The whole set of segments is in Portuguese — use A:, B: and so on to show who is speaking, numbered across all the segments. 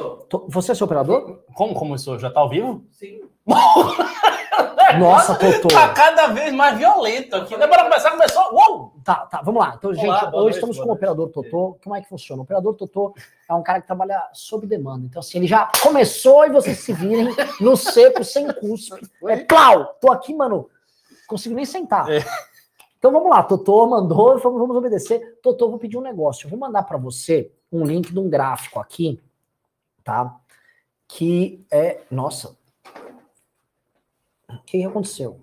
A: Tô- Você é seu operador?
B: Como começou? Já tá ao vivo?
C: Sim.
A: Nossa, Totô.
B: Tá cada vez mais violento aqui. Não é para começar, começou. Uou!
A: Tá, tá, vamos lá. Então,
B: Olá,
A: gente, hoje
B: noite,
A: estamos com o operador Totô. Como é que funciona? O operador Totô é um cara que trabalha sob demanda. Então, assim, ele já começou e vocês se virem no seco, sem cuspe. É plau! Tô aqui, mano. Consigo nem sentar.
B: É.
A: Então vamos lá, Totô mandou, vamos, vamos obedecer. Totô, vou pedir um negócio. Eu vou mandar para você um link de um gráfico aqui, tá? Que é. Nossa. O que aconteceu?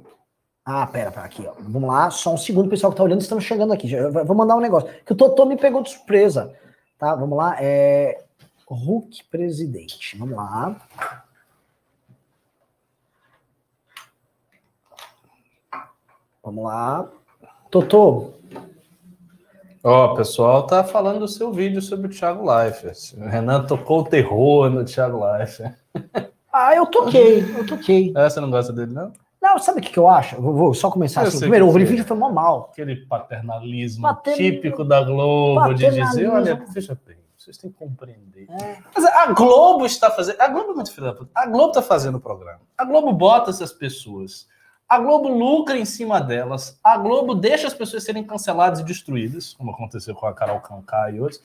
A: Ah, pera, pera, aqui, ó. Vamos lá, só um segundo, pessoal que tá olhando, estamos chegando aqui. Já, vou mandar um negócio. Que o Totô me pegou de surpresa. Tá, vamos lá. É. Hulk presidente. Vamos lá. Vamos lá. Totô,
B: Ó, o pessoal tá falando do seu vídeo sobre o Thiago Leifert. O Renan tocou o terror no Thiago Leifert.
A: Ah, eu toquei, eu toquei.
B: É, você não gosta dele, não?
A: Não, sabe o que, que eu acho? Vou, vou só começar
B: Eu
A: assim. Primeiro, o vídeo foi mó mal.
B: Aquele paternalismo
A: Patern-
B: típico da Globo de dizer, olha, veja bem, vocês têm que compreender.
A: É.
B: Mas a Globo está fazendo. A Globo é muito filha da puta. A Globo está fazendo o programa. A Globo bota essas pessoas. A Globo lucra em cima delas. A Globo deixa as pessoas serem canceladas e destruídas, como aconteceu com a Carol Conká e outros.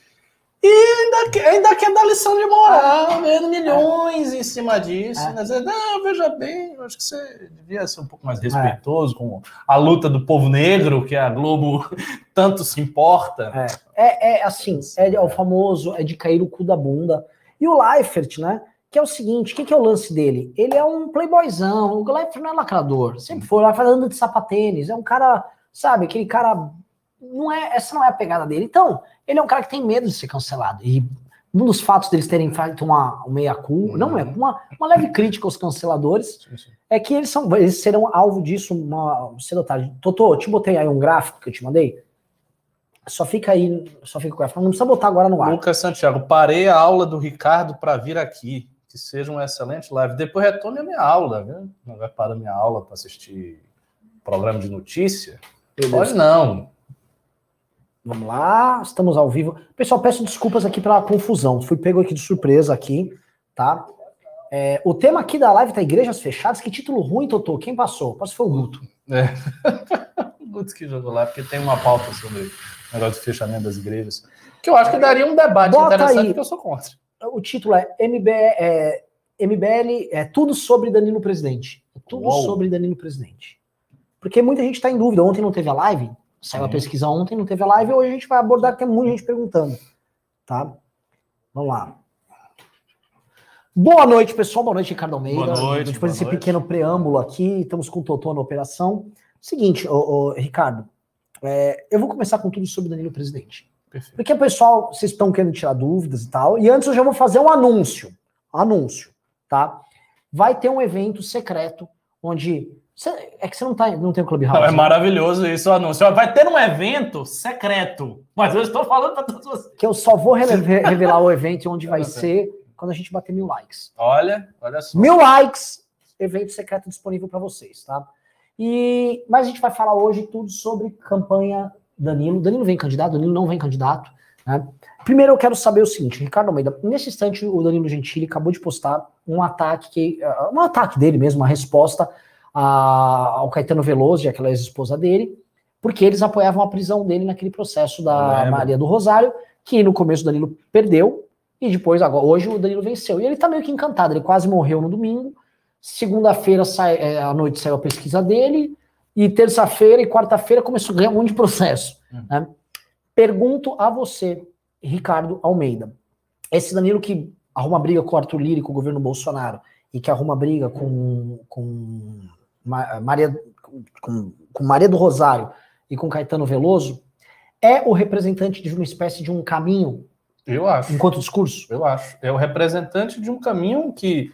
B: E ainda quer, ainda quer dar lição de moral, ganhando milhões em cima disso.
A: É.
B: né? Não, veja bem, acho que você devia ser um pouco mais respeitoso com a luta do povo negro, que a Globo tanto se importa.
A: É, é assim, é, o famoso, é de cair o cu da bunda. E o Leifert, né? Que é o seguinte, o que, que é o lance dele? Ele é um playboyzão, o Leifert não é lacrador, sempre foi, lá fazendo de sapatênis, é um cara, sabe, aquele cara, não é, essa não é a pegada dele. Então, ele é um cara que tem medo de ser cancelado. E um dos fatos deles terem feito uma, uma meia-culpa, não é, uma, uma leve crítica aos canceladores, é que eles, são, eles serão alvo disso uma, cedo ou tarde. Totô, eu te botei aí um gráfico que eu te mandei. Só fica aí, só fica o gráfico. Não precisa botar agora no ar.
B: Lucas Santiago, parei a aula do Ricardo para vir aqui. Que seja um excelente live. Depois retome a minha aula, viu? Não vai parar minha aula para assistir programa de notícia?
A: Beleza.
B: Pode não.
A: Vamos lá, estamos ao vivo. Pessoal, peço desculpas aqui pela confusão. Fui pego aqui de surpresa aqui, tá? É, o tema aqui da live tá igrejas fechadas. Que título ruim, Totô. Quem passou? Passou foi o Guto.
B: O Guto que jogou lá, porque tem uma pauta sobre o negócio de fechamento das igrejas. Que eu acho que daria um debate
A: Bota
B: interessante,
A: aí.
B: porque eu sou contra.
A: O título é, MB, é MBL, é tudo sobre Danilo Presidente. É tudo
B: Uou.
A: sobre Danilo Presidente. Porque muita gente está em dúvida. Ontem não teve a live, saiu a
B: Sim.
A: pesquisa ontem, não teve a live. Hoje a gente vai abordar, que tem muita gente perguntando. Tá? Vamos lá. Boa noite, pessoal. Boa noite, Ricardo Almeida.
B: Boa noite,
A: Depois desse
B: noite.
A: pequeno preâmbulo aqui, estamos com o Totô na operação. Seguinte, ô, ô, Ricardo, é, eu vou começar com tudo sobre Danilo Presidente.
B: Perfeito.
A: Porque pessoal, vocês estão querendo tirar dúvidas e tal. E antes eu já vou fazer um anúncio. Anúncio, tá? Vai ter um evento secreto onde. cê- é que você não, tá, não tem o Clubhouse.
B: Não, é
A: né?
B: maravilhoso isso, o anúncio. Vai ter um evento secreto, mas eu estou falando para todos vocês.
A: Que eu só vou revelar o evento onde vai ser quando a gente bater mil likes.
B: Olha, olha só.
A: Mil likes, evento secreto disponível para vocês, tá? E, mas a gente vai falar hoje tudo sobre campanha Danilo. Danilo vem candidato, Danilo não vem candidato. Né? Primeiro eu quero saber o seguinte, Ricardo Almeida, nesse instante o Danilo Gentili acabou de postar um ataque, que, ah, um ataque dele mesmo, uma resposta a- ao Caetano Veloso e aquela ex-esposa dele, porque eles apoiavam a prisão dele naquele processo da. Maria do Rosário, que no começo o Danilo perdeu, e depois, agora, hoje o Danilo venceu. E ele tá meio que encantado, ele quase morreu no domingo, segunda-feira sai- é, à noite saiu a pesquisa dele, e terça-feira e quarta-feira começou a ganhar um monte de processo.
B: Hum.
A: né? Pergunto a você, Ricardo Almeida, esse Danilo que arruma briga com o Arthur Lira e com o governo Bolsonaro, e que arruma briga com, com, Ma- Maria, com, com Maria do Rosário e com Caetano Veloso, é o representante de uma espécie de um caminho
B: Eu acho.
A: enquanto discurso?
B: Eu acho. É o representante de um caminho que,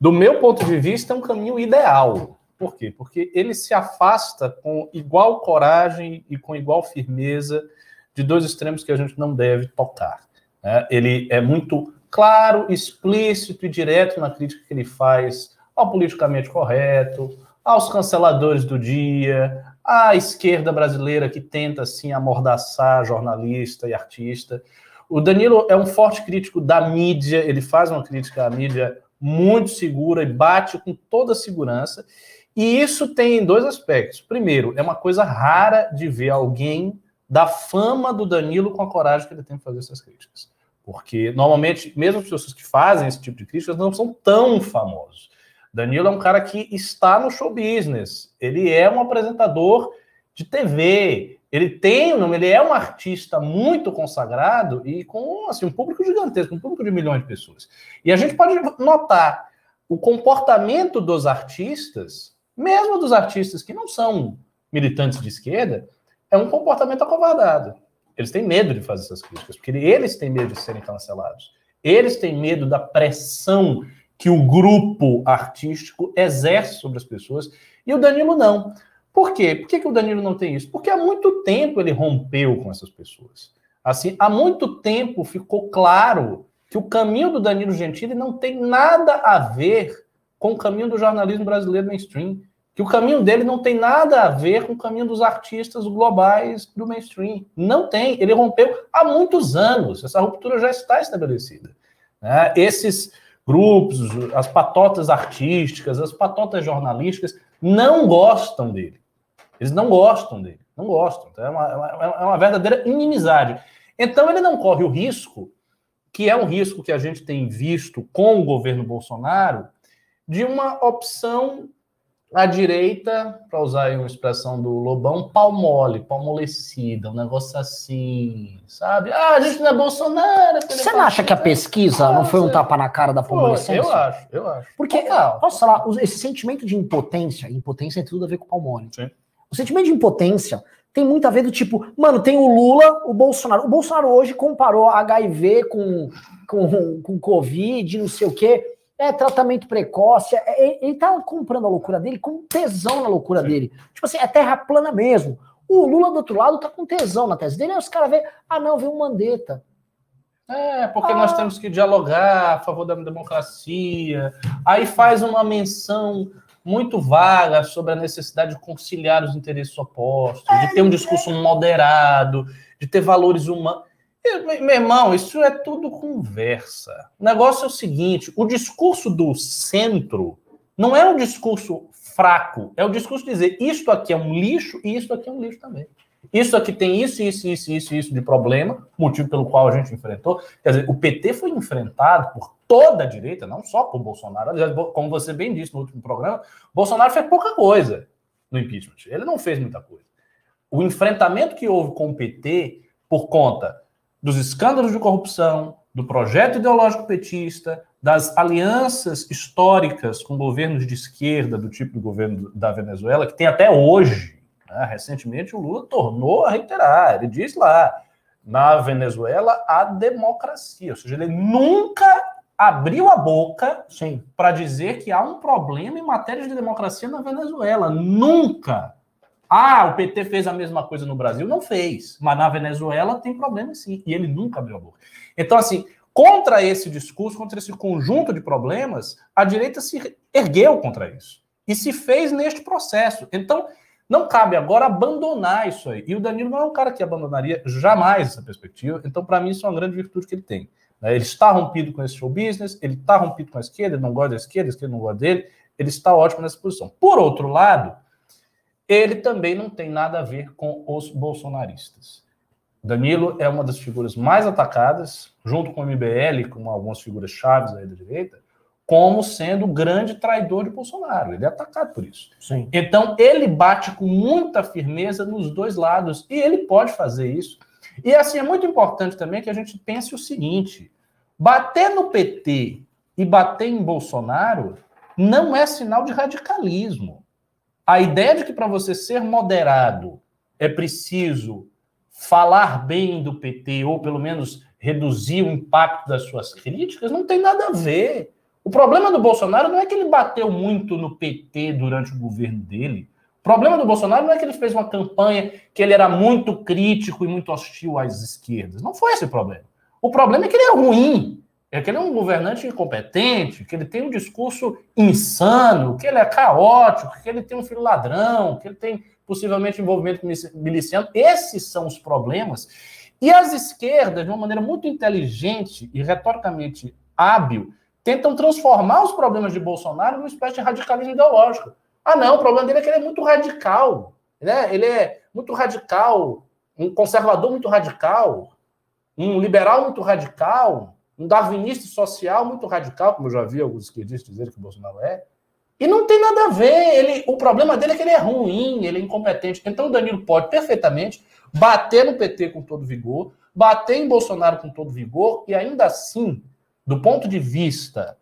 B: do meu ponto de vista, é um caminho ideal. Por quê? Porque ele se afasta com igual coragem e com igual firmeza de dois extremos que a gente não deve tocar. né? Ele é muito claro, explícito e direto na crítica que ele faz ao politicamente correto, aos canceladores do dia, à esquerda brasileira que tenta assim amordaçar jornalista e artista. O Danilo é um forte crítico da mídia, ele faz uma crítica à mídia muito segura e bate com toda a segurança. E isso tem dois aspectos. Primeiro, é uma coisa rara de ver alguém da fama do Danilo com a coragem que ele tem de fazer essas críticas. Porque, normalmente, mesmo as pessoas que fazem esse tipo de críticas não são tão famosos. Danilo é um cara que está no show business. Ele é um apresentador de TV. Ele tem o nome, ele é um artista muito consagrado e com assim, um público gigantesco, um público de milhões de pessoas. E a gente pode notar o comportamento dos artistas, mesmo dos artistas que não são militantes de esquerda, é um comportamento acovardado. Eles têm medo de fazer essas críticas, porque eles têm medo de serem cancelados. Eles têm medo da pressão que o grupo artístico exerce sobre as pessoas, e o Danilo não. Por quê? Por que, que o Danilo não tem isso? Porque há muito tempo ele rompeu com essas pessoas. Assim, há muito tempo ficou claro que o caminho do Danilo Gentili não tem nada a ver com o caminho do jornalismo brasileiro mainstream. Que o caminho dele não tem nada a ver com o caminho dos artistas globais do mainstream. Não tem. Ele rompeu há muitos anos. Essa ruptura já está estabelecida. Né? Esses grupos, as patotas artísticas, as patotas jornalísticas, não gostam dele. Eles não gostam dele, não gostam. Então é, uma, é uma, é uma verdadeira inimizade. Então ele não corre o risco, que é um risco que a gente tem visto com o governo Bolsonaro, de uma opção a direita, para usar uma expressão do Lobão, pau mole, palmolecida, um negócio assim, sabe? Ah, a gente não é Bolsonaro.
A: Você não acha que a pesquisa não foi um tapa na cara da palmolecência?
B: Eu acho, eu acho.
A: Porque, Total. posso falar, esse sentimento de impotência, impotência tem tudo a ver com o pau mole. Sim. O sentimento de impotência tem muito a ver do tipo, mano, tem o Lula, o Bolsonaro. O Bolsonaro hoje comparou HIV com, com, com Covid, não sei o quê é tratamento precoce, é, é, ele tá comprando a loucura dele com tesão na loucura Sim. dele. Tipo assim, é terra plana mesmo. O Lula do outro lado tá com tesão na tese dele, aí os caras veem, ah não, vem um Mandetta.
B: É, porque ah. nós temos que dialogar a favor da democracia. Aí faz uma menção muito vaga sobre a necessidade de conciliar os interesses opostos, é, de ter um discurso moderado, de ter valores humanos. Meu irmão, isso é tudo conversa. O negócio é o seguinte: o discurso do centro não é um discurso fraco, é o discurso de dizer isto aqui é um lixo e isto aqui é um lixo também. Isso aqui tem isso, isso, isso, isso, isso de problema, motivo pelo qual a gente enfrentou. Quer dizer, o PT foi enfrentado por toda a direita, não só por Bolsonaro. Como você bem disse no último programa, Bolsonaro fez pouca coisa no impeachment. Ele não fez muita coisa. O enfrentamento que houve com o PT por conta dos escândalos de corrupção, do projeto ideológico petista, das alianças históricas com governos de esquerda, do tipo do governo da Venezuela, que tem até hoje. Né? Recentemente, o Lula tornou a reiterar. Ele diz lá: na Venezuela há democracia. Ou seja, ele nunca abriu a boca para dizer que há um problema em matéria de democracia na Venezuela. Nunca. Ah, o PT fez a mesma coisa no Brasil? Não fez. Mas na Venezuela tem problema sim. E ele nunca abriu a boca. Então, assim, contra esse discurso, contra esse conjunto de problemas, a direita se ergueu contra isso. E se fez neste processo. Então, não cabe agora abandonar isso aí. E o Danilo não é um cara que abandonaria jamais essa perspectiva. Então, para mim, isso é uma grande virtude que ele tem. Né? Ele está rompido com esse show business, ele está rompido com a esquerda, ele não gosta da esquerda, a esquerda não gosta dele, ele está ótimo nessa posição. Por outro lado, ele também não tem nada a ver com os bolsonaristas. Danilo é uma das figuras mais atacadas, junto com o MBL, com algumas figuras chaves aí da direita, como sendo o grande traidor de Bolsonaro. Ele é atacado por isso. Sim. Então, ele bate com muita firmeza nos dois lados, e ele pode fazer isso. E assim, é muito importante também que a gente pense o seguinte: bater no PT e bater em Bolsonaro não é sinal de radicalismo. A ideia de que para você ser moderado é preciso falar bem do PT, ou pelo menos reduzir o impacto das suas críticas, não tem nada a ver. O problema do Bolsonaro não é que ele bateu muito no PT durante o governo dele. O problema do Bolsonaro não é que ele fez uma campanha que ele era muito crítico e muito hostil às esquerdas. Não foi esse o problema. O problema é que ele é ruim é que ele é um governante incompetente, que ele tem um discurso insano, que ele é caótico, que ele tem um filho ladrão, que ele tem possivelmente envolvimento miliciano. Esses são os problemas. E as esquerdas, de uma maneira muito inteligente e retoricamente hábil, tentam transformar os problemas de Bolsonaro numa espécie de radicalismo ideológico. Ah, não, o problema dele é que ele é muito radical. Né? Ele é muito radical, um conservador muito radical, um liberal muito radical, um darwinista social muito radical, como eu já vi alguns esquerdistas dizer que o Bolsonaro é. E não tem nada a ver. Ele, o problema dele é que ele é ruim, ele é incompetente. Então o Danilo pode perfeitamente bater no PT com todo vigor, bater em Bolsonaro com todo vigor, e ainda assim, do ponto de vista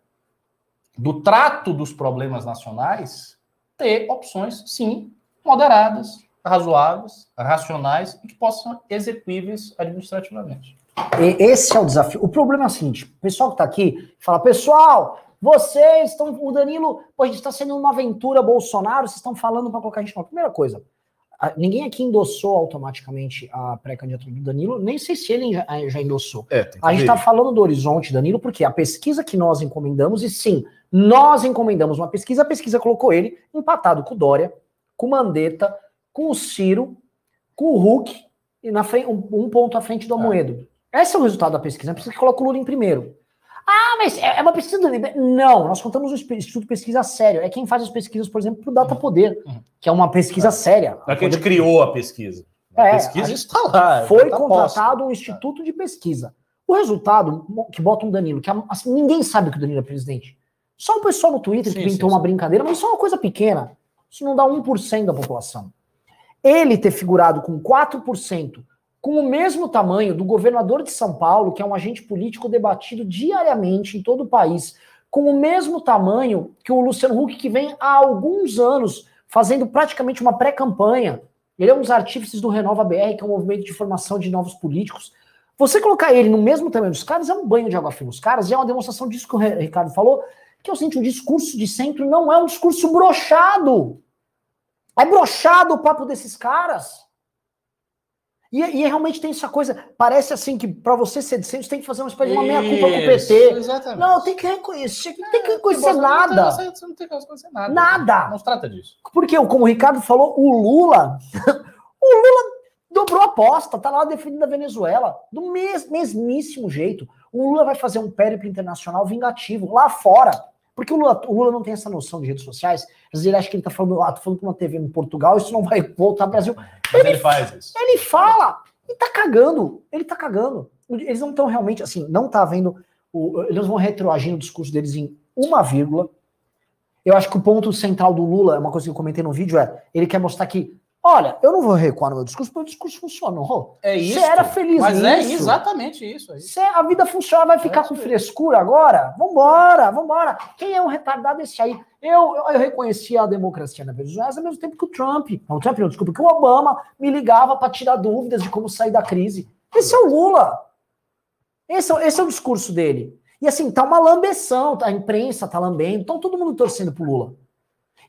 B: do trato dos problemas nacionais, ter opções, sim, moderadas, razoáveis, racionais e que possam ser execuíveis administrativamente.
A: Esse é o desafio. O problema é o seguinte: o pessoal que está aqui fala, pessoal, vocês estão. O Danilo, pô, a gente está sendo uma aventura Bolsonaro, vocês estão falando para colocar a gente na primeira coisa. Ninguém aqui endossou automaticamente a pré-candidatura do Danilo, nem sei se ele já, já endossou. É, a gente está falando do horizonte, Danilo, porque a pesquisa que nós encomendamos, e sim, nós encomendamos uma pesquisa, a pesquisa colocou ele empatado com o Dória, com o Mandetta, com o Ciro, com o Hulk, e na frente, um, um ponto à frente do é. Amoedo. É. Esse é o resultado da pesquisa, a pesquisa que coloca o Lula em primeiro. Ah, mas é, é uma pesquisa do Não, nós contamos o Instituto de Pesquisa Sério. É quem faz as pesquisas, por exemplo, para o Data uhum. Poder, uhum. que é uma pesquisa é. séria.
B: Não é que a gente criou a pesquisa.
A: A é, pesquisa está lá. Foi tá contratado um instituto de pesquisa. O resultado, que bota um Danilo, que assim, ninguém sabe que o Danilo é presidente. Só o pessoal no Twitter sim, que inventou uma brincadeira, mas isso é uma coisa pequena. Isso não dá 1% da população. Ele ter figurado com 4% com o mesmo tamanho do governador de São Paulo, que é um agente político debatido diariamente em todo o país, com o mesmo tamanho que o Luciano Huck, que vem há alguns anos fazendo praticamente uma pré-campanha. Ele é um dos artífices do Renova BR, que é um movimento de formação de novos políticos. Você colocar ele no mesmo tamanho dos caras é um banho de água fria nos caras, e é uma demonstração disso que o Ricardo falou, que eu sinto um discurso de centro não é um discurso brochado. É brochado o papo desses caras. E, e, realmente tem essa coisa, parece assim que para você ser de centro, tem que fazer uma espécie de uma meia-culpa com o PT. Exatamente. Não, tem que reconhecer, não tem que reconhecer nada. Você não tem que reconhecer nada. Nada.
B: Não se trata disso.
A: Porque, como o Ricardo falou, o Lula, o Lula dobrou a aposta, tá lá defendendo a Venezuela, do mes, mesmíssimo jeito. O Lula vai fazer um périplo internacional vingativo lá fora. Porque o Lula, o Lula não tem essa noção de redes sociais. Às vezes ele acha que ele tá falando, ah, tô falando com uma TV em Portugal, isso não vai voltar ao Brasil.
B: Ele, ele, faz isso.
A: Ele fala e tá cagando. Ele tá cagando. Eles não estão realmente, assim, não tá vendo. O, eles vão retroagir o discurso deles em uma vírgula. Eu acho que o ponto central do Lula, é uma coisa que eu comentei no vídeo, é ele quer mostrar que Olha, eu não vou recuar no meu discurso, porque o discurso funcionou.
B: É isso.
A: Você era feliz
B: Mas é nisso. é exatamente isso. É
A: isso. a vida funciona, vai ficar é com frescura agora? Vambora, vambora. Quem é um retardado esse aí? Eu, eu, eu reconhecia a democracia na Venezuela ao mesmo tempo que o Trump. Não, o Trump não, desculpa, que o Obama me ligava para tirar dúvidas de como sair da crise. Esse é o Lula. Esse é, esse é o discurso dele. E assim, tá uma lambeção, a imprensa tá lambendo, então todo mundo torcendo pro Lula.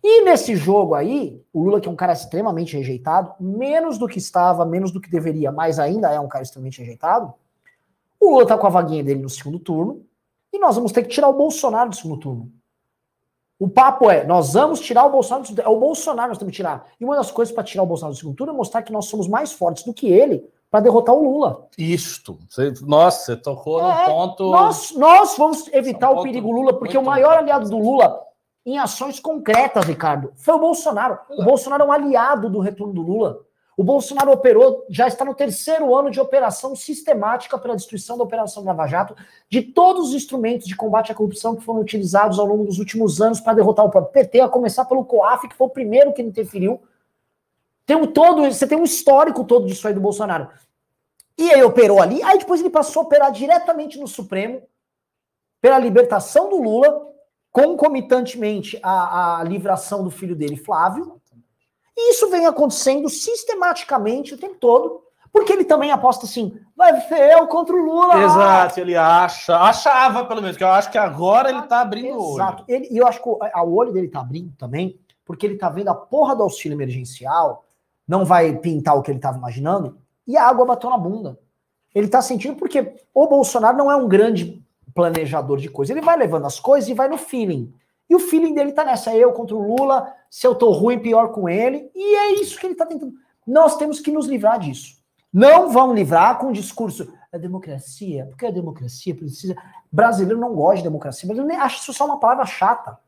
A: E nesse jogo aí, o Lula, que é um cara extremamente rejeitado, menos do que estava, menos do que deveria, mas ainda é um cara extremamente rejeitado, o Lula tá com a vaguinha dele no segundo turno, e nós vamos ter que tirar o Bolsonaro do segundo turno. O papo é, nós vamos tirar o Bolsonaro do segundo turno. É o Bolsonaro nós temos que tirar. E uma das coisas para tirar o Bolsonaro do segundo turno é mostrar que nós somos mais fortes do que ele para derrotar o Lula.
B: Isto. Você, nossa, você tocou é, no ponto.
A: Nós, nós vamos evitar o perigo Lula, porque o maior aliado do Lula em ações concretas, Ricardo. Foi o Bolsonaro. O Bolsonaro é um aliado do retorno do Lula. O Bolsonaro operou, já está no terceiro ano de operação sistemática pela destruição da Operação Lava Jato, de todos os instrumentos de combate à corrupção que foram utilizados ao longo dos últimos anos para derrotar o próprio PT, a começar pelo COAF, que foi o primeiro que interferiu. Tem um todo, você tem um histórico todo disso aí do Bolsonaro. E ele operou ali, aí depois ele passou a operar diretamente no Supremo, pela libertação do Lula, concomitantemente à, à livração do filho dele, Flávio. E isso vem acontecendo sistematicamente o tempo todo, porque ele também aposta assim, vai ser eu contra o Lula.
B: Exato, ele acha, achava pelo menos, que eu acho que agora ele tá abrindo Exato. o olho. Exato,
A: e eu acho que o, o olho dele tá abrindo também, porque ele tá vendo a porra do auxílio emergencial, não vai pintar o que ele tava imaginando, e a água bateu na bunda. Ele tá sentindo porque o Bolsonaro não é um grande planejador de coisas. Ele vai levando as coisas e vai no feeling. E o feeling dele tá nessa, eu contra o Lula, se eu tô ruim, pior com ele. E é isso que ele tá tentando. Nós temos que nos livrar disso. Não vão livrar com o discurso a democracia, porque a democracia precisa. Brasileiro não gosta de democracia, brasileiro acha isso só uma palavra chata.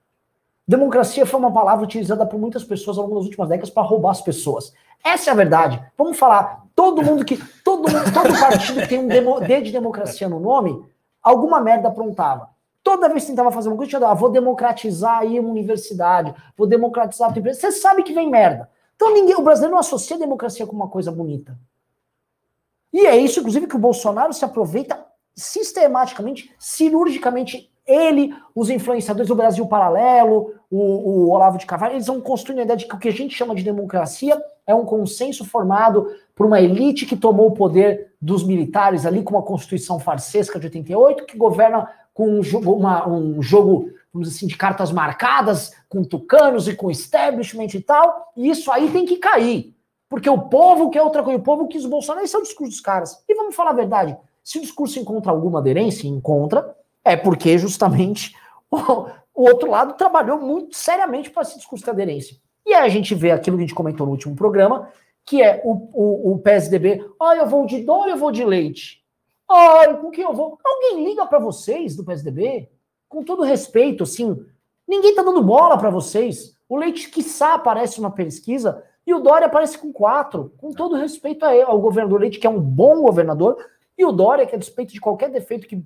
A: Democracia foi uma palavra utilizada por muitas pessoas ao longo das últimas décadas para roubar as pessoas. Essa é a verdade. Vamos falar, todo mundo que. Todo, todo partido que tem um demo, D de democracia no nome, alguma merda aprontava. Toda vez que tentava fazer uma coisa, tinha, ah, vou democratizar aí uma universidade, vou democratizar a tua empresa. Você sabe que vem merda. Então ninguém, o brasileiro não associa a democracia com uma coisa bonita. E é isso, inclusive, que o Bolsonaro se aproveita sistematicamente, cirurgicamente. Ele, os influenciadores do Brasil Paralelo, o, o Olavo de Carvalho, eles vão construindo a ideia de que o que a gente chama de democracia é um consenso formado por uma elite que tomou o poder dos militares ali com uma constituição farsesca de 88, que governa com um jogo, uma, um jogo vamos dizer assim, de cartas marcadas, com tucanos e com establishment e tal, e isso aí tem que cair. Porque o povo quer outra coisa, o povo quis o Bolsonaro, esse é o discurso dos caras. E vamos falar a verdade, se o discurso encontra alguma aderência, encontra, é porque justamente o, o outro lado trabalhou muito seriamente para esse discurso de aderência. E aí a gente vê aquilo que a gente comentou no último programa, que é o, o, o PSDB, ah, eu vou de dor, eu vou de leite. Ah, com quem eu vou? Alguém liga para vocês do PSDB? Com todo respeito, assim, ninguém tá dando bola para vocês. O Leite, quiçá, aparece numa pesquisa, e o Dória aparece com quatro, com todo respeito ao governador Leite, que é um bom governador, e o Dória, que a despeito de qualquer defeito que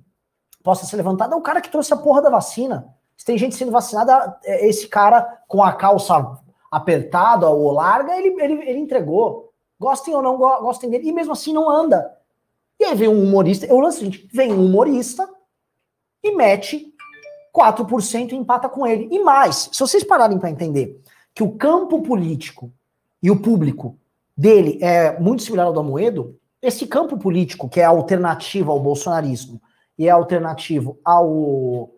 A: possa ser levantado, é o cara que trouxe a porra da vacina. Se tem gente sendo vacinada, é, esse cara com a calça apertada ou larga, ele, ele, ele entregou. Gostem ou não gostem dele, e mesmo assim não anda. E aí vem um humorista, eu lance gente, vem um humorista e mete 4% e empata com ele. E mais, se vocês pararem para entender que o campo político e o público dele é muito similar ao do Amoedo, esse campo político, que é alternativo ao bolsonarismo e é alternativo ao,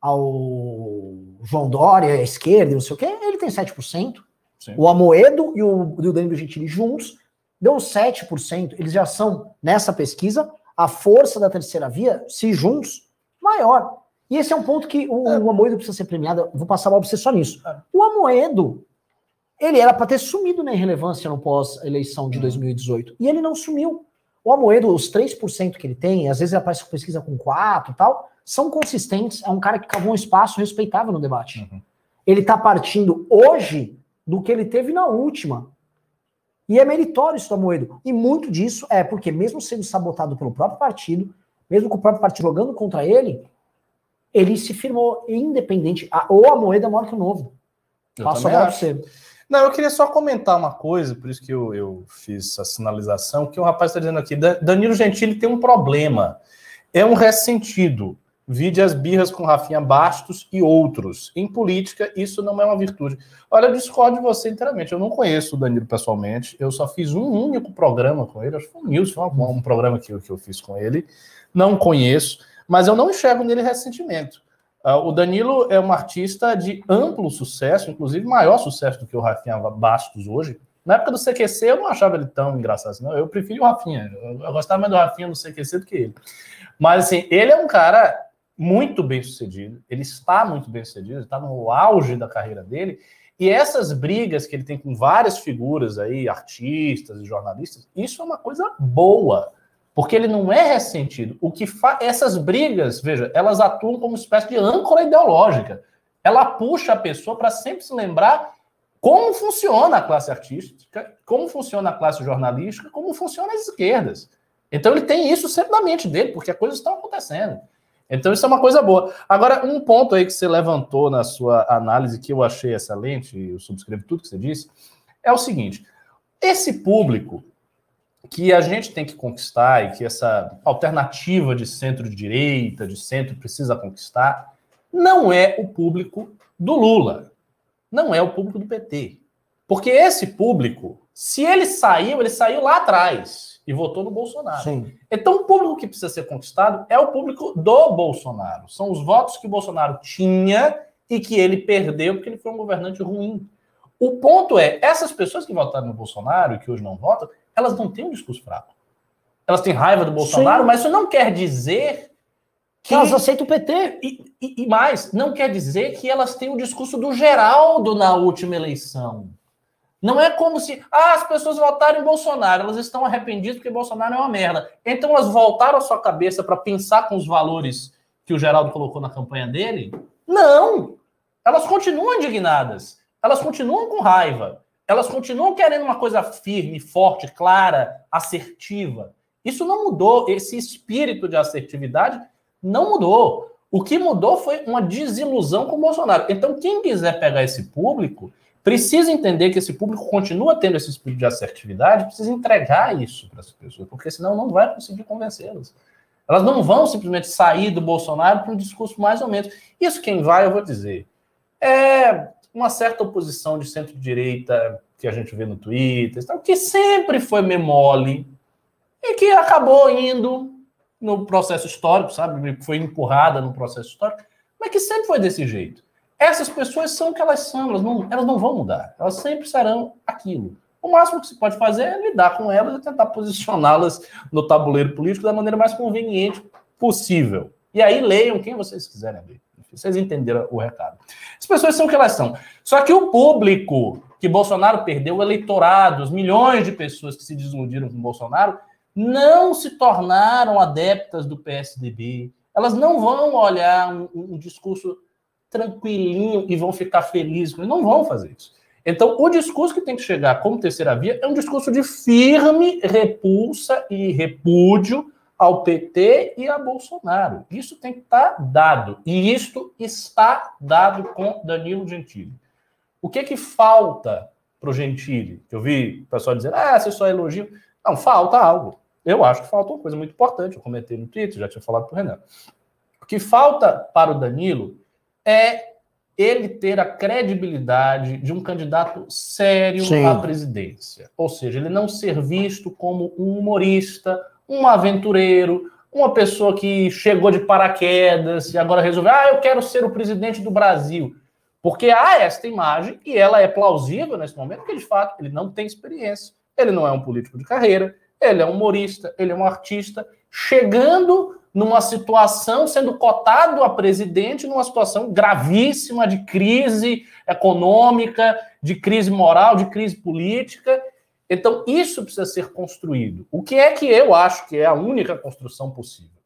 A: ao João Dória, a esquerda, não sei o quê, ele tem 7%. Sim. O Amoedo e o, e o Danilo Gentili juntos deu 7%. Eles já são, nessa pesquisa, a força da terceira via, se juntos, maior. E esse é um ponto que o, é. o Amoedo precisa ser premiado. Vou passar mal você só nisso. É. O Amoedo ele era para ter sumido na irrelevância no pós-eleição de 2018. Uhum. E ele não sumiu. O Amoedo, os 3% que ele tem, às vezes ele aparece com pesquisa com 4 e tal, são consistentes. É um cara que cavou um espaço respeitável no debate. Uhum. Ele está partindo hoje do que ele teve na última. E é meritório isso do Amoedo. E muito disso é porque, mesmo sendo sabotado pelo próprio partido, mesmo com o próprio partido jogando contra ele, ele se firmou independente. O Amoedo é maior que o novo.
B: Passo a bola pra você. Não, eu queria só comentar uma coisa, por isso que eu, eu fiz a sinalização, que o rapaz está dizendo aqui, Danilo Gentili tem um problema, é um ressentido, vide as birras com Rafinha Bastos e outros. Em política, isso não é uma virtude. Olha, eu discordo de você inteiramente, eu não conheço o Danilo pessoalmente, eu só fiz um único programa com ele, acho que foi News, foi um, um programa que, que eu fiz com ele, não conheço, mas eu não enxergo nele ressentimento. Uh, o Danilo é um artista de amplo sucesso, inclusive maior sucesso do que o Rafinha Bastos hoje. Na época do CQC eu não achava ele tão engraçado assim, não. Eu prefiro o Rafinha. Eu, eu gostava mais do Rafinha no CQC do que ele. Mas assim, ele é um cara muito bem sucedido, ele está muito bem sucedido, está no auge da carreira dele. E essas brigas que ele tem com várias figuras aí, artistas e jornalistas, isso é uma coisa boa. Porque ele não é ressentido. O que fa... essas brigas, veja, elas atuam como uma espécie de âncora ideológica. Ela puxa a pessoa para sempre se lembrar como funciona a classe artística, como funciona a classe jornalística, como funcionam as esquerdas. Então ele tem isso sempre na mente dele, porque as coisas estão acontecendo. Então isso é uma coisa boa. Agora, um ponto aí que você levantou na sua análise que eu achei excelente, e eu subscrevo tudo que você disse, é o seguinte: esse público que a gente tem que conquistar e que essa alternativa de centro-direita, de centro, precisa conquistar, não é o público do Lula, não é o público do PT. Porque esse público, se ele saiu, ele saiu lá atrás e votou no Bolsonaro. Sim. Então, o público que precisa ser conquistado é o público do Bolsonaro. São os votos que o Bolsonaro tinha e que ele perdeu porque ele foi um governante ruim. O ponto é, essas pessoas que votaram no Bolsonaro e que hoje não votam, elas não têm um discurso fraco. Elas têm raiva do Bolsonaro, Sim. mas isso não quer dizer que
A: elas aceitam o PT.
B: E, e, e, mais, não quer dizer que elas têm o discurso do Geraldo na última eleição. Não é como se ah, as pessoas votaram em Bolsonaro, elas estão arrependidas porque Bolsonaro é uma merda. Então elas voltaram a sua cabeça para pensar com os valores que o Geraldo colocou na campanha dele? Não! Elas continuam indignadas, elas continuam com raiva, elas continuam querendo uma coisa firme, forte, clara, assertiva. Isso não mudou, esse espírito de assertividade não mudou. O que mudou foi uma desilusão com o Bolsonaro. Então, quem quiser pegar esse público, precisa entender que esse público continua tendo esse espírito de assertividade, precisa entregar isso para as pessoas, porque senão não vai conseguir convencê-las. Elas não vão simplesmente sair do Bolsonaro para um discurso mais ou menos. Isso quem vai, eu vou dizer, é uma certa oposição de centro-direita que a gente vê no Twitter, que sempre foi memole e que acabou indo no processo histórico, sabe? Foi empurrada no processo histórico, mas que sempre foi desse jeito. Essas pessoas são o que elas são, elas não, elas não vão mudar, elas sempre serão aquilo. O máximo que se pode fazer é lidar com elas e tentar posicioná-las no tabuleiro político da maneira mais conveniente possível. E aí leiam quem vocês quiserem ler. Vocês entenderam o recado. As pessoas são o que elas são. Só que o público que Bolsonaro perdeu, o eleitorado, os milhões de pessoas que se desiludiram com Bolsonaro, não se tornaram adeptas do PSDB. Elas não vão olhar um, um discurso tranquilinho e vão ficar felizes. Não vão fazer isso. Então, o discurso que tem que chegar como terceira via é um discurso de firme repulsa e repúdio ao PT e a Bolsonaro. Isso tem que estar dado. E isto está dado com Danilo Gentili. O que que falta para o Gentili? Eu vi o pessoal dizer, ah, você só elogio. Não, falta algo. Eu acho que falta uma coisa muito importante. Eu comentei no Twitter, já tinha falado para o Renan. O que falta para o Danilo é ele ter a credibilidade de um candidato sério Sim. à presidência. Ou seja, ele não ser visto como um humorista, um aventureiro, uma pessoa que chegou de paraquedas e agora resolveu, ah, eu quero ser o presidente do Brasil. Porque há esta imagem, e ela é plausível nesse momento, porque de fato ele não tem experiência, ele não é um político de carreira, ele é um humorista, ele é um artista, chegando numa situação, sendo cotado a presidente numa situação gravíssima de crise econômica, de crise moral, de crise política. Então, isso precisa ser construído. O que é que eu acho que é a única construção possível?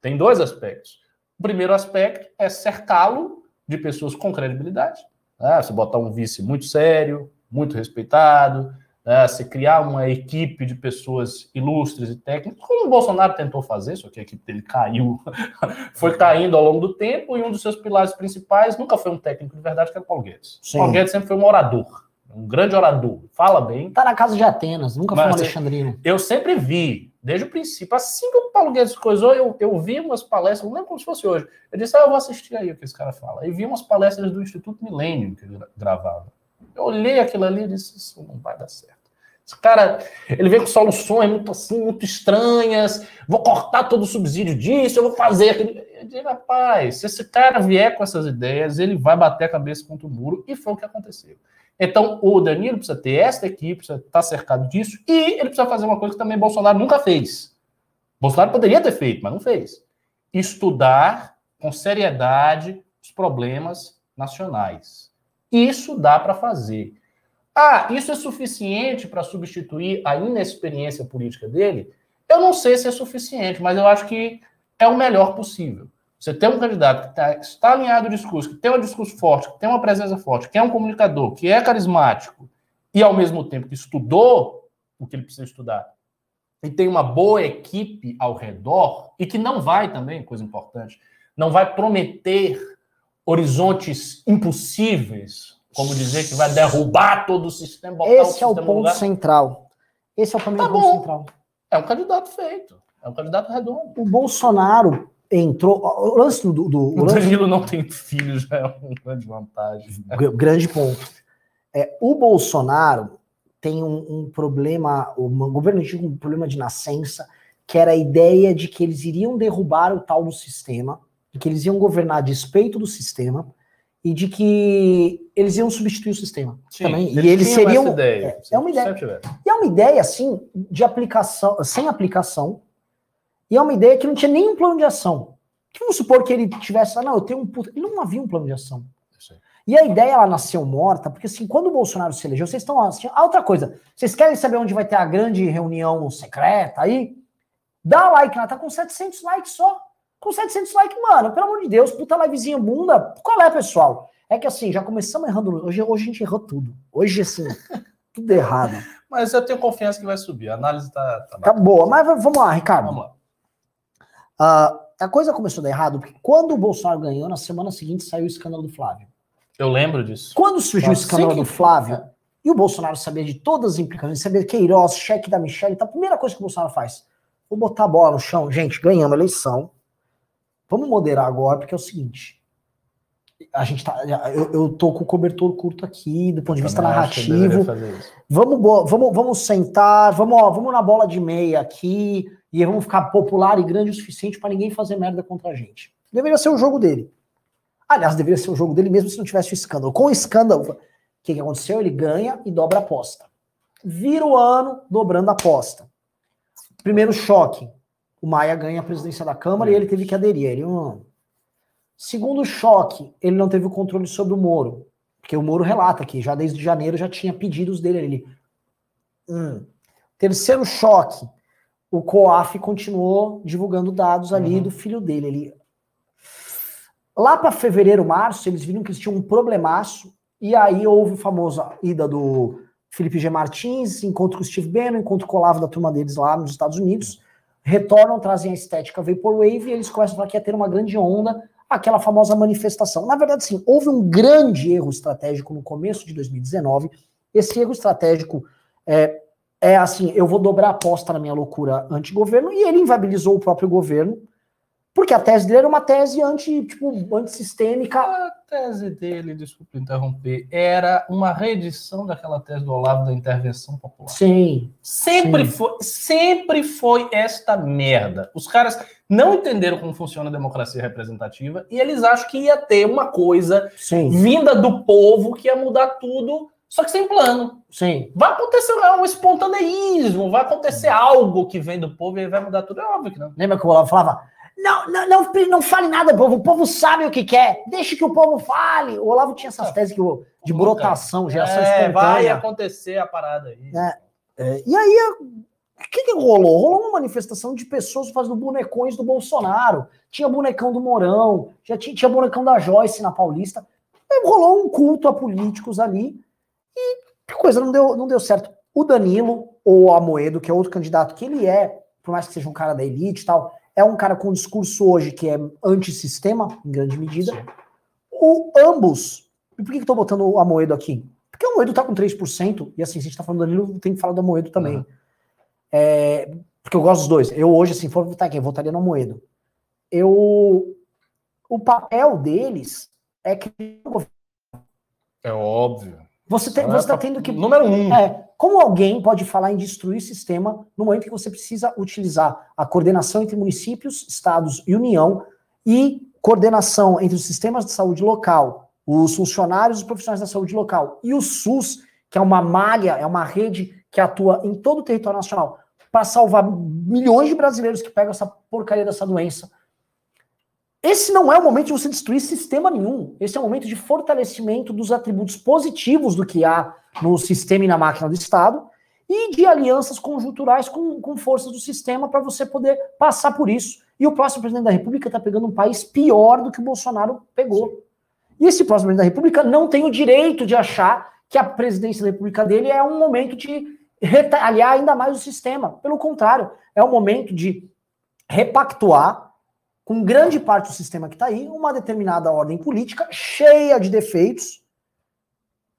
B: Tem dois aspectos. O primeiro aspecto é cercá-lo de pessoas com credibilidade. Né? Você botar um vice muito sério, muito respeitado, né, se criar uma equipe de pessoas ilustres e técnicas, como o Bolsonaro tentou fazer, só que a equipe dele caiu, foi caindo ao longo do tempo, e um dos seus pilares principais nunca foi um técnico de verdade, que era o Paulo Guedes. Sim. Paulo Guedes sempre foi um orador, um grande orador, fala bem.
A: Tá na casa de Atenas, nunca foi um assim, alexandrino.
B: Eu sempre vi, desde o princípio, assim que o Paulo Guedes coisou, eu, eu vi umas palestras, não lembro como se fosse hoje. Eu disse, ah, eu vou assistir aí o que esse cara fala. E vi umas palestras do Instituto Milênio que ele gravava. Eu olhei aquilo ali e disse, isso não vai dar certo. Esse cara, ele vem com soluções muito assim, muito estranhas. Vou cortar todo o subsídio disso, eu vou fazer aquilo. Eu digo, rapaz, se esse cara vier com essas ideias, ele vai bater a cabeça contra o muro, e foi o que aconteceu. Então, o Danilo precisa ter esta equipe, precisa estar cercado disso, e ele precisa fazer uma coisa que também Bolsonaro nunca fez. Bolsonaro poderia ter feito, mas não fez. Estudar com seriedade os problemas nacionais. Isso dá para fazer. Ah, isso é suficiente para substituir a inexperiência política dele? Eu não sei se é suficiente, mas eu acho que é o melhor possível. Você tem um candidato que tá, está alinhado ao discurso, que tem um discurso forte, que tem uma presença forte, que é um comunicador, que é carismático e, ao mesmo tempo, que estudou o que ele precisa estudar e tem uma boa equipe ao redor e que não vai também, coisa importante, não vai prometer horizontes impossíveis como dizer que vai derrubar todo o sistema,
A: botar Esse o é o ponto central. Esse é o
B: tá ponto central. É um candidato feito. É um candidato redondo.
A: O Bolsonaro entrou. O lance do. do
B: o, o Danilo não tem filhos, já é uma grande vantagem. Né?
A: Grande ponto. É, o Bolsonaro tem um, um problema, o governo tinha um problema de nascença, que era a ideia de que eles iriam derrubar o tal do sistema, que eles iam governar a despeito do sistema, e de que eles iam substituir o sistema Sim, também. E eles seriam. Ideia, é, é, uma ideia. E é uma ideia, assim, de aplicação, sem aplicação, e é uma ideia que não tinha nenhum plano de ação. Que vamos supor que ele tivesse, ah, não, eu tenho um puta. Ele não havia um plano de ação. E a ideia ela nasceu morta, porque assim, quando o Bolsonaro se elegeu, vocês estão assistindo. Ah, outra coisa, vocês querem saber onde vai ter a grande reunião secreta aí? Dá like, ela tá com 700 likes só. Com 700 likes, mano, pelo amor de Deus, puta livezinha bunda. Qual é, pessoal? É que assim, já começamos errando. Hoje, hoje a gente errou tudo. Hoje, assim, tudo errado.
B: Mas eu tenho confiança que vai subir. A análise tá.
A: Tá, tá boa. Mas vamos lá, Ricardo. Vamos lá. Uh, a coisa começou a dar errado porque quando o Bolsonaro ganhou, na semana seguinte saiu o escândalo do Flávio.
B: Eu lembro disso.
A: Quando surgiu Nossa, o escândalo do Flávio, é. e o Bolsonaro sabia de todas as implicações, sabia Queiroz, cheque da Michelle, então a primeira coisa que o Bolsonaro faz, vou botar a bola no chão, gente, ganhamos a eleição, vamos moderar agora, porque é o seguinte, a gente tá, eu, eu tô com o cobertor curto aqui, do ponto de vista narrativo, vamos, vamos, vamos sentar, vamos, ó, vamos na bola de meia aqui, e vamos ficar popular e grande o suficiente para ninguém fazer merda contra a gente. Deveria ser o jogo dele. Aliás, deveria ser o jogo dele mesmo se não tivesse o escândalo. Com o escândalo, o que, que aconteceu? Ele ganha e dobra a aposta. Vira o ano dobrando a aposta. Primeiro choque. O Maia ganha a presidência da Câmara e ele teve que aderir. Ele, hum. Segundo choque, ele não teve o controle sobre o Moro. Porque o Moro relata que já desde janeiro já tinha pedidos dele. Ele, hum. Terceiro choque, o COAF continuou divulgando dados ali uhum. do filho dele. Ele, Lá para fevereiro, março, eles viram que eles tinham um problemaço, e aí houve a famosa ida do Felipe G. Martins, encontro com o Steve Bannon, encontro com o Olavo da turma deles lá nos Estados Unidos, retornam, trazem a estética Vaporwave, e eles começam a falar que ia ter uma grande onda, aquela famosa manifestação. Na verdade, sim, houve um grande erro estratégico no começo de 2019, esse erro estratégico é, é assim, eu vou dobrar a aposta na minha loucura anti-governo, e ele inviabilizou o próprio governo, porque a tese dele era uma tese anti, tipo, antissistêmica.
B: A tese dele, desculpa interromper, era uma reedição daquela tese do Olavo da intervenção popular.
A: Sim.
B: Sempre
A: sim.
B: foi, sempre foi esta merda. Os caras não entenderam como funciona a democracia representativa e eles acham que ia ter uma coisa sim. vinda do povo que ia mudar tudo só que sem plano.
A: Sim.
B: Vai acontecer um espontaneísmo, vai acontecer algo que vem do povo e vai mudar tudo. É óbvio que não.
A: Lembra que o Olavo falava: não, não, não, não fale nada, povo. O povo sabe o que quer. Deixe que o povo fale. O Olavo tinha essas teses que, de brotação, geração é, espontânea.
B: Vai acontecer a parada aí.
A: É, é, e aí, o que, que rolou? Rolou uma manifestação de pessoas fazendo bonecões do Bolsonaro. Tinha bonecão do Mourão, já tinha, tinha bonecão da Joyce na Paulista. E rolou um culto a políticos ali. E que coisa, não deu, não deu certo. O Danilo, ou Amoedo, que é outro candidato, que ele é, por mais que seja um cara da elite e tal, é um cara com um discurso hoje que é antissistema, em grande medida. Sim. O ambos. E por que, tô botando o Amoedo aqui? Porque o Amoedo tá com 3%, e assim, se a gente tá falando do Danilo, tem que falar do Amoedo também. Uhum. É, porque eu gosto dos dois. Eu hoje, assim, for votar quem? Votaria no Amoedo. Eu. O papel deles é que.
B: É óbvio.
A: Você, tem, você tá tendo que.
B: Número um.
A: É, como alguém pode falar em destruir sistema no momento que você precisa utilizar a coordenação entre municípios, estados e União e coordenação entre os sistemas de saúde local, os funcionários e os profissionais da saúde local e o SUS, que é uma malha, é uma rede que atua em todo o território nacional para salvar milhões de brasileiros que pegam essa porcaria dessa doença. Esse não é o momento de você destruir sistema nenhum. Esse é o momento de fortalecimento dos atributos positivos do que há no sistema e na máquina do Estado e de alianças conjunturais com, com forças do sistema para você poder passar por isso. E o próximo presidente da República está pegando um país pior do que o Bolsonaro pegou. E esse próximo presidente da República não tem o direito de achar que a presidência da República dele é um momento de retalhar ainda mais o sistema. Pelo contrário, é um momento de repactuar com grande parte do sistema que está aí, uma determinada ordem política cheia de defeitos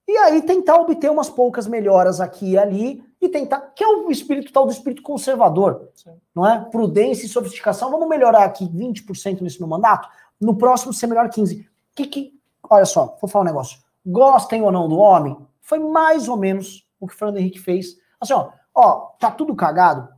A: e aí tentar obter umas poucas melhoras aqui e ali e tentar, que é o espírito tal do espírito conservador, Sim. não é? Prudência e sofisticação. Vamos melhorar aqui 20% nisso no mandato, no próximo ser melhor 15. Que que, olha só, vou falar um negócio. Gostem ou não do homem, foi mais ou menos o que o Fernando Henrique fez. Assim, ó, ó, tá tudo cagado.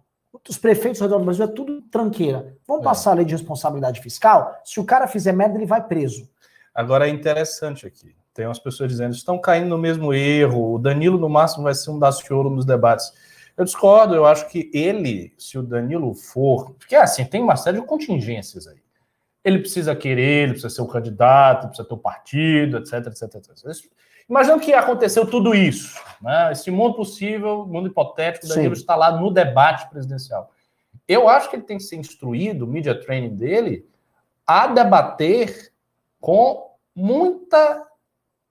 A: Os prefeitos ao redor do Brasil é tudo tranqueira. Vamos é. passar a lei de responsabilidade fiscal. Se o cara fizer merda, ele vai preso.
B: Agora é interessante aqui. Tem umas pessoas dizendo estão caindo no mesmo erro. O Danilo, no máximo, vai ser um daciolo nos debates. Eu discordo, eu acho que ele, se o Danilo for. Porque assim, tem uma série de contingências aí. Ele precisa querer, ele precisa ser um candidato, precisa ter um partido, etc, etc, etc. Imagina que aconteceu tudo isso, né? Esse mundo possível, mundo hipotético, Danilo está lá no debate presidencial. Eu acho que ele tem que ser instruído, o media training dele, a debater com muita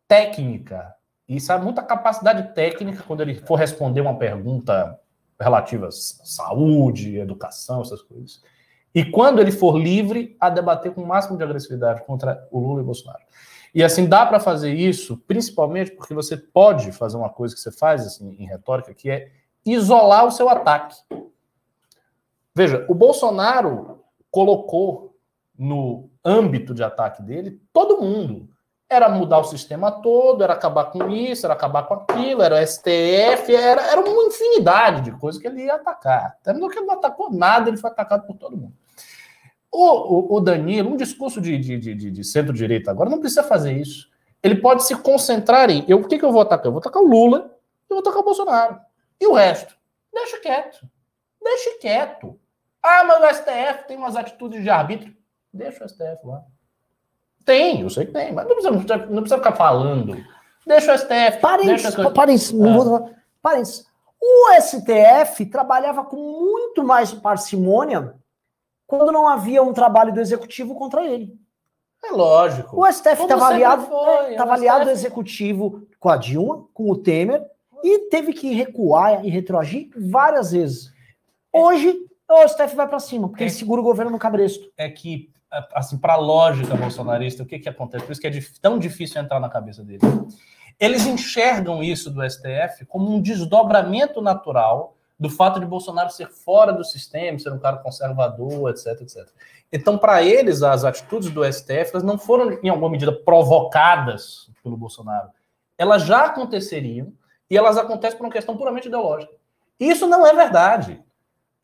B: técnica e sabe muita capacidade técnica quando ele for responder uma pergunta relativa à saúde, educação, essas coisas. E quando ele for livre, a debater com o máximo de agressividade contra o Lula e o Bolsonaro. E assim, dá para fazer isso, principalmente porque você pode fazer uma coisa que você faz assim, em retórica, que é isolar o seu ataque. Veja, o Bolsonaro colocou no âmbito de ataque dele todo mundo. Era mudar o sistema todo, era acabar com isso, era acabar com aquilo, era o STF, era, era uma infinidade de coisas que ele ia atacar. Terminou que ele não atacou nada, ele foi atacado por todo mundo. O, o, o Danilo, um discurso de, de, de, de centro-direita agora, não precisa fazer isso. Ele pode se concentrar em. Eu, o que, que eu vou atacar? Eu vou atacar o Lula e vou atacar o Bolsonaro. E o resto? Deixa quieto. Deixa quieto. Ah, mas o STF tem umas atitudes de arbítrio. Deixa o STF lá. Tem, eu sei que tem, mas não precisa, não precisa ficar falando. Deixa o STF.
A: Parem,
B: deixa
A: parem, é. parem. O STF trabalhava com muito mais parcimônia quando não havia um trabalho do executivo contra ele.
B: É lógico.
A: O STF estava aliado, foi, é, aliado STF... executivo com a Dilma, com o Temer, e teve que recuar e retroagir várias vezes. Hoje, o STF vai para cima, porque é, ele segura o governo no cabresto.
B: É que, assim, para a lógica bolsonarista, o que, que acontece? Por isso que é tão difícil entrar na cabeça dele. Eles enxergam isso do STF como um desdobramento natural do fato de Bolsonaro ser fora do sistema, ser um cara conservador, etc, etc. Então, para eles, as atitudes do STF elas não foram, em alguma medida, provocadas pelo Bolsonaro. Elas já aconteceriam e elas acontecem por uma questão puramente ideológica. Isso não é verdade.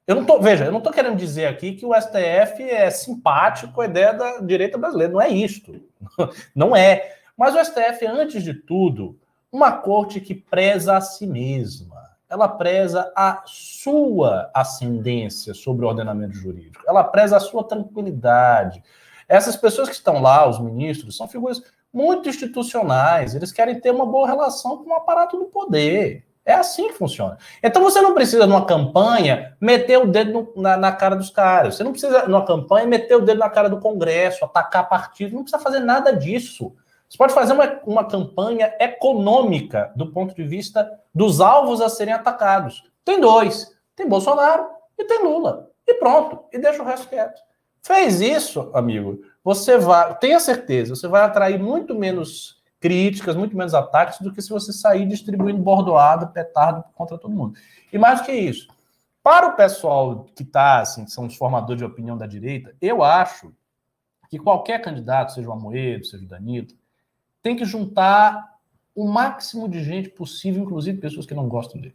B: Eu não tô, veja, eu não estou querendo dizer aqui que o STF é simpático a ideia da direita brasileira. Não é isto. Não é. Mas o STF, antes de tudo, uma corte que preza a si mesma ela preza a sua ascendência sobre o ordenamento jurídico, ela preza a sua tranquilidade. Essas pessoas que estão lá, os ministros, são figuras muito institucionais, eles querem ter uma boa relação com o aparato do poder. É assim que funciona. Então você não precisa, numa campanha, meter o dedo no, na, na, cara dos caras. Você não precisa, numa campanha, meter o dedo na cara do Congresso, atacar partido. Não precisa fazer nada disso. Você pode fazer uma, uma campanha econômica do ponto de vista dos alvos a serem atacados. Tem dois: tem Bolsonaro e tem Lula. E pronto, e deixa o resto quieto. Fez isso, amigo, você vai, tenha certeza, você vai atrair muito menos críticas, muito menos ataques do que se você sair distribuindo bordoada, petardo contra todo mundo. E mais do que isso, para o pessoal que está, assim, são os formadores de opinião da direita, eu acho que qualquer candidato, seja o Amoedo, seja o Danilo, tem que juntar o máximo de gente possível, inclusive pessoas que não gostam dele.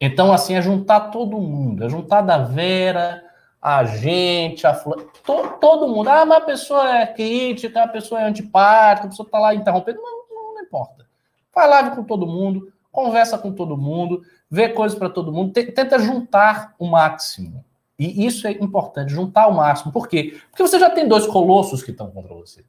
B: Então, assim, é juntar todo mundo, é juntar da Vera, a gente, a to, todo mundo. Ah, mas a pessoa é crítica, a pessoa é antipática, a pessoa está lá interrompendo. Não, não, não, importa. Vai live com todo mundo, conversa com todo mundo, vê coisas para todo mundo, tenta juntar o máximo. E isso é importante, juntar o máximo. Por quê? Porque você já tem dois colossos que estão contra você.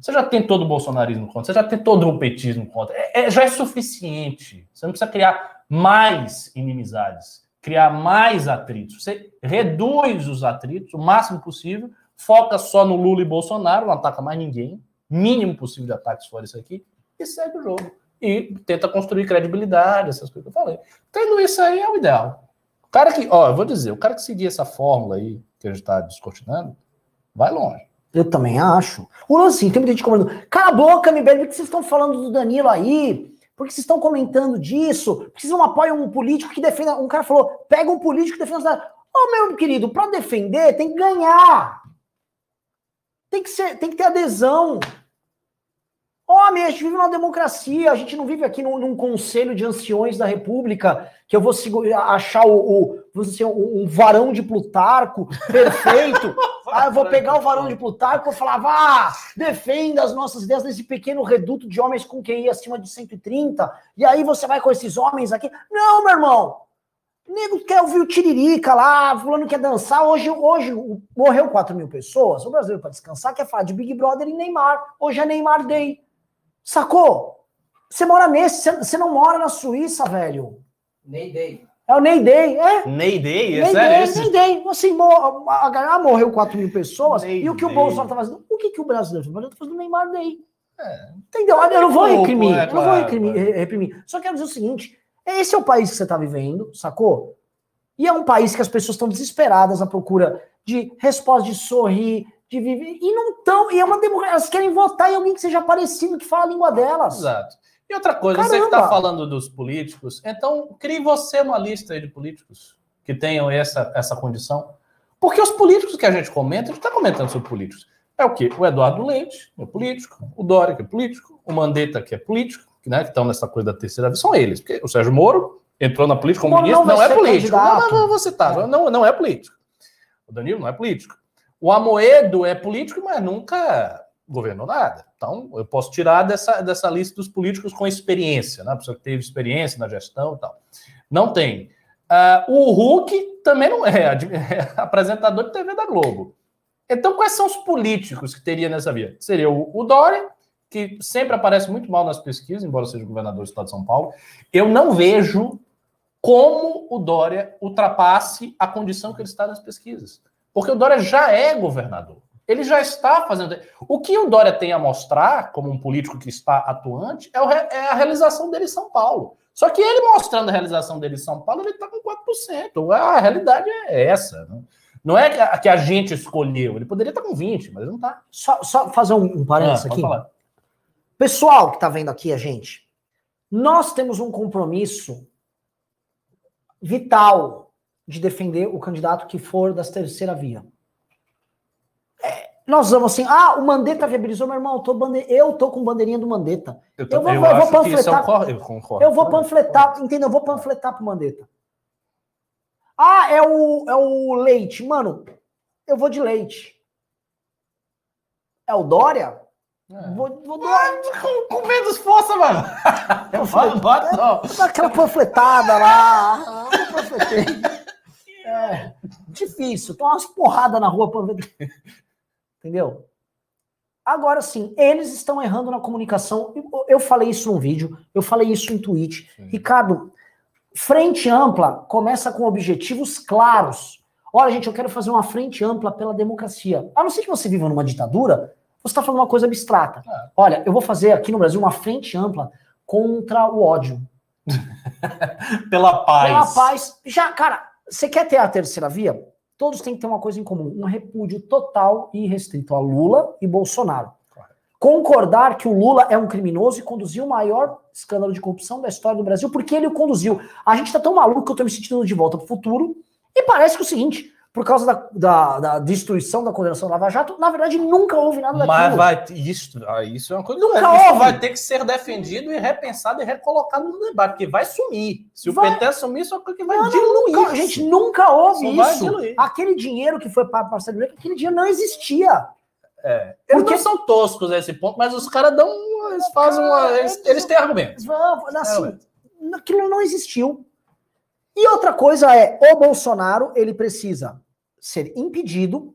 B: Você já tem todo o bolsonarismo contra, você já tem todo o petismo contra. É, é, já é suficiente. Você não precisa criar mais inimizades, criar mais atritos. Você reduz os atritos o máximo possível, foca só no Lula e Bolsonaro, não ataca mais ninguém, mínimo possível de ataques fora isso aqui, e segue o jogo. E tenta construir credibilidade, essas coisas que eu falei. Tendo isso aí é o ideal. O cara que, ó, eu vou dizer, o cara que seguir essa fórmula aí que a gente está descortinando, vai longe.
A: Eu também acho. O lance, tem muita gente comentando. Cala a boca, MBL, por que vocês estão falando do Danilo aí? Por que vocês estão comentando disso? Por que vocês não apoiam um político que defenda. Um cara falou: pega um político que defenda. Ô, oh, meu querido, para defender tem que ganhar. Tem que, ser, tem que ter adesão. Homem, a gente vive numa democracia, a gente não vive aqui num, num conselho de anciões da República, que eu vou achar o, o, um, um varão de Plutarco perfeito. ah, eu vou pegar o varão de Plutarco e vou falar, vá, defenda as nossas ideias nesse pequeno reduto de homens com QI acima de 130, e aí você vai com esses homens aqui. Não, meu irmão! Nego quer ouvir o tiririca lá, fulano quer dançar. Hoje, hoje morreu 4 mil pessoas. O brasileiro para descansar quer falar de Big Brother e Neymar. Hoje é Neymar Day. Sacou? Você mora nesse, você não mora na Suíça, velho.
C: Ney Day.
A: É o Ney Day, é?
B: Ney Day?
A: Ney
B: Esse
A: Day,
B: é esse?
A: Ney Day. Assim, mor a morreu 4 mil pessoas.
B: Ney
A: e o que o
B: Day.
A: Bolsonaro tá fazendo? O que, que o brasileiro tá fazendo? Ele tá fazendo Neymar Day.
B: É.
A: Entendeu? Eu não vou reprimir.
B: é,
A: eu não vou reprimir,
B: claro.
A: reprimir. Só quero dizer o seguinte: esse é o país que você tá vivendo, sacou? E é um país que as pessoas estão desesperadas à procura de resposta, de sorrir, de viver. E não estão. E é uma democracia. Elas querem votar em alguém que seja parecido, que fala a língua delas.
B: Exato. E outra coisa, você que está
A: Caramba!
B: falando dos políticos, então crie você uma lista de políticos que tenham essa, essa condição. Porque os políticos que a gente comenta, a gente está comentando sobre políticos. É o quê? O Eduardo Leite, que é político, o Dória, que é político, o Mandetta, que é político, que, né, que estão nessa coisa da terceira vez, são eles. Porque o Sérgio Moro entrou na política como ministro,
A: não
B: não, é político. Não,
A: candidato.
B: não, não vou citar,
A: É.
B: não, não é político. O Danilo não é político. O Amoedo é político, mas nunca governou nada. Então, eu posso tirar dessa, dessa lista dos políticos com experiência, né? A pessoa que teve experiência na gestão e tal. Não tem. Ah, o Hulk também não é, ad- é apresentador de TV da Globo. Então, quais são os políticos que teria nessa via? Seria o, o Dória, que sempre aparece muito mal nas pesquisas, embora seja governador do estado de São Paulo. Eu não vejo como o Dória ultrapasse a condição que ele está nas pesquisas. Porque o Dória já é governador. Ele já está fazendo. O que o Dória tem a mostrar, como um político que está atuante, é, o é a realização dele em São Paulo. Só que ele mostrando a realização dele em São Paulo, ele está com 4%. A realidade é essa. Né? Não é que a, que a gente escolheu. Ele poderia estar com 20%, mas não está.
A: Só, só fazer um, um parênteses aqui. Pessoal que tá vendo aqui a gente, nós temos um compromisso vital de defender o candidato que for da terceira via. É, nós vamos assim, ah, o Mandetta viabilizou, meu irmão, eu tô, bande... eu tô com bandeirinha do Mandetta.
B: Eu,
A: Eu vou-
B: eu
A: eu vou
B: isso é um
A: panfletar-
B: eu concordo.
A: Eu vou panfletar, entendeu? Eu vou panfletar pro Mandetta. Ah, é o, é o leite. Mano, eu vou de leite. É o Dória?
B: É.
A: Vou, vou Dória.
B: Com, com menos força, mano. Eu falo, bota, ó.
A: Dá aquela panfletada lá. Ah, eu panfletei. É, difícil. Toma umas porradas na rua. panfletei. Entendeu? Agora sim, eles estão errando na comunicação. Eu- falei isso num vídeo, eu falei isso em tweet.
B: Sim.
A: Ricardo, frente ampla começa com objetivos claros. Olha, gente, eu quero fazer uma frente ampla pela democracia. A não ser que você viva numa ditadura, você está falando uma coisa abstrata.
B: É.
A: Olha, eu vou fazer aqui no Brasil uma frente ampla contra o ódio.
B: Pela paz.
A: Pela paz. Já, cara, você quer ter a terceira via? Todos têm que ter uma coisa em comum: um repúdio total e irrestrito a Lula e Bolsonaro.
B: Correto.
A: Concordar que o Lula é um criminoso e conduziu o maior escândalo de corrupção da história do Brasil, porque ele o conduziu. A gente tá tão maluco que eu tô me sentindo de volta pro futuro. E parece que é o seguinte: por causa da, da, da destruição da condenação Lava Jato, na verdade nunca houve nada daquilo.
B: Mas vai isso, ah, isso é uma coisa.
A: Nunca
B: isso
A: houve.
B: vai ter que ser defendido e repensado e recolocado no debate, porque vai sumir. Se o
A: Vai.
B: PT assumir, só que vai
A: Não,
B: diluir.
A: nunca- gente, nunca houve isso.
B: diluir.
A: Aquele dinheiro que foi para parceiro dele, aquele dinheiro não existia.
B: É. Eles
A: Porque-
B: são toscos a esse ponto, mas os caras dão. Eles fazem uma. Eles, eles têm argumentos.
A: Assim,
B: Realmente.
A: aquilo não existiu. E outra coisa é, o Bolsonaro, ele precisa ser impedido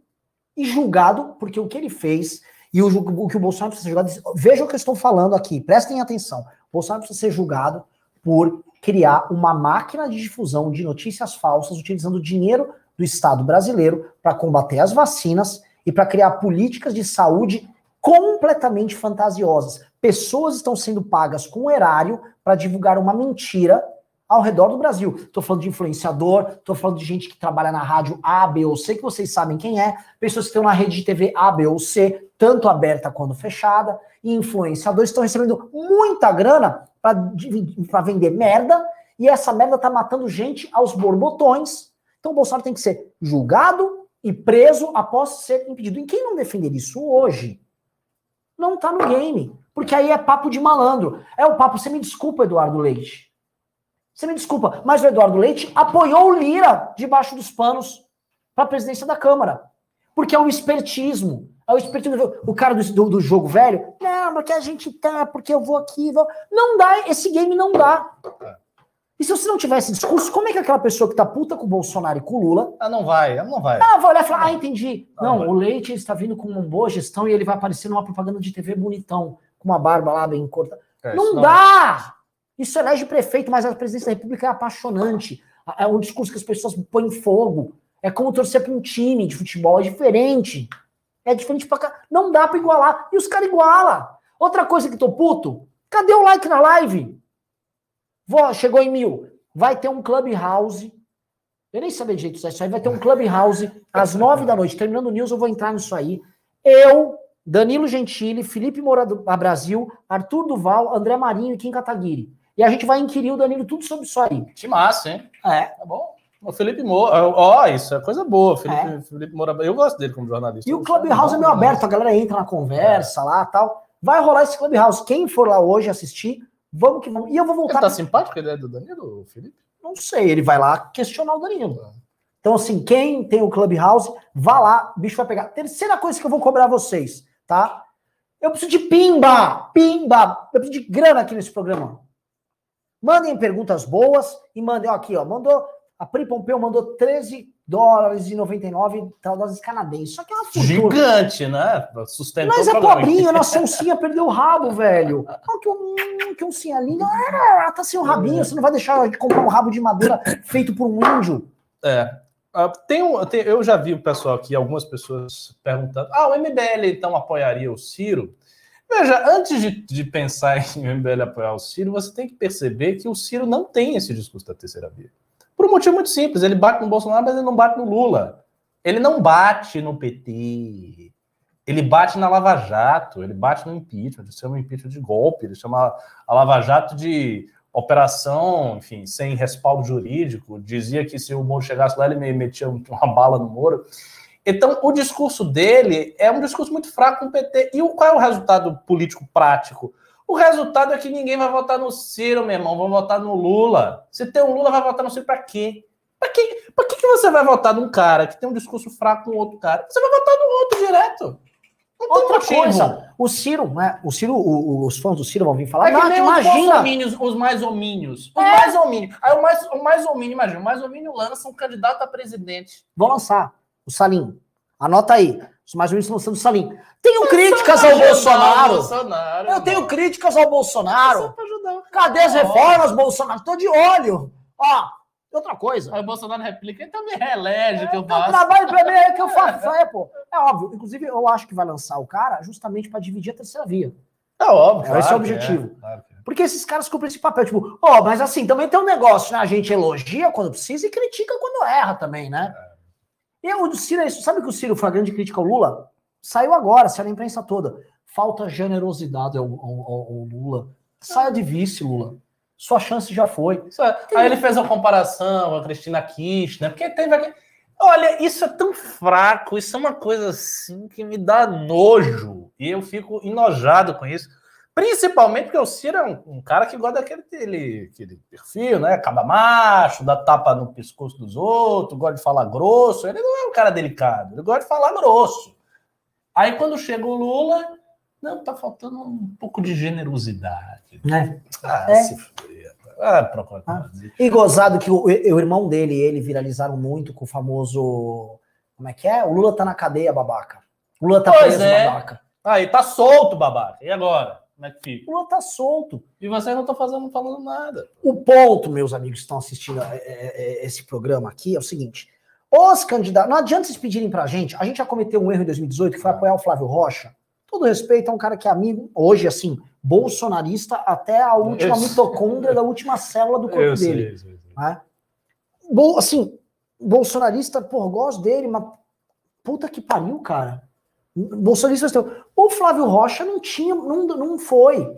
A: e julgado, porque o que ele fez, e o, o que o Bolsonaro precisa ser julgado, veja o que eu estou falando aqui, prestem atenção. O Bolsonaro precisa ser julgado por criar uma máquina de difusão de notícias falsas, utilizando o dinheiro do Estado brasileiro para combater as vacinas e para criar políticas de saúde completamente fantasiosas. Pessoas estão sendo pagas com erário para divulgar uma mentira ao redor do Brasil. Estou falando de influenciador, estou falando de gente que trabalha na rádio A, B ou C, que vocês sabem quem é, pessoas que estão na rede de TV A, B ou C, tanto aberta quanto fechada, e influenciadores estão recebendo muita grana para vender merda, e essa merda tá matando gente aos borbotões. Então o Bolsonaro tem que ser julgado e preso após ser impedido. E quem não defender isso hoje não tá no game. Porque aí é papo de malandro. É o papo, você me desculpa, Eduardo Leite. Você me desculpa, mas o Eduardo Leite apoiou o Lira debaixo dos panos para a presidência da Câmara. Porque é o espertismo. É o espertismo. O cara do, do, do jogo velho, não, porque a gente tá, porque eu vou aqui. Vou... Não dá, esse game não dá. E se você não tivesse discurso, como é que aquela pessoa que tá puta com o Bolsonaro e com o Lula.
B: Ah, não vai, ela não vai.
A: Ah, vai olhar e falar, ah, entendi.
B: Não,
A: Não, o Leite está vindo com uma boa gestão e ele vai aparecer numa propaganda de TV bonitão, com uma barba lá bem corta.
B: É,
A: não
B: senão-
A: dá! Isso elege prefeito, mas a presidência da República é apaixonante. É um discurso que as pessoas põem fogo. É como torcer para um time de futebol, é diferente. É diferente pra cá. Não dá pra igualar. E os caras igualam. Outra coisa que tô puto, cadê o like na live? Vó, chegou em mil. Vai ter um Clubhouse. Eu nem sabia direito disso aí. Vai ter um Clubhouse às nove da noite. Terminando o news, eu vou entrar nisso aí. Eu, Danilo Gentili, Felipe Moura do Brasil, Arthur Duval, André Marinho e Kim Kataguiri. E a gente vai inquirir o Danilo tudo sobre isso aí.
B: Que massa, hein?
A: É.
B: Tá bom. O Felipe Moura, ó, isso é coisa boa. Felipe, Felipe Moura, eu gosto dele como jornalista.
A: E o Clubhouse é meio aberto, a galera entra na conversa lá tal. Vai rolar esse Clubhouse. Quem for lá hoje assistir, vamos que vamos. E eu vou
B: Ele
A: voltar.
B: tá simpático a ideia do Danilo, o Felipe?
A: Não sei, ele vai lá questionar o Danilo. Então, assim, quem tem o Clubhouse, vá lá, o bicho vai pegar. Terceira coisa que eu vou cobrar vocês, tá? Eu preciso de pimba! Pimba! Eu preciso de grana aqui nesse programa. Mandem perguntas boas e mandem, ó, aqui, ó, mandou. A Pri Pompeu mandou 13 dólares e 99 dólares canadenses. Só que é uma fortuna.
B: Gigante, né? Sustentou
A: Mas é pobrinho, nossa oncinha perdeu o rabo, velho. Olha que, um, que oncinha linda. Ah, tá sem o rabinho, você não vai deixar de comprar um rabo de madeira feito por um índio.
B: É. Ah, tem um, tem- eu já vi o pessoal aqui, algumas pessoas perguntando: ah, o MBL então apoiaria o Ciro? Veja, antes de, de pensar em MBL apoiar o Ciro, você tem que perceber que o Ciro não tem esse discurso da terceira via. Por um motivo muito simples: ele bate no Bolsonaro, mas ele não bate no Lula. Ele não bate no PT. Ele bate na Lava Jato, ele bate no impeachment, ele chama impeachment de golpe, ele chama a Lava Jato de operação, enfim, sem respaldo jurídico, dizia que se o Moro chegasse lá, ele me- metia um- uma bala no Moro. Então, o discurso dele é um discurso muito fraco com o PT. E qual é o resultado político prático? O resultado é que ninguém vai votar no Ciro, meu irmão, vão votar no Lula. Se tem um Lula, vai votar no Ciro pra quê? Pra, quê? pra que, que você vai votar num cara que tem um discurso fraco com outro cara? Você vai votar no outro direto. Não tem
A: Outra
B: motivo.
A: coisa, o Ciro, né? O Ciro, o- os fãs do Ciro vão vir falar.
B: É que
A: "Nath,
B: nem os
A: imagina!
B: bolsominions, os mais homínios. Os
A: É.
B: mais homínios. Aí o mais, o mais homínio, imagina, o mais homínio lança um candidato a presidente.
A: Vão lançar o Salim. Anota aí. Os mais ou menos estão lançando o Salim. Tenho críticas ao Bolsonaro.
B: Bolsonaro
A: Eu tenho críticas ao
B: Só
A: Bolsonaro.
B: pra ajudar.
A: Cadê as reformas, Bolsonaro? Tô de olho. Ó, outra coisa.
B: Aí o Bolsonaro replica, então me reelege que eu
A: O
B: faço.
A: trabalho pra mim é que eu faço. É, pô. É óbvio. Inclusive, eu acho que vai lançar o cara justamente pra dividir a terceira via.
B: É óbvio.
A: Esse é o
B: claro que
A: objetivo.
B: claro é.
A: Porque esses caras cumprem esse papel. Tipo, ó, mas assim, também tem um negócio, né? A gente elogia quando precisa e critica quando erra também, né? E o Ciro é isso. Sabe que o Ciro foi a grande crítica ao Lula? Saiu agora, saiu na imprensa toda. Falta generosidade ao, ao- ao- Lula. Saia de vice, Lula. Sua chance já foi.
B: É- Aí ele fez uma comparação com a Cristina Kirchner, porque teve. Olha, isso é tão fraco, isso é uma coisa assim que me dá nojo. E eu fico enojado com isso. Principalmente porque o Ciro é um, um cara que gosta daquele aquele, aquele perfil, né? Acaba macho, dá tapa no pescoço dos outros, gosta de falar grosso. Ele não é um cara delicado, ele gosta de falar grosso. Aí quando chega o Lula, não, tá faltando um pouco de generosidade.
A: Né?
B: Ah,
A: É.
B: se fuder. Ah, procura.
A: Ah. E gozado que o, o irmão dele e ele viralizaram muito com o famoso. Como é que é? O Lula tá na cadeia, babaca. O Lula tá
B: Pois
A: preso,
B: é.
A: babaca.
B: Aí tá solto, babaca. E agora? Como é que fica?
A: O Lula tá solto.
B: E vocês não estão fazendo, falando nada.
A: O ponto, meus amigos que estão assistindo é, é, é, esse programa aqui, é o seguinte: os candidatos. Não adianta vocês pedirem pra gente. A gente já cometeu um erro em 2018 que foi apoiar o Flávio Rocha. Todo respeito, é um cara que é amigo, hoje, assim, bolsonarista até a última
B: Eu-
A: mitocôndria da última célula do corpo
B: Eu
A: dele.
B: sei, sei, sei.
A: né? Bom, assim, bolsonarista, pô, gosto dele, mas puta que pariu, cara. Bolsonarista, o Flávio Rocha não tinha, não, não foi.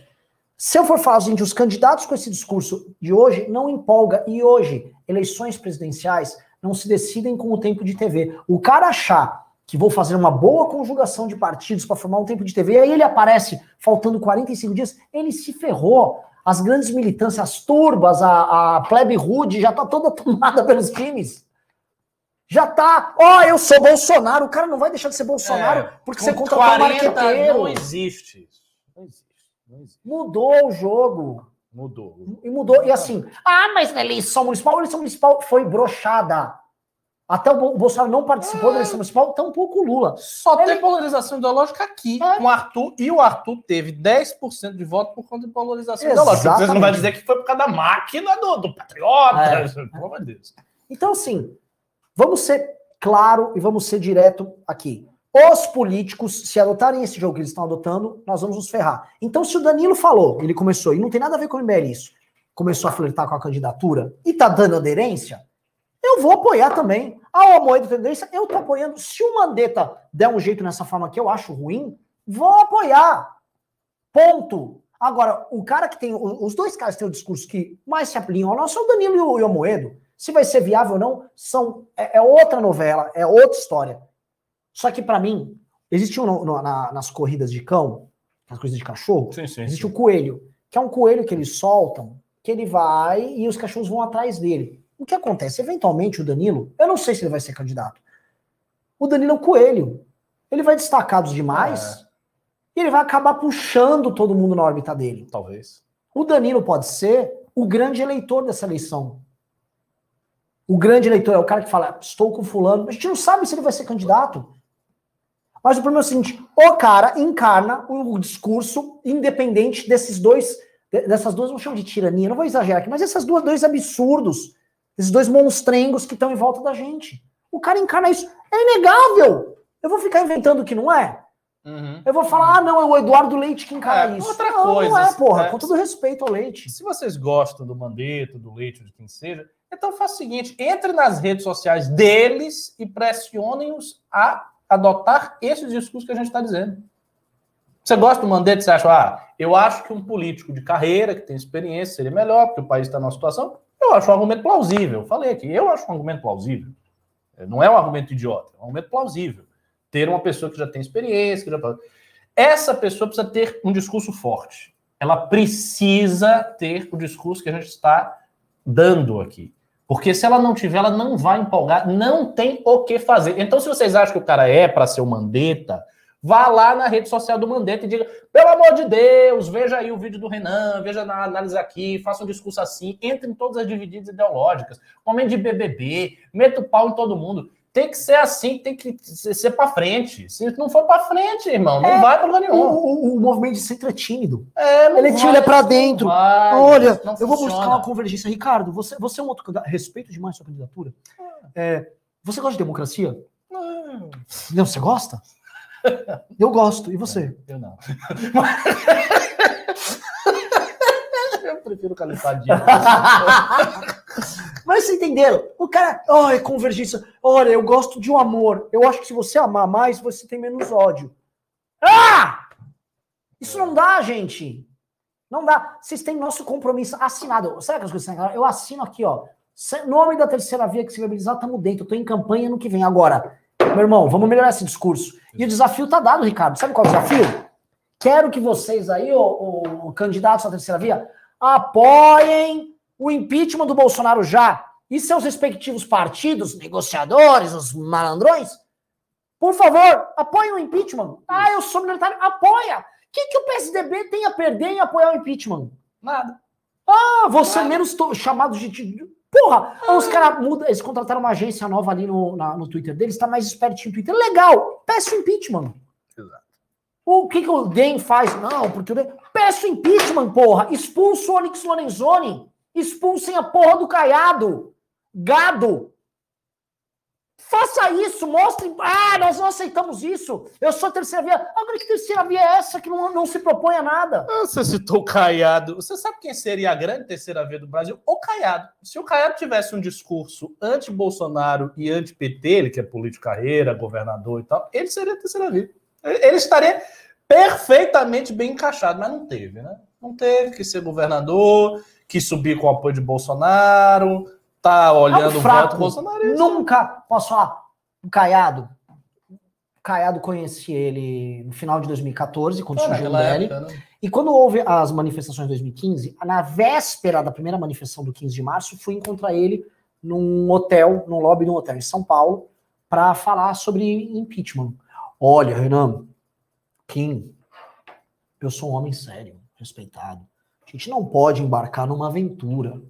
A: Se eu for falar, gente, os candidatos com esse discurso de hoje não empolga. E hoje, eleições presidenciais não se decidem com o tempo de TV. O cara achar que vou fazer uma boa conjugação de partidos para formar um tempo de TV, aí ele aparece faltando 45 dias, ele se ferrou. As grandes militâncias, as turbas, a, a plebe rude já tá toda tomada pelos times. Já tá, ó, eu sou Bolsonaro, o cara não vai deixar de ser Bolsonaro
B: É,
A: porque você contratou um
B: 40
A: marqueteiro.
B: Não existe isso. Não existe. Não existe.
A: Mudou o jogo.
B: Mudou.
A: E mudou. E assim, ah, mas na eleição municipal, a eleição municipal foi brochada. Até o Bolsonaro não participou da eleição municipal, tampouco o Lula.
B: Só
A: Ele-
B: tem polarização ideológica aqui,
A: É.
B: com o Arthur, e o Arthur teve 10% de voto por conta de polarização ideológica. Vocês não
A: Exatamente.
B: vão dizer que foi por causa da máquina do, do patriota.
A: É.
B: Pelo amor de Deus.
A: Então, assim, vamos ser claro e vamos ser direto aqui. Os políticos, se adotarem esse jogo que eles estão adotando, nós vamos nos ferrar. Então, se o Danilo falou, ele começou, e não tem nada a ver com o MBL isso, começou a flertar com a candidatura e tá dando aderência, eu vou apoiar também. Ah, o Amoedo tem aderência, eu tô apoiando. Se o Mandetta der um jeito nessa forma que eu acho ruim, vou apoiar. Ponto. Agora, o cara que tem. Os dois caras que têm o discurso que mais se aplicam ao nosso é o Danilo e o Amoedo. Se vai ser viável ou não, são, é, é outra novela, é outra história. Só que, pra mim, existe um, no- na- nas corridas de cão, nas coisas de cachorro,
B: Sim, sim.
A: existe o coelho, que é um coelho que eles soltam, que ele vai e os cachorros vão atrás dele. O que acontece? Eventualmente, o Danilo, eu não sei se ele vai ser candidato. O Danilo é um coelho. Ele vai destacar dos demais e ele vai acabar puxando todo mundo na órbita dele.
B: Talvez.
A: O Danilo pode ser o grande eleitor dessa eleição. O grande eleitor é o cara que fala, estou com fulano. A gente não sabe se ele vai ser candidato. Mas o problema é o seguinte: o cara encarna o discurso independente desses dois, de- dessas duas, não chamo de tirania, não vou exagerar aqui, mas esses dois, dois absurdos, esses dois monstrengos que estão em volta da gente. O cara encarna isso. É inegável. Eu vou ficar inventando que não é?
B: Uhum.
A: Eu vou falar, ah, não, é o Eduardo Leite que encara
B: É,
A: isso.
B: outra
A: não,
B: coisa,
A: não é, porra.
B: é.
A: Com todo respeito ao Leite.
B: Se vocês gostam do Mandetta, do Leite, de quem seja, então faça o seguinte: entre nas redes sociais deles e pressionem-os a adotar esse discurso que a gente está dizendo. Você gosta do Mandetta? Você acha, ah, eu acho que um político de carreira, que tem experiência, seria melhor, porque o país está numa situação. Eu acho um argumento plausível. Falei aqui, eu acho um argumento plausível. Não é um argumento idiota, é um argumento plausível. Ter uma pessoa que já tem experiência, que já... essa pessoa precisa ter um discurso forte. Ela precisa ter o discurso que a gente está dando aqui. Porque se ela não tiver, ela não vai empolgar, não tem o que fazer. Então, se vocês acham que o cara é para ser o Mandetta, vá lá na rede social do Mandetta e diga: pelo amor de Deus, veja aí o vídeo do Renan, veja na análise aqui, faça um discurso assim, entre em todas as divididas ideológicas, homem de BBB, meta o pau em todo mundo. Tem que ser assim, tem que ser para frente. Se não for para frente, irmão, não
A: É,
B: vai para lugar
A: O,
B: nenhum.
A: o- o movimento de centro é tímido.
B: É, não
A: Ele
B: vai,
A: tira pra
B: não
A: dentro.
B: vai,
A: Olha, eu vou buscar uma convergência. Ricardo, você, você é um outro candidato. Respeito demais sua candidatura. É, você gosta de democracia?
B: Não,
A: Não, você gosta? Eu gosto. E você?
B: eu não. eu prefiro califadinho.
A: Mas vocês entenderam? O cara, oh, é convergência. Olha, eu gosto de um amor. Eu acho que se você amar mais, você tem menos ódio. Ah! Isso não dá, gente. Não dá. Vocês têm nosso compromisso assinado. Sabe aquelas coisas? Eu assino aqui, ó. Nome da terceira via que se viabilizar, estamos dentro. Eu tô em campanha no que vem. Agora, meu irmão, vamos melhorar esse discurso. E o desafio tá dado, Ricardo. Sabe qual é o desafio? Quero que vocês aí, o, o, candidatos à terceira via, apoiem o impeachment do Bolsonaro já. E seus respectivos partidos, negociadores, os malandrões, por favor, apoiem o impeachment. Ah, eu sou minoritário. Apoia. O que, que o PSDB tem a perder em apoiar o impeachment?
B: Nada.
A: Ah, você menos to- chamado de. de- Porra! Ah, os caras mudam. Eles contrataram uma agência nova ali no, na- no Twitter deles, está mais espertinho no Twitter. Legal! Peço impeachment.
B: Exato.
A: O que, que o DEM faz? Não, porque o DEM. Peço impeachment, porra! Expulso o Onyx Lorenzoni! Expulsem a porra do Caiado! Gado! Faça isso, mostrem. Ah, nós não aceitamos isso. Eu sou terceira via. Agora que terceira via é essa que não, não se propõe a nada?
B: Você citou o Caiado. Você sabe quem seria a grande terceira via do Brasil? O Caiado. Se o Caiado tivesse um discurso anti-Bolsonaro e anti-PT, ele que é político carreira, governador e tal, ele seria a terceira via. Ele estaria perfeitamente bem encaixado, mas não teve, né? Não teve que ser governador, que subir com o apoio de Bolsonaro, tá olhando o voto bolsonarista.
A: Nunca, posso falar, o Caiado. O Caiado conheci ele no final de 2014, quando
B: Ah,
A: surgiu o
B: época, né?
A: E quando houve as manifestações de 2015, na véspera da primeira manifestação do 15 de março, fui encontrar ele num hotel, num lobby de um hotel em São Paulo, para falar sobre impeachment. Olha, Renan, Kim, eu sou um homem sério, respeitado. A gente não pode embarcar numa aventura.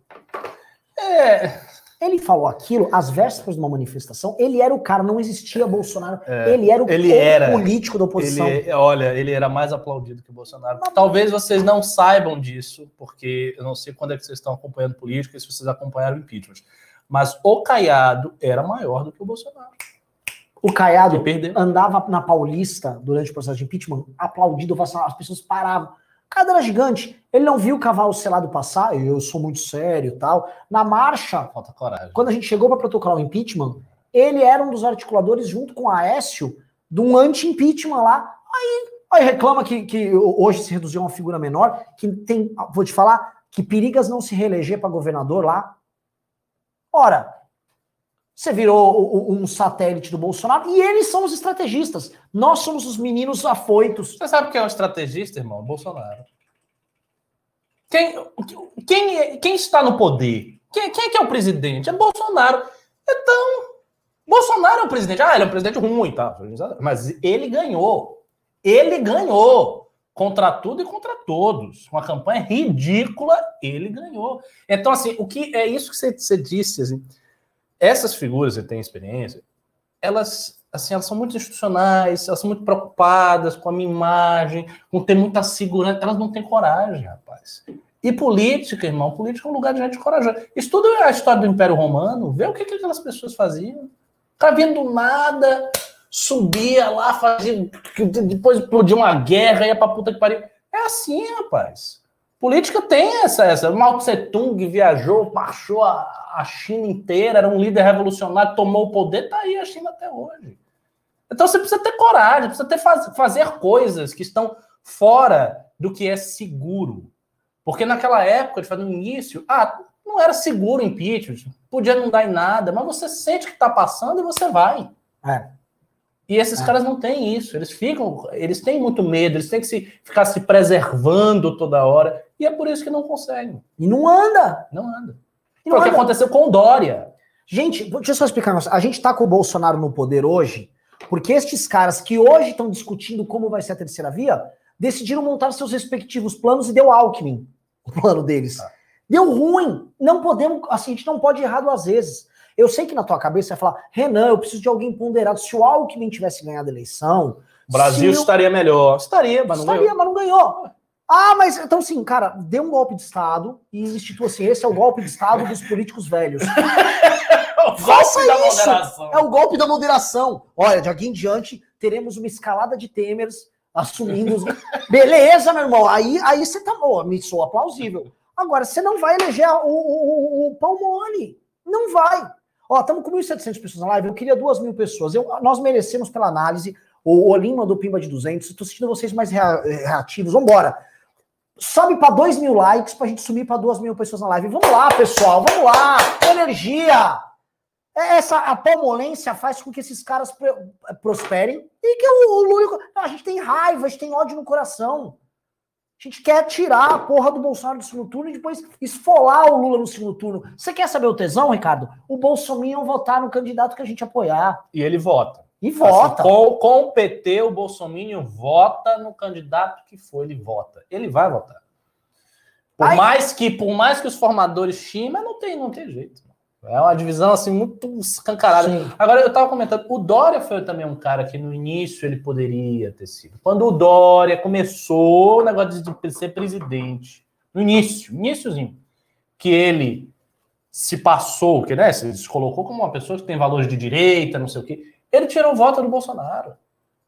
B: É,
A: Ele falou aquilo às vésperas de uma manifestação. Ele era o cara, não existia Bolsonaro.
B: É,
A: ele era o
B: ele era.
A: político da oposição.
B: ele, olha, ele era mais aplaudido que o Bolsonaro. Talvez vocês não saibam disso, porque eu não sei quando é que vocês estão acompanhando política, se vocês acompanharam o impeachment. Mas o Caiado era maior do que o Bolsonaro.
A: O Caiado
B: E
A: andava na Paulista durante o processo de impeachment, aplaudido, as pessoas paravam. O cara era gigante. Ele não viu o cavalo selado passar, eu sou muito sério e tal. Na marcha, quando a gente chegou para protocolar o impeachment, ele era um dos articuladores, junto com a Aécio, de um anti-impeachment lá. Aí, aí reclama que, que hoje se reduziu a uma figura menor, que tem, vou te falar, que perigas não se reeleger para governador lá. Ora, você virou um satélite do Bolsonaro e eles são os estrategistas. Nós somos os meninos afoitos.
B: Você sabe quem é um estrategista, irmão? Bolsonaro. Quem, quem, quem está no poder? Quem, quem é que é o presidente? É Bolsonaro. Então, Bolsonaro é o presidente. Ah, ele é um presidente ruim, tá? Mas ele ganhou. Ele ganhou. Contra tudo e contra todos. Uma campanha ridícula, ele ganhou. Então, assim, o que é isso que você, você disse, assim, essas figuras que têm experiência, elas, assim, elas são muito institucionais, elas são muito preocupadas com a minha imagem, com ter muita segurança, elas não têm coragem, rapaz. E política, irmão, política é um lugar de gente corajosa. Estuda a história do Império Romano, vê o que, que aquelas pessoas faziam. O cara vinha do nada, subia lá, fazia. Depois explodia uma guerra, ia pra puta que pariu. É assim, rapaz. Política tem essa. essa. Mao Tse Tung viajou, marchou a, a China inteira, era um líder revolucionário, tomou o poder, tá aí a China até hoje. Então você precisa ter coragem, precisa ter faz, fazer coisas que estão fora do que é seguro. Porque naquela época, no início, ah, não era seguro o impeachment, podia não dar em nada, mas você sente que está passando e você vai.
A: É.
B: E esses
A: É.
B: caras não têm isso, eles ficam, eles têm muito medo, eles têm que se, ficar se preservando toda hora, e é por isso que não conseguem,
A: E não anda.
B: não anda.
A: E
B: Foi
A: não
B: o que aconteceu com o Dória.
A: Gente, deixa eu só explicar. A gente tá com o Bolsonaro no poder hoje, porque estes caras que hoje estão discutindo como vai ser a terceira via, decidiram montar seus respectivos planos e deu Alckmin o plano deles.
B: Tá.
A: Deu ruim. Não podemos, assim, a gente não pode errar duas vezes. Eu sei que na tua cabeça você vai falar, Renan, eu preciso de alguém ponderado. Se o Alckmin tivesse ganhado a eleição,
B: Brasil
A: o-
B: estaria melhor. Estaria, mas não
A: estaria,
B: ganhou.
A: mas não ganhou. Ah, mas então sim, cara, dê um golpe de Estado e institua assim: esse é o golpe de Estado dos políticos velhos. Faça isso! É o golpe da moderação. Olha, de aqui em diante, teremos uma escalada de temers assumindo os. Beleza, meu irmão. Aí, aí você tá. Oh, me soa plausível. Agora, você não vai eleger o, o, o, o Palmone. Não vai. Ó, estamos com 1.700 pessoas na live. Eu queria 2 mil pessoas. Eu, nós merecemos pela análise. O Olim mandou pimba de 200. Estou sentindo vocês mais rea- reativos. Vambora. Sobe para 2 mil likes para a gente subir para 2 mil pessoas na live. Vamos lá, pessoal. Vamos lá. Energia. É, Essa a palmolência faz com que esses caras pro- prosperem e que o, o Lula. A gente tem raiva, a gente tem ódio no coração. A gente quer tirar a porra do Bolsonaro do segundo turno e depois esfolar o Lula no segundo turno. Você quer saber o tesão, Ricardo? O Bolsonaro votar no candidato que a gente apoiar.
B: E ele vota.
A: E vota.
B: Assim, com, com o PT, o Bolsonaro vota no candidato que for, ele vota. Ele vai votar. Por
A: Ai.
B: mais que, por mais que os formadores mas não tem, não tem jeito. É uma divisão assim muito escancarada.
A: Sim.
B: Agora eu estava comentando, o Dória foi também um cara que no início ele poderia ter sido. Quando o Dória começou o negócio de ser presidente, no início, iníciozinho, que ele se passou, que né, se colocou como uma pessoa que tem valores de direita, não sei o quê, ele tirou o voto do Bolsonaro.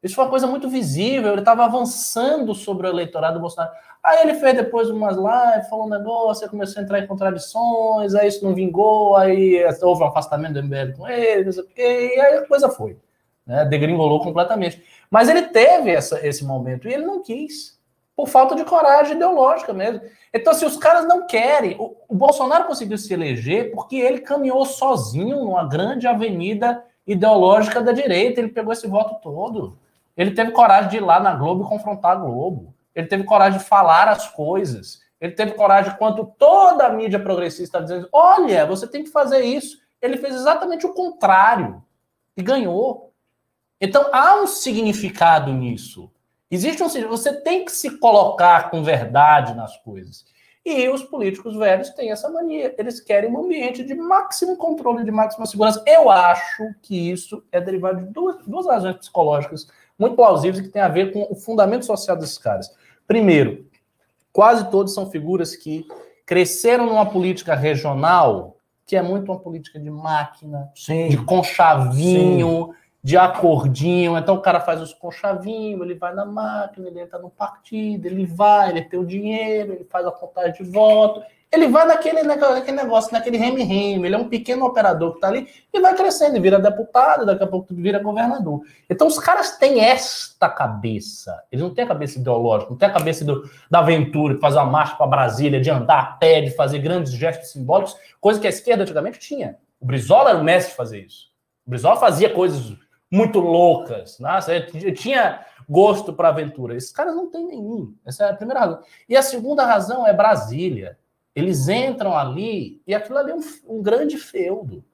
B: Isso foi uma coisa muito visível, ele estava avançando sobre o eleitorado do Bolsonaro. Aí ele fez depois umas lives, falou um negócio, aí começou a entrar em contradições, aí isso não vingou, aí houve um afastamento do MBL com ele, não sei o quê, e aí a coisa foi. Né? Degringolou completamente. Mas ele teve essa, esse momento e ele não quis, por falta de coragem ideológica mesmo. Então, se os caras não querem, o, o Bolsonaro conseguiu se eleger porque ele caminhou sozinho numa grande avenida ideológica da direita, ele pegou esse voto todo. Ele teve coragem de ir lá na Globo e confrontar a Globo. Ele teve coragem de falar as coisas. Ele teve coragem, quando toda a mídia progressista está dizendo: olha, você tem que fazer isso. Ele fez exatamente o contrário e ganhou. Então há um significado nisso. Existe um. Você tem que se colocar com verdade nas coisas. E os políticos velhos têm essa mania. Eles querem um ambiente de máximo controle, de máxima segurança. Eu acho que isso é derivado de duas, duas razões psicológicas muito plausíveis que têm a ver com o fundamento social desses caras. Primeiro, quase todos são figuras que cresceram numa política regional que é muito uma política de máquina, Sim. de conchavinho. De acordinho. Então o cara faz os conchavinhos, ele vai na máquina, ele entra no partido, ele vai, ele tem o dinheiro, ele faz a contagem de voto, ele vai naquele, naquele negócio, naquele reme-reme, ele é um pequeno operador que está ali e vai crescendo, e vira deputado, daqui a pouco vira governador. Então os caras têm esta cabeça, eles não têm a cabeça ideológica, não têm a cabeça do, da aventura, de fazer uma marcha para Brasília, de andar a pé, de fazer grandes gestos simbólicos, coisa que a esquerda antigamente tinha. O Brizola era o mestre de fazer isso. O Brizola fazia coisas muito loucas, né? tinha gosto para aventura. Esses caras não têm nenhum. Essa é a primeira razão. E a segunda razão é Brasília. Eles entram ali e aquilo ali é um, um grande feudo.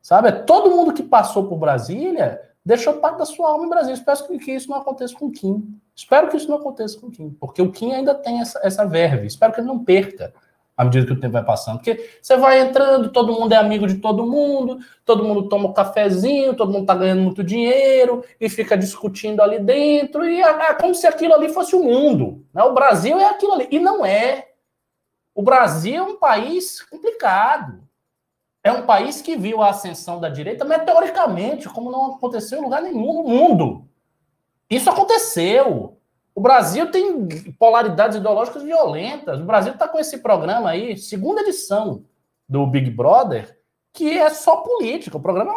B: Sabe? Todo mundo que passou por Brasília deixou parte da sua alma em Brasília. Espero que, que isso não aconteça com o Kim. Espero que isso não aconteça com o Kim, porque o Kim ainda tem essa, essa verve. Espero que ele não perca à medida que o tempo vai passando. Porque você vai entrando, todo mundo é amigo de todo mundo, todo mundo toma um cafezinho, todo mundo tá ganhando muito dinheiro e fica discutindo ali dentro, e é, é como se aquilo ali fosse o mundo. Né? O Brasil é aquilo ali. E não é. O Brasil é um país complicado. É um país que viu a ascensão da direita meteoricamente, como não aconteceu em lugar nenhum no mundo. Isso aconteceu. O Brasil tem polaridades ideológicas violentas. O Brasil está com esse programa aí, segunda edição do Big Brother, que é só política. O programa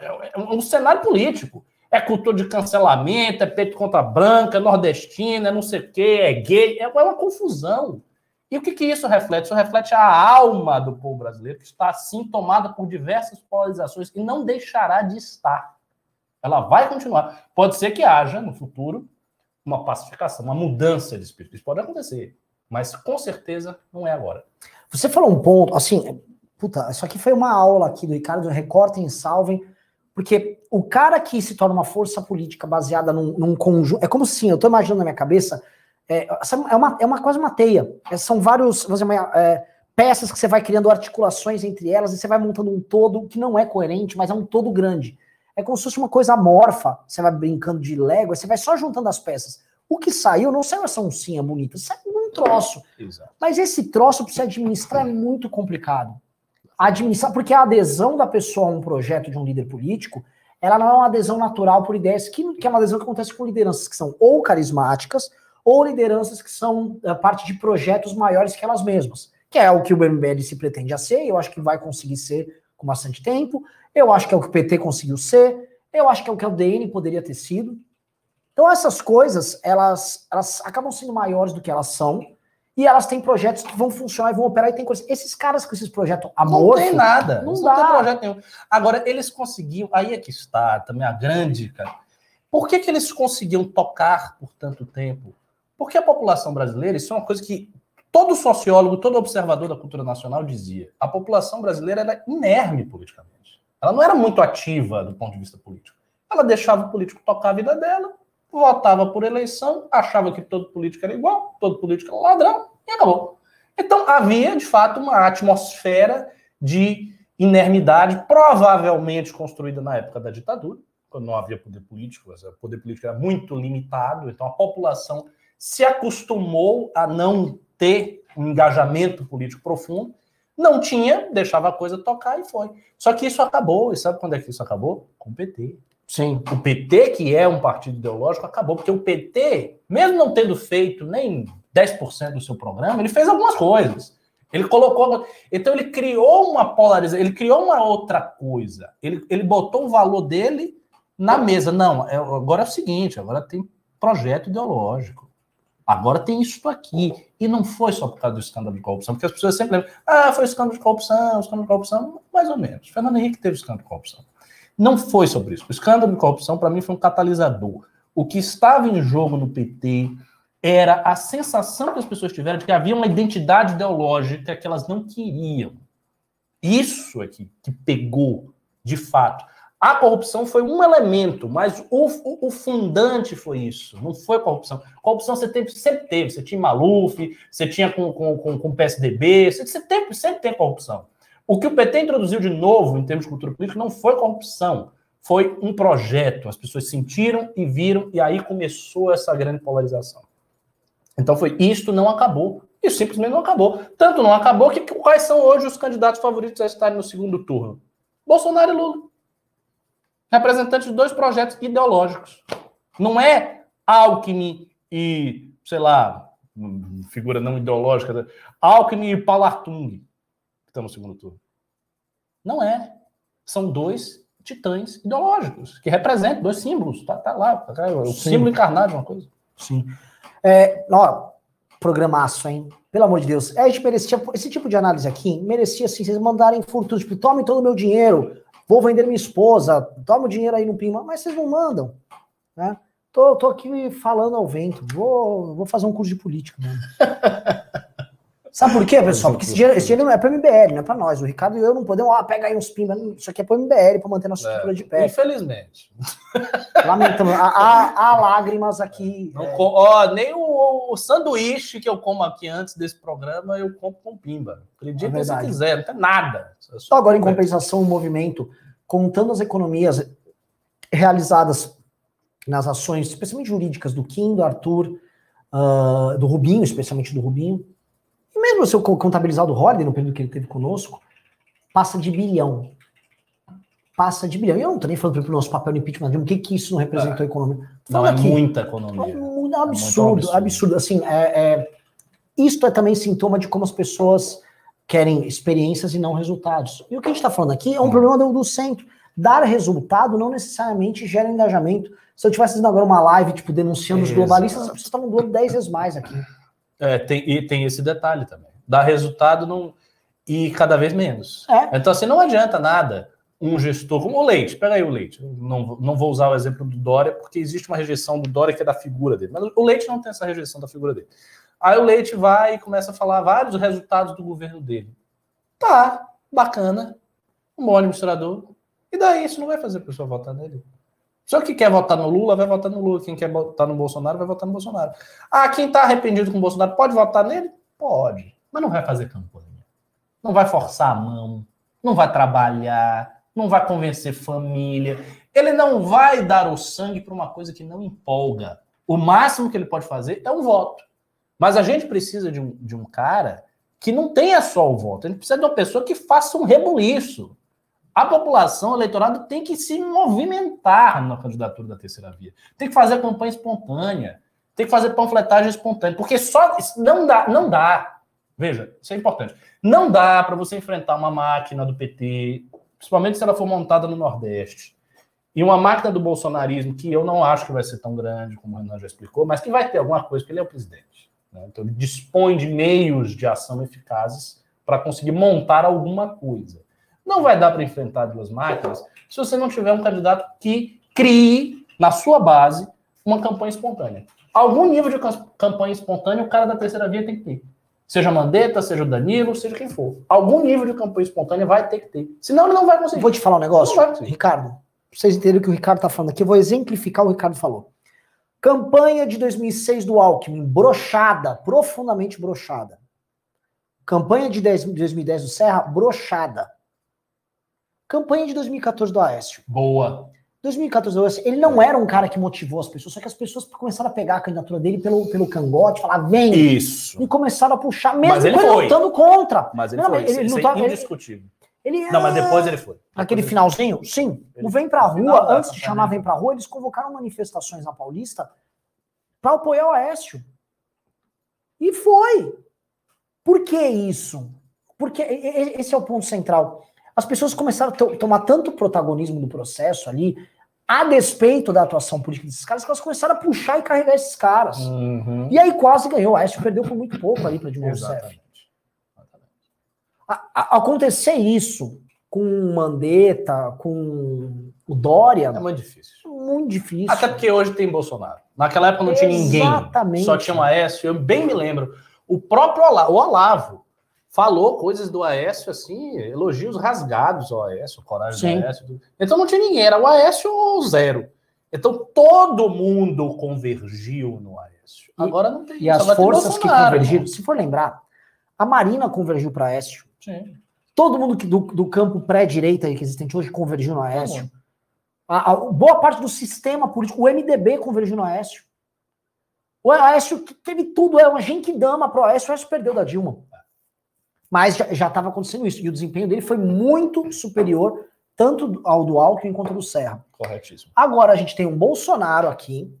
B: é um, é um cenário político. É cultura de cancelamento, é peito contra branca, é nordestina, é não sei o quê, é gay. É uma confusão. E o que, que isso reflete? Isso reflete a alma do povo brasileiro, que está assim tomada por diversas polarizações e não deixará de estar. Ela vai continuar. Pode ser que haja, no futuro, uma pacificação, uma mudança de espírito. Isso pode acontecer, mas com certeza não é agora.
A: Você falou um ponto, assim, puta, isso aqui foi uma aula aqui do Ricardo, recortem e salvem, porque o cara que se torna uma força política baseada num, num conjunto, é como assim, eu tô imaginando na minha cabeça, é, é, uma, é uma quase uma teia. É, são vários dizer, é, peças que você vai criando articulações entre elas e você vai montando um todo que não é coerente, mas é um todo grande. É como se fosse uma coisa amorfa. Você vai brincando de Lego, você vai só juntando as peças. O que saiu não saiu essa oncinha bonita, saiu um troço. Exato. Mas esse troço para você administrar é muito complicado. Administrar, porque a adesão da pessoa a um projeto de um líder político, ela não é uma adesão natural por ideias, que, que é uma adesão que acontece com lideranças que são ou carismáticas, ou lideranças que são uh, parte de projetos maiores que elas mesmas, que é o que o MBL se pretende a ser, eu acho que vai conseguir ser com bastante tempo, eu acho que é o que o PT conseguiu ser, eu acho que é o que o DN poderia ter sido. Então essas coisas, elas, elas acabam sendo maiores do que elas são, e elas têm projetos que vão funcionar e vão operar, e tem coisas. Esses caras com esses projetos
B: amor. Não tem nada. Não, não tem projeto nenhum. Agora, eles conseguiam. Aí é que está também a grande, cara. Por que, que eles conseguiam tocar por tanto tempo? Porque a população brasileira, isso é uma coisa que todo sociólogo, todo observador da cultura nacional dizia. A população brasileira era inerme politicamente. Ela não era muito ativa do ponto de vista político. Ela deixava o político tocar a vida dela, votava por eleição, achava que todo político era igual, todo político era ladrão, e acabou. Então havia, de fato, uma atmosfera de inermidade, provavelmente construída na época da ditadura, quando não havia poder político, o poder político era muito limitado, então a população se acostumou a não ter um engajamento político profundo, não tinha, deixava a coisa tocar e foi. Só que isso acabou, e sabe quando é que isso acabou? Com o PT. Sim. O PT, que é um partido ideológico, acabou, porque o PT, mesmo não tendo feito nem 10% do seu programa, ele fez algumas coisas. Ele colocou. Então, ele criou uma polarização, ele criou uma outra coisa. Ele, ele botou o valor dele na mesa. Não, é, agora é o seguinte: agora tem projeto ideológico. Agora tem isso aqui. E não foi só por causa do escândalo de corrupção, porque as pessoas sempre lembram, ah, foi escândalo de corrupção, escândalo de corrupção, mais ou menos. Fernando Henrique teve escândalo de corrupção. Não foi sobre isso. O escândalo de corrupção, para mim, foi um catalisador. O que estava em jogo no PT era a sensação que as pessoas tiveram de que havia uma identidade ideológica que elas não queriam. Isso é que, que pegou, de fato. A corrupção foi um elemento, mas o, o, o, fundante foi isso. Não foi corrupção. Corrupção você teve, sempre teve. Você tinha Maluf, você tinha com, com, com, com PSDB, você, você sempre tem corrupção. O que o PT introduziu de novo em termos de cultura política não foi corrupção, foi um projeto. As pessoas sentiram e viram, e aí começou essa grande polarização. Então foi isto não acabou. Isso simplesmente não acabou. Tanto não acabou que quais são hoje os candidatos favoritos a estarem no segundo turno? Bolsonaro e Lula representantes de dois projetos ideológicos. Não é Alckmin e, sei lá, figura não ideológica, né? Alckmin e Palartung, que estão no segundo turno. Não é. São dois titãs ideológicos, que representam dois símbolos. Tá, tá lá, tá, o Sim. símbolo encarnado de uma coisa.
A: Sim. É, ó, programaço, hein? Pelo amor de Deus. É, a gente merecia, esse tipo de análise aqui, merecia, assim, vocês mandarem furtos, tipo, tome todo o meu dinheiro, vou vender minha esposa, toma o dinheiro aí no Pima, mas vocês não mandam, né? Tô, tô aqui falando ao vento, vou, vou fazer um curso de política mesmo. Sabe por quê, pessoal? Porque esse dinheiro, esse dinheiro não é para o MBL, não é para nós. O Ricardo e eu não podemos, ó, pega aí uns pimba. Isso aqui é para o MBL, para manter nossa estrutura é, de pé.
B: Infelizmente.
A: Lamentamos. Há, há, lágrimas aqui.
B: Não, é... ó, nem o, o, sanduíche que eu como aqui antes desse programa, eu compro com pimba. Acredite é se quiser, não tem nada.
A: Só agora, em compensação, o movimento, contando as economias realizadas nas ações, especialmente jurídicas, do Kim, do Arthur, uh, do Rubinho, especialmente do Rubinho, e mesmo se eu contabilizar do Holiday no período que ele teve conosco, passa de bilhão. Passa de bilhão. E eu não estou nem falando para o nosso papel no impeachment, o que, que isso não representou é. a economia.
B: Não, é aqui, muita economia. É
A: um absurdo, é absurdo. Assim, é, é, isto é também sintoma de como as pessoas querem experiências e não resultados. E o que a gente está falando aqui é um hum. problema do, do, centro. Dar resultado não necessariamente gera engajamento. Se eu tivesse fazendo agora uma live, tipo, denunciando os globalistas, as pessoas estavam doando 10 vezes mais aqui.
B: É, tem, e tem esse detalhe também. Dá resultado não, e cada vez menos. É. Então, assim, não adianta nada um gestor como o Leite. Pega aí o Leite. Não, não vou usar o exemplo do Dória, porque existe uma rejeição do Dória que é da figura dele. Mas o Leite não tem essa rejeição da figura dele. Aí o Leite vai e começa a falar vários resultados do governo dele. Tá, bacana. Um bom administrador. E daí isso não vai fazer a pessoa votar nele. Só que quer votar no Lula, vai votar no Lula. Quem quer votar no Bolsonaro, vai votar no Bolsonaro. Ah, quem está arrependido com o Bolsonaro, pode votar nele? Pode. Mas não vai fazer campanha. Não vai forçar a mão. Não vai trabalhar. Não vai convencer família. Ele não vai dar o sangue para uma coisa que não empolga. O máximo que ele pode fazer é um voto. Mas a gente precisa de um, de um cara que não tenha só o voto. A gente precisa de uma pessoa que faça um rebuliço a população, o eleitorado tem que se movimentar na candidatura da terceira via. Tem que fazer campanha espontânea, tem que fazer panfletagem espontânea, porque só não dá, não dá. Veja, isso é importante. Não dá para você enfrentar uma máquina do PT, principalmente se ela for montada no Nordeste, e uma máquina do bolsonarismo que eu não acho que vai ser tão grande, como o Renan já explicou, mas que vai ter alguma coisa, porque ele é o presidente. Né? Então ele dispõe de meios de ação eficazes para conseguir montar alguma coisa. Não vai dar para enfrentar duas máquinas se você não tiver um candidato que crie, na sua base, uma campanha espontânea. Algum nível de campanha espontânea o cara da terceira via tem que ter. Seja Mandetta, seja o Danilo, seja quem for. Algum nível de campanha espontânea vai ter que ter. Senão ele não vai conseguir.
A: Vou te falar um negócio, Ricardo. Vocês entenderem o que o Ricardo está falando aqui, eu vou exemplificar o que o Ricardo falou. Campanha de 2006 do Alckmin, brochada, profundamente brochada. Campanha de 2010 do Serra, brochada. Campanha de 2014 do Aécio.
B: Boa.
A: 2014 do Aécio, ele não era um cara que motivou as pessoas, só que as pessoas começaram a pegar a candidatura dele pelo, pelo cangote, falar, vem.
B: Isso.
A: E começaram a puxar, mesmo mas ele ele lutando contra.
B: Mas ele não, foi. Ele, ele não tá, indiscutível. Ele, não, mas depois ele foi.
A: Aquele finalzinho? Sim. Ele, o Vem Pra Rua, antes de chamar Vem Pra Rua, eles convocaram manifestações na Paulista para apoiar o Aécio. E foi. Por que isso? Porque esse é o ponto central as pessoas começaram a tomar tanto protagonismo no processo ali, a despeito da atuação política desses caras, que elas começaram a puxar e carregar esses caras. Uhum. E aí quase ganhou. A Aécio perdeu por muito pouco ali para Dilma Rousseff. Acontecer isso com o Mandetta, com o Dória.
B: É muito difícil.
A: Muito difícil.
B: Até porque hoje tem Bolsonaro. Naquela época não tinha ninguém. Exatamente. Só tinha o Aécio. Eu bem me lembro. O próprio Olavo, o Olavo falou coisas do Aécio, assim, elogios rasgados ao Aécio, coragem
A: Sim.
B: do Aécio. Então não tinha ninguém, era o Aécio ou zero. Então todo mundo convergiu no Aécio.
A: E-
B: Agora não tem
A: E as forças que convergiram, se for lembrar, a Marina convergiu para Aécio.
B: Sim.
A: Todo mundo que, do, do campo pré-direita que existente hoje convergiu no Aécio. A, a- boa parte do sistema político, o MDB convergiu no Aécio. O Aécio que teve tudo, é uma dama pro Aécio, o Aécio perdeu da Dilma. Mas já estava acontecendo isso, e o desempenho dele foi muito superior, tanto ao do Alckmin quanto ao do Serra.
B: Corretíssimo.
A: Agora a gente tem um Bolsonaro aqui.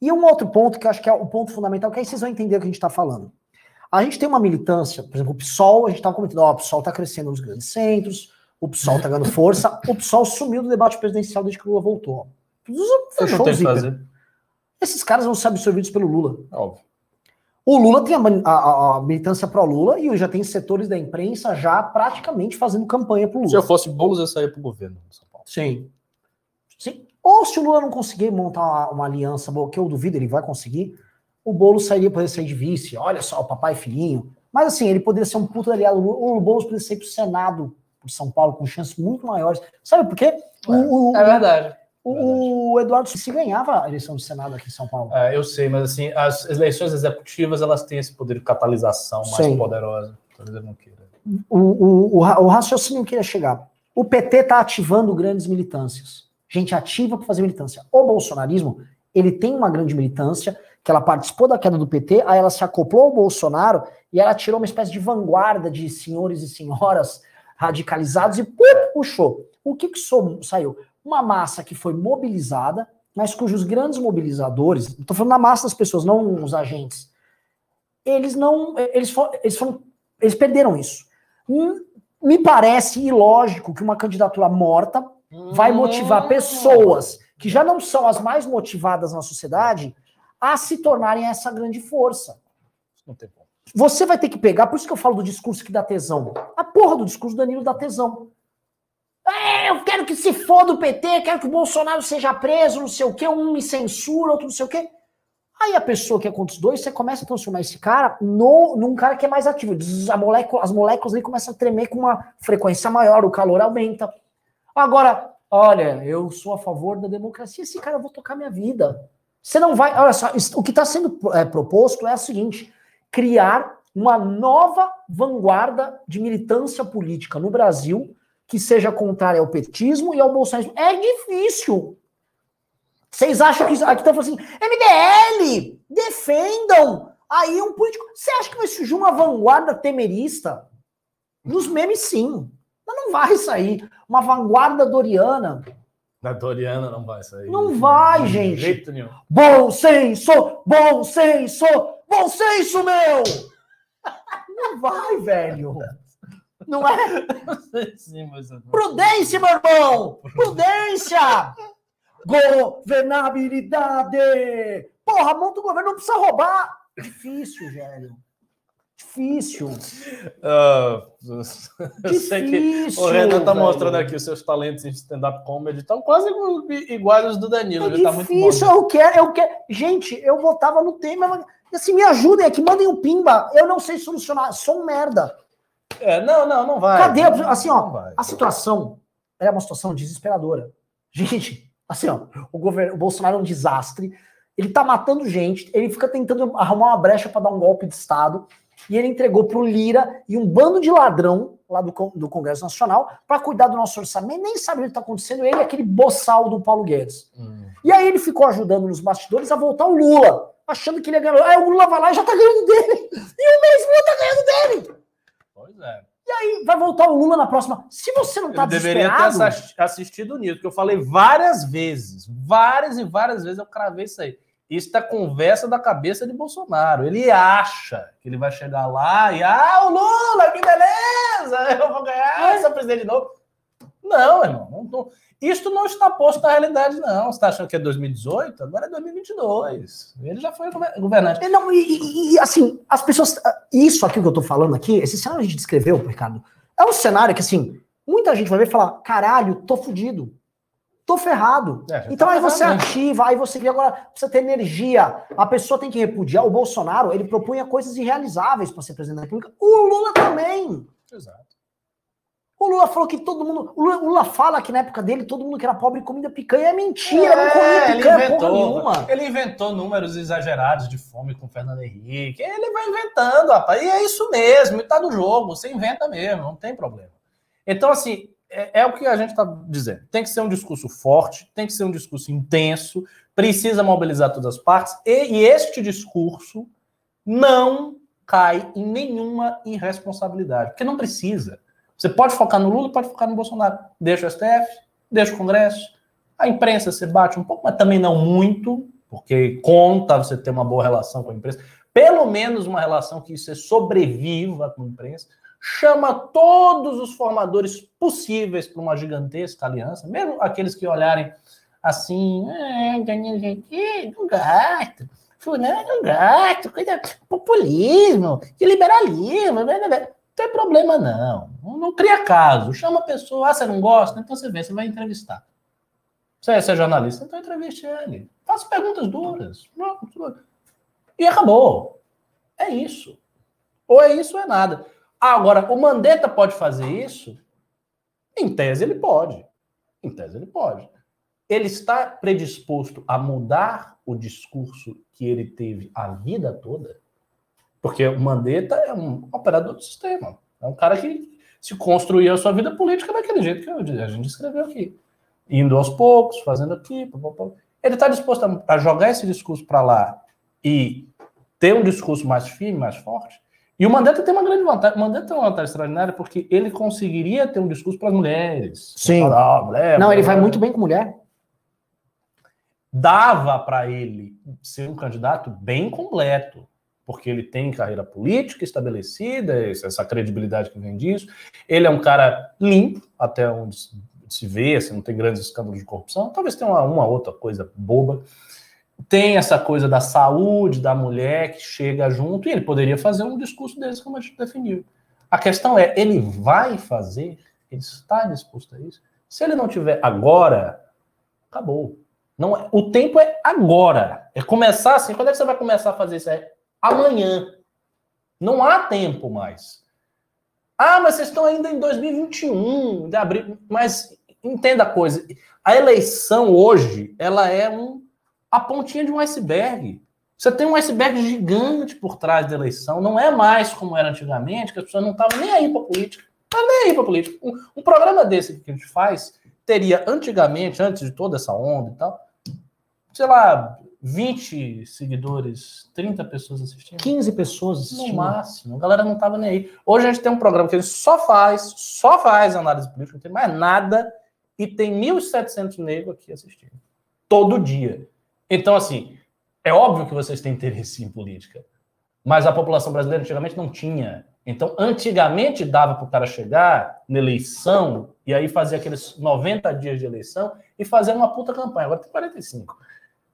A: E um outro ponto que eu acho que é o ponto fundamental, que aí vocês vão entender o que a gente está falando. A gente tem uma militância, por exemplo, o PSOL, a gente estava comentando, ó, o PSOL está crescendo nos grandes centros, o PSOL está ganhando força, o PSOL sumiu do debate presidencial desde que o Lula voltou. Fechou o. Esses caras vão ser absorvidos pelo Lula.
B: Óbvio.
A: O Lula tem a, a- a- militância pró-Lula e já tem setores da imprensa já praticamente fazendo campanha pro Lula.
B: Se eu fosse Boulos, eu saía pro governo de São Paulo.
A: Sim. Sim. Ou se o Lula não conseguir montar uma, uma aliança que eu duvido, ele vai conseguir, o Boulos sairia, poderia sair de vice. Olha só, o papai e filhinho. Mas assim, ele poderia ser um puto aliado. do Lula. O Boulos poderia ser pro Senado, por São Paulo, com chances muito maiores. Sabe por quê? O, o-
B: É verdade.
A: O- o Eduardo se ganhava a eleição do Senado aqui em São Paulo.
B: É, eu sei, mas assim, as eleições executivas elas têm esse poder de catalisação mais
A: Sim.
B: poderosa.
A: O, o, o, o raciocínio que queria chegar. O PT está ativando grandes militâncias. Gente ativa para fazer militância. O bolsonarismo, ele tem uma grande militância, que ela participou da queda do PT, aí ela se acoplou ao Bolsonaro e ela tirou uma espécie de vanguarda de senhores e senhoras radicalizados e puxou. O que, que som- saiu? Uma massa que foi mobilizada, mas cujos grandes mobilizadores, estou falando da massa das pessoas, não os agentes, eles não, eles foram, eles foram, eles perderam isso. Hum, Me parece ilógico que uma candidatura morta vai motivar pessoas que já não são as mais motivadas na sociedade a se tornarem essa grande força.
B: Não tem como.
A: Você vai ter que pegar, por isso que eu falo do discurso que dá tesão. A porra do discurso do Danilo dá tesão. É, eu quero que se foda o PT, quero que o Bolsonaro seja preso, não sei o quê, um me censura, outro não sei o quê. Aí a pessoa que é contra os dois, você começa a transformar esse cara no, num cara que é mais ativo. Molécula- as moléculas ali começam a tremer com uma frequência maior, o calor aumenta. Agora, olha, eu sou a favor da democracia, esse cara eu vou tocar minha vida. Você não vai. Olha só, o que está sendo é, proposto é o seguinte: criar uma nova vanguarda de militância política no Brasil que seja contrária ao petismo e ao bolsonarismo. É difícil. Vocês acham que aqui estão falando assim, MBL, defendam. Aí um político. Você acha que vai surgir uma vanguarda temerista? Nos memes, sim. Mas não vai sair. Uma vanguarda doriana.
B: Na Doriana não vai sair.
A: Não vai,
B: De
A: gente.
B: jeito nenhum.
A: Bom senso! Bom senso! Bom senso, meu! Não vai, velho. Não é?
B: Sim, mas
A: Prudência, meu irmão! Prudência! Governabilidade! Porra, monta o governo, não precisa roubar! Difícil, velho. Difícil.
B: Ah, eu sei que
A: Difícil.
B: o Renan tá
A: velho.
B: mostrando aqui os seus talentos em stand-up comedy. Estão quase iguais aos do Danilo.
A: É
B: tá muito bom.
A: difícil, eu quero, eu quero. Gente, eu votava no tema, mas assim, me ajudem aqui, mandem um pimba. Eu não sei solucionar, sou um merda.
B: É, não, não, não vai.
A: Cadê? Assim, ó, a situação é uma situação desesperadora. Gente, assim, ó, o, governo, o Bolsonaro é um desastre. Ele tá matando gente, ele fica tentando arrumar uma brecha para dar um golpe de Estado. E ele entregou pro Lira e um bando de ladrão lá do, do Congresso Nacional para cuidar do nosso orçamento. Nem sabe o que tá acontecendo. Ele é aquele boçal do Paulo Guedes.
B: Hum.
A: E aí ele ficou ajudando nos bastidores a voltar o Lula, achando que ele ia ganhar. Aí o Lula vai lá e já tá ganhando dele. E o mesmo Lula tá ganhando dele.
B: Pois é.
A: E vai voltar o Lula na próxima. Se você não tá
B: Eu deveria ter
A: desesperado...
B: assis- assistido nisso, porque eu falei várias vezes, várias e várias vezes eu cravei isso aí. Isso tá conversa da cabeça de Bolsonaro. Ele acha que ele vai chegar lá e, ah, o Lula, que beleza, eu vou ganhar, sou presidente de novo. Não, irmão, não, isto não está posto na realidade, não. Você está achando que é 2018? Agora é 2022. Ele já foi gover- governante.
A: É, Não, e, e- e, assim, as pessoas. Isso aqui que eu tô falando aqui, esse cenário que a gente descreveu, Ricardo, é um cenário que, assim, muita gente vai ver e falar: caralho, tô fudido. tô ferrado. É, então tá aí você ativa, aí você vê agora, precisa ter energia. A pessoa tem que repudiar. O Bolsonaro, ele propunha coisas irrealizáveis para ser presidente da República. O Lula também. Exato. O Lula falou que todo mundo. O Lula, o Lula, fala que na época dele todo mundo que era pobre comia picanha. É mentira, é, não comia picanha ele inventou, nenhuma.
B: Ele inventou números exagerados de fome com o Fernando Henrique. Ele vai inventando, rapaz. E é isso mesmo, e tá no jogo. Você inventa mesmo, não tem problema. Então, assim, é, é o que a gente está dizendo. Tem que ser um discurso forte, tem que ser um discurso intenso, precisa mobilizar todas as partes, e, e este discurso não cai em nenhuma irresponsabilidade, porque não precisa. Você pode focar no Lula, pode focar no Bolsonaro. Deixa o STF, deixa o Congresso. A imprensa você bate um pouco, mas também não muito, porque conta você ter uma boa relação com a imprensa. Pelo menos uma relação que você sobreviva com a imprensa. Chama todos os formadores possíveis para uma gigantesca aliança, mesmo aqueles que olharem assim, ah, Daniel Gentili, não gasto, fulano não gasto, coisa populismo, de liberalismo, blá, blá, blá. Tem problema, não. não. Não cria caso. Chama a pessoa, ah, você não gosta? Então você vem, você vai entrevistar. Você é, você é jornalista, então entreviste ele. Faça perguntas duras. E acabou. É isso. Ou é isso ou é nada. Agora, o Mandetta pode fazer isso? Em tese, ele pode. Em tese, ele pode. Ele está predisposto a mudar o discurso que ele teve a vida toda? Porque o Mandetta é um operador do sistema. É um cara que se construiu a sua vida política daquele jeito que a gente escreveu aqui. Indo aos poucos, fazendo aqui. Pá, pá, pá. Ele está disposto a, jogar esse discurso para lá e ter um discurso mais firme, mais forte. E o Mandetta tem uma grande vantagem. O Mandetta tem uma vantagem extraordinária porque ele conseguiria ter um discurso para as mulheres.
A: Sim. Falar, ah, mulher, Não, mulher, ele vai muito bem com mulher.
B: Dava para ele ser um candidato bem completo porque ele tem carreira política estabelecida, essa credibilidade que vem disso. Ele é um cara limpo, até onde se vê, assim, não tem grandes escândalos de corrupção. Talvez tenha uma, uma outra coisa boba. Tem essa coisa da saúde da mulher que chega junto, e ele poderia fazer um discurso desse, como a gente definiu. A questão é, ele vai fazer? Ele está disposto a isso? Se ele não tiver agora, acabou. Não é, o tempo é agora. É começar assim. Quando é que você vai começar a fazer isso? É amanhã. Não há tempo mais. Ah, mas vocês estão ainda em 2021, de abril. Mas entenda a coisa: a eleição hoje ela é um, a pontinha de um iceberg. Você tem um iceberg gigante por trás da eleição. Não é mais como era antigamente, que as pessoas não estavam nem aí para política. Não nem aí para política. Um, um programa desse que a gente faz teria antigamente, antes de toda essa onda e tal, sei lá, 20 seguidores, 30 pessoas assistindo.
A: 15 pessoas assistindo.
B: No máximo. A galera não tava nem aí. Hoje a gente tem um programa que ele só faz, só faz análise política, não tem mais nada, e tem 1.700 negros aqui assistindo. Todo dia. Então, assim, é óbvio que vocês têm interesse em política, mas a população brasileira antigamente não tinha. Então, antigamente dava para o cara chegar na eleição e aí fazer aqueles 90 dias de eleição e fazer uma puta campanha. Agora tem 45.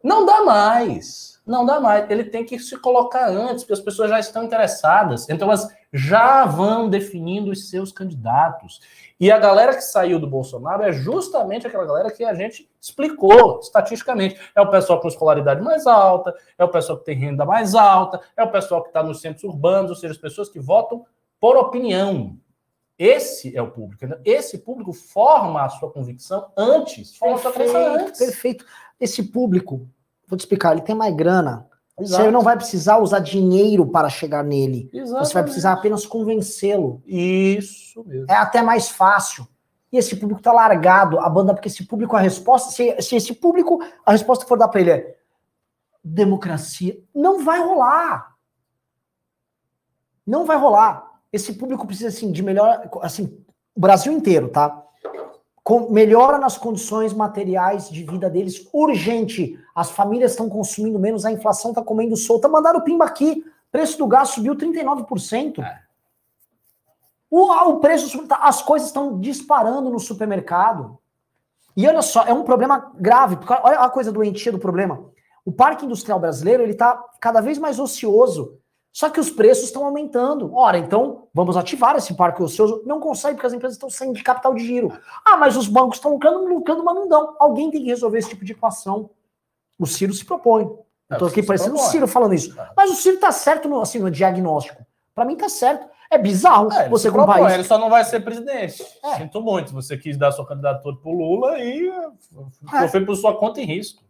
B: Não dá mais. Não dá mais. Ele tem que se colocar antes, porque as pessoas já estão interessadas. Então elas já vão definindo os seus candidatos. E a galera que saiu do Bolsonaro é justamente aquela galera que a gente explicou estatisticamente. É o pessoal com escolaridade mais alta, é o pessoal que tem renda mais alta, é o pessoal que está nos centros urbanos, ou seja, as pessoas que votam por opinião. Esse é o público. Esse público forma a sua convicção antes.
A: Forma perfeito, a sua antes. Perfeito. Esse público, vou te explicar, ele tem mais grana. Exato. Você não vai precisar usar dinheiro para chegar nele. Exatamente. Você vai precisar apenas convencê-lo.
B: Isso mesmo.
A: É até mais fácil. E esse público tá largado, a banda, porque esse público, a resposta, se, se esse público, a resposta for dar para ele é democracia, não vai rolar. Não vai rolar. Esse público precisa, assim, de melhor, assim, o Brasil inteiro, tá? com, melhora nas condições materiais de vida deles, urgente. As famílias estão consumindo menos, a inflação está comendo solta. Mandaram o pimba aqui, preço do gás subiu 39%. É. O, o preço, as coisas estão disparando no supermercado. E olha só, é um problema grave, porque olha a coisa doentia do problema. O parque industrial brasileiro ele está cada vez mais ocioso. Só que os preços estão aumentando. Ora, então vamos ativar esse parque ocioso. Não consegue porque as empresas estão saindo de capital de giro. Ah, mas os bancos estão lucrando, lucrando, mas não dão. Alguém tem que resolver esse tipo de equação. O Ciro se propõe. Eu tô
B: É,
A: aqui parecendo o. Ciro falando isso.
B: É.
A: Mas o Ciro tá certo no, assim, no diagnóstico. Pra mim tá certo. É bizarro
B: É,
A: você com
B: propõe,
A: país.
B: Ele só não vai ser presidente.
A: É.
B: Sinto muito. Você quis dar sua candidatura pro Lula e
A: É.
B: foi por sua conta em risco.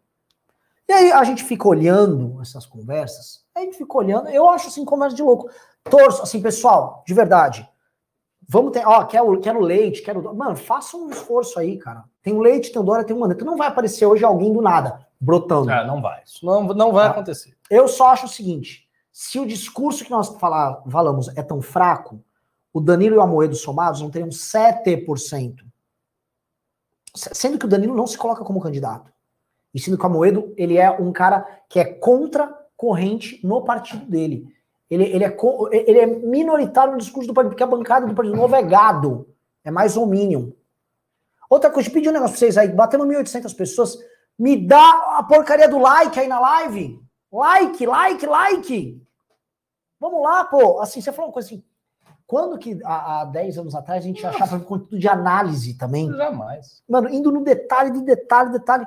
A: E aí a gente fica olhando essas conversas, a gente fica olhando, eu acho assim, conversa de louco. Torço, assim, pessoal, de verdade. Vamos ter, ó, quero, quero leite, quero. Mano, faça um esforço aí, cara. Tem o leite, tem o Dória, tem o Mandetta. Não vai aparecer hoje alguém do nada, brotando.
B: Ah, não vai. Isso não, não vai
A: Ah.
B: acontecer.
A: Eu só acho o seguinte: se o discurso que nós falar, falamos é tão fraco, o Danilo e o Amoedo somados não teriam 7%. Se- Sendo que o Danilo não se coloca como candidato. E sendo que o Amoedo, ele é um cara que é contra corrente no partido dele. Ele, ele, é, ele é minoritário no discurso do partido, porque a bancada do Partido Novo é gado. É mais homínio. Outra coisa, pedi um negócio pra vocês aí, batendo 1.800 pessoas, me dá a porcaria do like aí na live. Like, like, like. Vamos lá, pô. Assim, você falou uma coisa assim. Quando que há, há 10 anos atrás a gente achava conteúdo de análise também?
B: Jamais.
A: Mano, indo no detalhe, do detalhe, detalhe.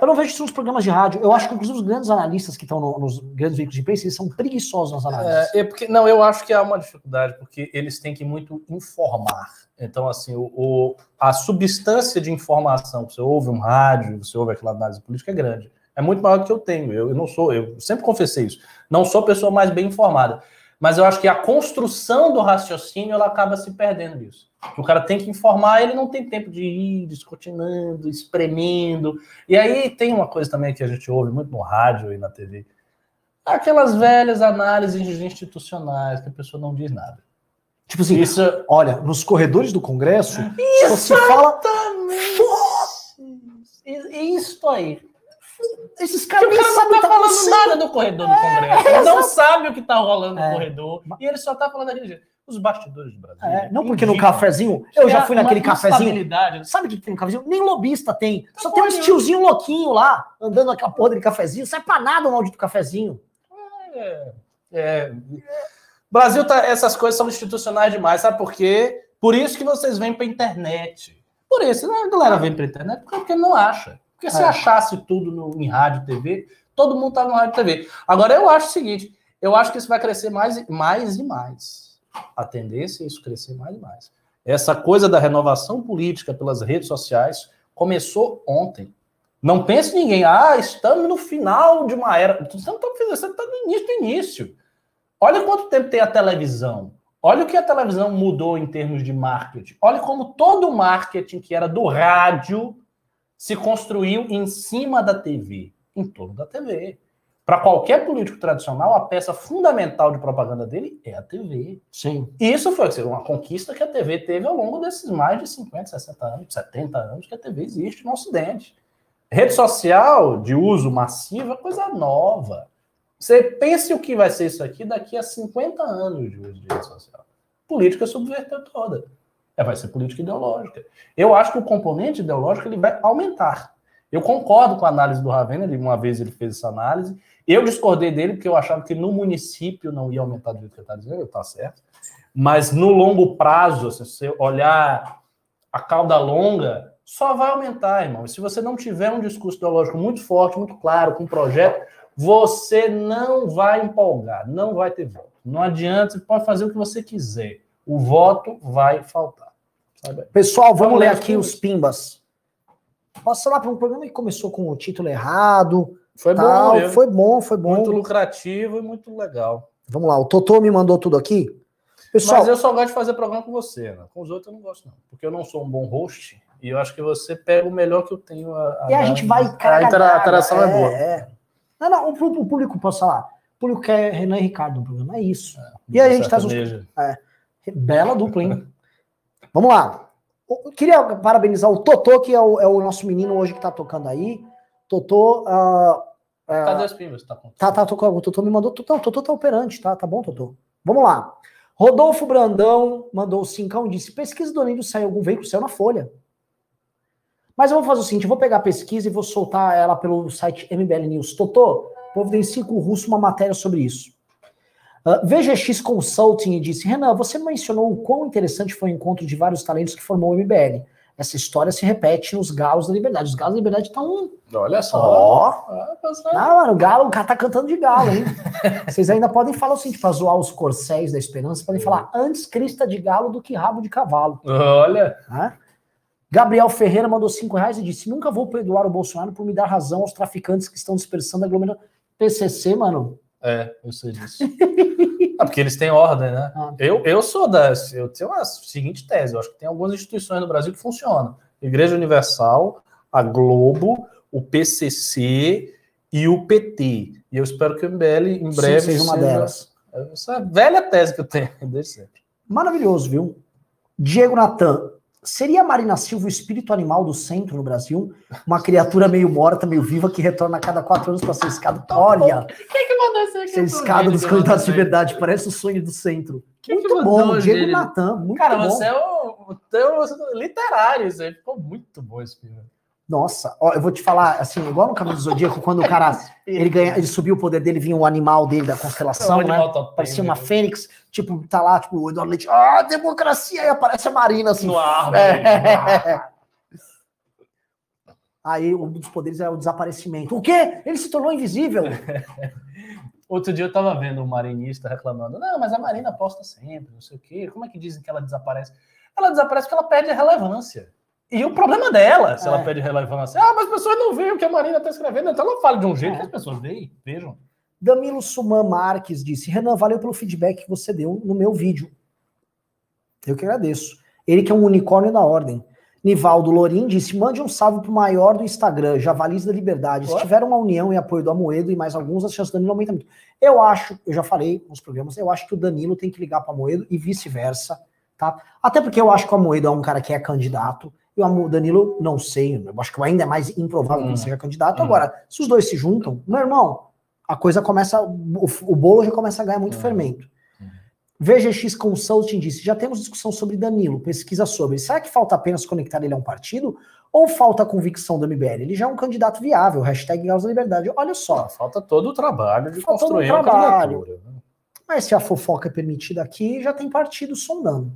A: Eu não vejo isso nos programas de rádio. Eu acho que, inclusive, os grandes analistas que estão no- nos grandes veículos de imprensa, eles são preguiçosos nas análises.
B: É, é porque, não, eu acho que há uma dificuldade, porque eles têm que muito informar. Então, assim, o, o- a substância de informação você ouve um rádio, você ouve aquela análise política é grande. É muito maior do que eu tenho. Eu, eu não sou, eu sempre confessei isso. Não sou a pessoa mais bem informada. Mas eu acho que a construção do raciocínio ela acaba se perdendo nisso. O cara tem que informar, ele não tem tempo de ir descortinando, espremendo. E aí tem uma coisa também que a gente ouve muito no rádio e na TV. Aquelas velhas análises institucionais que a pessoa não diz nada.
A: Tipo assim,
B: Isso
A: olha, nos corredores do Congresso, você fala.
B: é isso aí.
A: Esses caras nem
B: cara não
A: sabem o
B: tá
A: que tá
B: falando nada do corredor do Congresso. Ele não sabe o que tá rolando no
A: É.
B: corredor. E ele só tá falando daquele jeito. Os bastidores do Brasil.
A: É, não porque no cafezinho, eu já fui naquele cafezinho.
B: instabilidade.
A: Sabe o que tem no cafezinho? Nem lobista tem. Só
B: Tá
A: tem
B: bom,
A: uns
B: né?
A: tiozinho louquinho lá, andando naquela porra de cafezinho. Sai pra nada o maldito cafezinho.
B: É, é. Brasil tá. Essas coisas são institucionais demais, sabe por quê? Por isso que vocês vêm pra internet. Por isso, né, a galera vem pra internet porque não acha. Porque se
A: É.
B: achasse tudo no, em rádio e TV, todo mundo tá no rádio e TV. Agora, eu acho o seguinte: eu acho que isso vai crescer mais, e- mais e mais. A tendência é isso crescer mais e mais. Essa coisa da renovação política pelas redes sociais começou ontem. Não pense ninguém, ah, estamos no final de uma era. Você não está está no início do início. Olha quanto tempo tem a televisão. Olha o que a televisão mudou em termos de marketing. Olha como todo o marketing que era do rádio se construiu em cima da TV, em torno da TV. Para qualquer político tradicional, a peça fundamental de propaganda dele é a TV.
A: Sim.
B: E isso foi uma conquista que a TV teve ao longo desses mais de 50, 60 anos, 70 anos que a TV existe no Ocidente. Rede social de uso massivo é coisa nova. Você pense o que vai ser isso aqui daqui a 50 anos de uso de rede social. Política subverteu toda. É, vai ser política ideológica. Eu acho que o componente ideológico ele vai aumentar. Eu concordo com a análise do Ravena, ele, uma vez ele fez essa análise. Eu discordei dele porque eu achava que no município não ia aumentar do jeito que ele está dizendo, está certo. Mas no longo prazo, se você olhar a cauda longa, só vai aumentar, irmão. E se você não tiver um discurso ideológico muito forte, muito claro, com um projeto, você não vai empolgar, não vai ter voto. Não adianta, você pode fazer o que você quiser. O voto vai faltar.
A: Pessoal, vamos,
B: Vamos
A: ler
B: os
A: aqui os pimbas. Posso lá para um programa que começou com o título errado.
B: Foi
A: tal.
B: bom, mesmo.
A: foi bom, foi bom.
B: muito lucrativo e muito legal.
A: Vamos lá, o Totô me mandou tudo aqui. Pessoal,
B: Mas eu só gosto de fazer programa com você, né? Com os outros eu não gosto, não. Porque eu não sou um bom host e eu acho que você pega o melhor que eu tenho a,
A: e a
B: dar.
A: gente vai
B: A intera- a interação é, boa.
A: é. Não, não, o, o público, posso falar? O público quer Renan e Ricardo no programa, é isso. E aí a gente traz os-
B: Sertaneja.
A: Bela dupla, hein? Vamos lá. Eu queria parabenizar o Totô, que é o, é o nosso menino hoje que tá tocando aí. Totô. ah, ah,
B: Cadê as pimbas? Tá.
A: Tá, tá, tocando. O Totô me mandou. Não, o Totô tá operante, tá? Tá bom, Totô? Vamos lá. Rodolfo Brandão mandou o cincão e disse: pesquisa do Anílio saiu algum veículo, saiu na Folha. Mas eu vou fazer o seguinte: eu vou pegar a pesquisa e vou soltar ela pelo site MBL News. Totô, providencie com o russo uma matéria sobre isso. Uh, VGX Consulting disse: Renan, você mencionou o quão interessante foi o encontro de vários talentos que formou o MBL. Essa história se repete nos Galos da Liberdade. Os Galos da Liberdade estão.
B: Olha só.
A: Ó. Ah, mano, o Galo, o cara tá cantando de Galo, hein? Vocês ainda podem falar assim, tipo, pra zoar os corcéis da esperança, podem falar antes crista de galo do que rabo de cavalo.
B: Olha.
A: Gabriel Ferreira mandou 5 reais e disse: Nunca vou perdoar o Bolsonaro por me dar razão aos traficantes que estão dispersando a aglomeração. PCC, mano.
B: É, eu sei disso. ah, porque eles têm ordem, né? Ah. Eu, eu sou das. Eu tenho a seguinte tese: eu acho que tem algumas instituições no Brasil que funcionam. Igreja Universal, a Globo, o PCC e o PT. E eu espero que o MBL em breve
A: Sim, seja uma delas.
B: Essa é velha tese que eu tenho desde sempre.
A: Maravilhoso, viu? Diego Natan, Seria a Marina Silva o espírito animal do centro no Brasil? Uma criatura meio morta, meio viva, que retorna a cada quatro anos para ser escada. Olha!
C: Quem que mandou isso aqui?
A: Ser escada dos candidatos de verdade. Parece o sonho do centro.
C: Quem
A: muito
C: que
A: bom, Diego? Natan. Muito
C: Cara,
A: bom.
C: você é o, o teu literário, isso aí ficou muito bom esse filme.
A: Nossa, ó, eu vou te falar, assim, igual no Caminho do Zodíaco, quando o cara ele ganha, ele subiu o poder dele, vinha o animal dele da constelação, né? Parecia uma
C: né?
A: fênix, tipo, tá lá, tipo, o Eduardo Leite, ah, democracia, aí aparece a Marina, assim.
C: No ar,
A: É. Aí um dos poderes é o desaparecimento. O quê? Ele se tornou invisível.
C: Outro dia eu tava vendo um marinista reclamando, não, mas a Marina posta sempre, não sei o quê. Como é que dizem que ela desaparece? Ela desaparece porque ela perde a relevância. E o problema dela, se
A: É.
C: ela perde relevância. Ah, mas as pessoas não veem o que a Marina tá escrevendo, então ela fala de um jeito que as pessoas veem, vejam.
A: Danilo Suman Marques disse: Renan, valeu pelo feedback que você deu no meu vídeo. Eu que agradeço. Ele que é um unicórnio da ordem. Nivaldo Lorim disse: mande um salve pro maior do Instagram, Javalis da Liberdade. Se tiver uma união e apoio do Amoedo e mais alguns, as chances do Danilo aumentam muito. Eu acho, eu já falei nos programas, eu acho que o Danilo tem que ligar para Amoedo e vice-versa, tá? Até porque eu acho que o Amoedo é um cara que é candidato, e o Danilo, não sei, eu acho que ainda é mais improvável que
C: Hum.
A: ele seja candidato.
C: Hum.
A: Agora, se os dois se juntam, meu irmão, a coisa começa, o, o bolo já começa a ganhar muito
C: Hum.
A: fermento.
C: Hum.
A: VGX Consulting disse: já temos discussão sobre Danilo, pesquisa sobre. Será que falta apenas conectar ele a um partido? Ou falta a convicção do MBL? Ele já é um candidato viável, hashtag Gauss da Liberdade. Olha só,
B: Só falta todo o trabalho de
A: Falta todo
B: construir
A: o
B: uma
A: trabalho.
B: candidatura. né?
A: mas se a fofoca é permitida aqui, já tem partido sondando.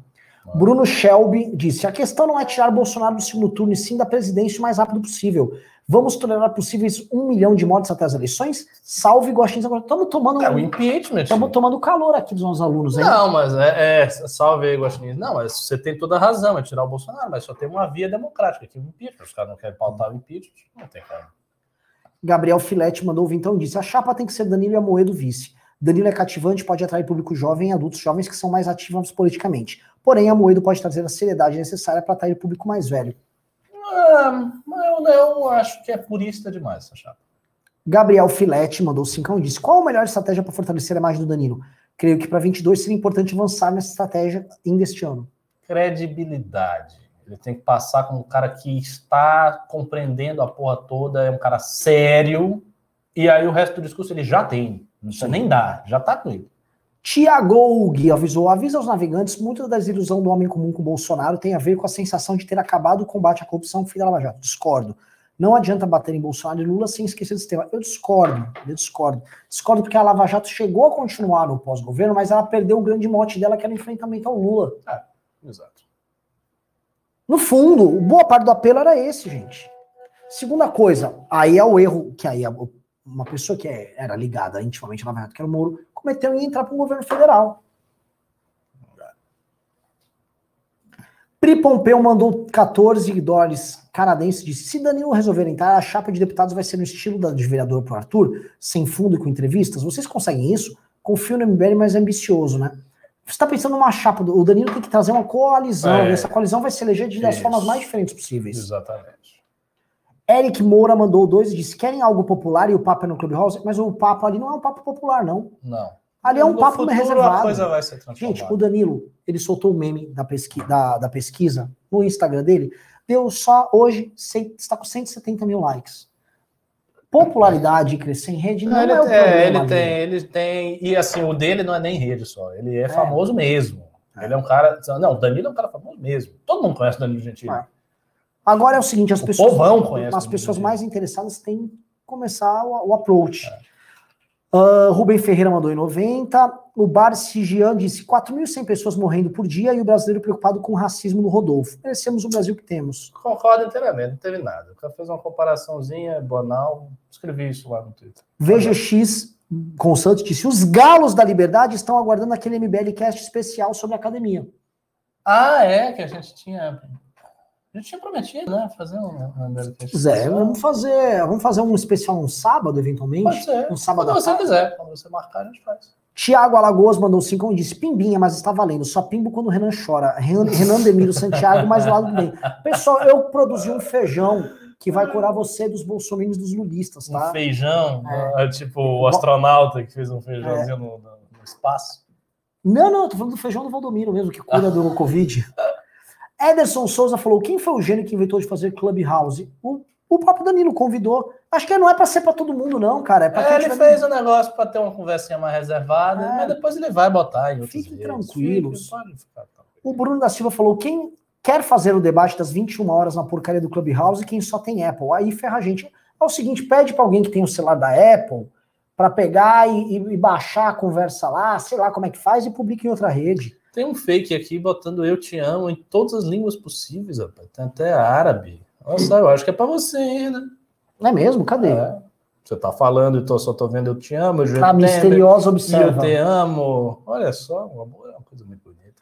A: Bruno Shelby disse: a questão não é tirar Bolsonaro do segundo turno, e sim da presidência o mais rápido possível. Vamos tolerar possíveis um milhão de mortes até as eleições? Salve Gostinhos agora. Estamos tomando,
B: É o impeachment.
A: estamos tomando calor aqui dos nossos alunos aí.
B: Não, mas é, é salve aí. Não, mas você tem toda a razão, é tirar o Bolsonaro, mas só tem uma via democrática, que é o impeachment. Os caras não querem pautar o impeachment, não tem cara.
A: Gabriel Filete mandou vir então disse: a chapa tem que ser Danilo e Amoedo vice. Danilo é cativante, pode atrair público jovem e adultos jovens que são mais ativos politicamente. Porém, Amoedo pode trazer a seriedade necessária para atrair público mais velho.
B: Ah, eu, eu acho que é purista demais essa chapa.
A: Gabriel Filete mandou cincão e disse: qual a melhor estratégia para fortalecer a imagem do Danilo? Creio que para 22 seria importante avançar nessa estratégia ainda este ano.
B: Credibilidade. Ele tem que passar como um cara que está compreendendo a porra toda, é um cara sério, e aí o resto do discurso ele já tem. Não precisa nem dar, já tá com ele.
A: Tiago Gui avisou: avisa aos navegantes, muita da desilusão do homem comum com Bolsonaro tem a ver com a sensação de ter acabado o combate à corrupção fim da Lava Jato. Discordo. Não adianta bater em Bolsonaro e Lula sem esquecer do sistema. Eu discordo, eu discordo. Discordo porque a Lava Jato chegou a continuar no pós-governo, mas ela perdeu o grande mote dela, que era o enfrentamento ao Lula.
B: Exato.
A: No fundo, boa parte do apelo era esse, gente. Segunda coisa, aí é o erro que aí a- uma pessoa que é- era ligada intimamente à Lava Jato, que era o Moro, cometeu em entrar para o governo federal. Pri Pompeu mandou 14 dólares canadenses e disse: se Danilo resolver entrar, a chapa de deputados vai ser no estilo da de vereador pro Arthur, sem fundo e com entrevistas. Vocês conseguem isso? Confio no MBL, mas é ambicioso, né? Você está pensando numa chapa, o Danilo tem que trazer uma coalizão,
B: É.
A: e essa coalizão vai se eleger de das formas mais diferentes possíveis.
B: Exatamente.
A: Eric Moura mandou dois e disse: querem algo popular e o papo é no Clubhouse? Mas o papo ali não é um papo popular, não.
B: Não.
A: Ali é um
B: No
A: papo
B: futuro,
A: reservado.
B: A coisa vai ser.
A: Gente, o Danilo, ele soltou o meme da, pesqui da, da pesquisa no Instagram dele, deu só hoje, cem- está com 170 mil likes. Popularidade e crescer em rede não,
B: Não, ele,
A: é o
B: é,
A: problema
B: ele
A: dele.
B: tem, ele tem. E assim, o dele não é nem rede só, ele é,
A: É.
B: famoso mesmo. Ele é um cara. Não, o Danilo é um cara famoso mesmo. Todo mundo conhece o Danilo Gentili.
A: É. Agora é o seguinte, as
B: O
A: pessoas, as pessoas mais interessadas têm que começar o, o approach. Uh, Rubem Ferreira mandou em 90. O Bar Sigian disse 4.100 pessoas morrendo por dia e o brasileiro preocupado com o racismo no Rodolfo. Merecemos o Brasil que temos.
D: Concordo inteiramente, não teve nada. O cara fez uma comparaçãozinha banal. Escrevi isso lá no Twitter.
A: VGX com Santos disse: os galos da liberdade estão aguardando aquele MBL cast especial sobre a academia.
B: Ah, é, que a gente tinha a gente tinha prometido, né? Fazer um, um
A: Zé, vamos fazer, vamos fazer um especial um sábado, eventualmente.
B: Pode ser.
A: Um sábado
B: Quando você quiser. Quando você marcar, a gente faz.
A: Tiago Alagoas mandou cinco e disse: Pimbinha, mas está valendo. Só pimbo quando o Renan chora. Renan Demiro Santiago, mais do lado do bem. Pessoal, eu produzi um feijão que vai curar você dos bolsominions dos lulistas, tá?
B: Um feijão? É. Tipo o astronauta que fez um feijãozinho é. no, no, espaço?
A: Não, não, tô falando do feijão do Valdomiro mesmo, que cura do Covid. Ederson Souza falou: quem foi o gênio que inventou de fazer Clubhouse? O, o próprio Danilo convidou. Acho que não é para ser para todo mundo, não, cara. É
B: é, ele fez o um negócio para ter uma conversinha mais reservada, é. mas depois ele vai botar em
A: Fiquem tranquilos. o Bruno da Silva falou: quem quer fazer o debate das 21 horas na porcaria do Clubhouse, quem só tem Apple? Aí ferra a gente. É o seguinte: pede para alguém que tem o celular da Apple para pegar e, e, baixar a conversa lá, sei lá como é que faz, e publica em outra rede.
B: Tem um fake aqui botando eu te amo em todas as línguas possíveis, rapaz. Tem até árabe. Nossa, eu acho que é pra você, né?
A: Não é mesmo? Cadê? É.
B: Você tá falando e tô, só tô vendo eu te amo.
A: Eu a misteriosa observa.
B: Eu te amo. Olha só, o amor é uma coisa muito bonita.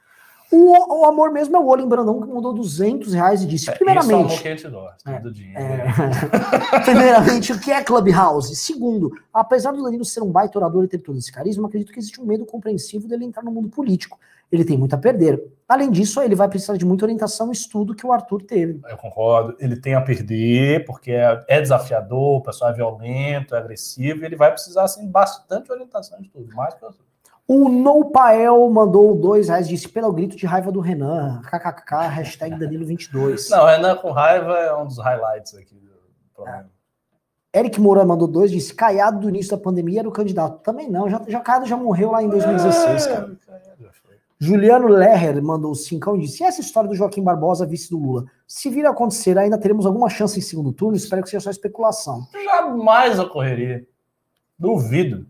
A: O, o amor mesmo é o Olim Brandão que mandou 200 reais e disse: é, primeiramente. Isso é amor que a gente
B: gosta, é, do dinheiro.
A: É. primeiramente, o que é Clubhouse? Segundo, apesar do Danilo ser um baita orador e ter todo esse carisma, acredito que existe um medo compreensivo dele entrar no mundo político ele tem muito a perder. Além disso, ele vai precisar de muita orientação e estudo que o Arthur teve.
B: Eu concordo. Ele tem a perder, porque é, é desafiador, o pessoal é violento, é agressivo, e ele vai precisar, assim, bastante orientação e estudo, mais que o Arthur.
A: O Noupael mandou dois reais, disse pelo grito de raiva do Renan, kkk, hashtag Danilo22.
B: Não, Renan com raiva é um dos highlights aqui do programa.
A: É. Eric Moura mandou dois, disse Caiado do início da pandemia era o candidato. Também não, já, já Caiado já morreu lá em 2016, é, cara. Juliano Leher mandou cinco e disse: e essa história do Joaquim Barbosa, vice do Lula? Se vir a acontecer, ainda teremos alguma chance em segundo turno? Espero que seja só especulação.
B: Jamais ocorreria. Duvido.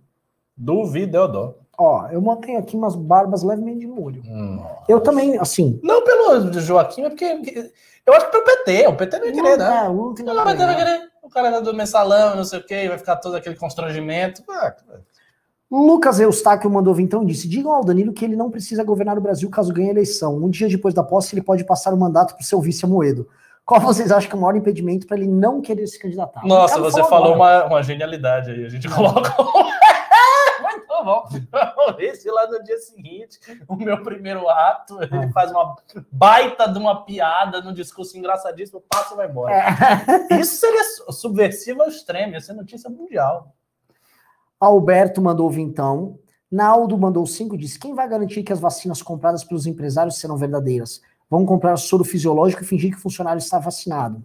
B: Duvido, eu dou.
A: Ó, eu mantenho aqui umas barbas levemente de molho. Hum, eu também, assim.
B: Não pelo Joaquim, é porque. Eu acho que pelo PT. O PT não ia querer, né? Não, não, não, não, vai querer. O cara do mensalão, não sei o quê, vai ficar todo aquele constrangimento. Ah,
A: Lucas Eustáquio mandou vir então disse: digam ao Danilo que ele não precisa governar o Brasil caso ganhe a eleição. Um dia depois da posse, ele pode passar o mandato para o seu vice Amoedo. Qual vocês acham que é o maior impedimento para ele não querer se candidatar?
B: Nossa, você falou uma, uma, genialidade aí. A gente coloca. Muito bom. Vamos ver se lá no dia seguinte, o meu primeiro ato, ele faz uma baita de uma piada num discurso engraçadíssimo, passa e vai embora. É. Isso seria subversivo ao extremo, ia ser notícia mundial.
A: Alberto mandou vintão. Naldo mandou cinco, disse: quem vai garantir que as vacinas compradas pelos empresários serão verdadeiras? Vão comprar soro fisiológico e fingir que o funcionário está vacinado.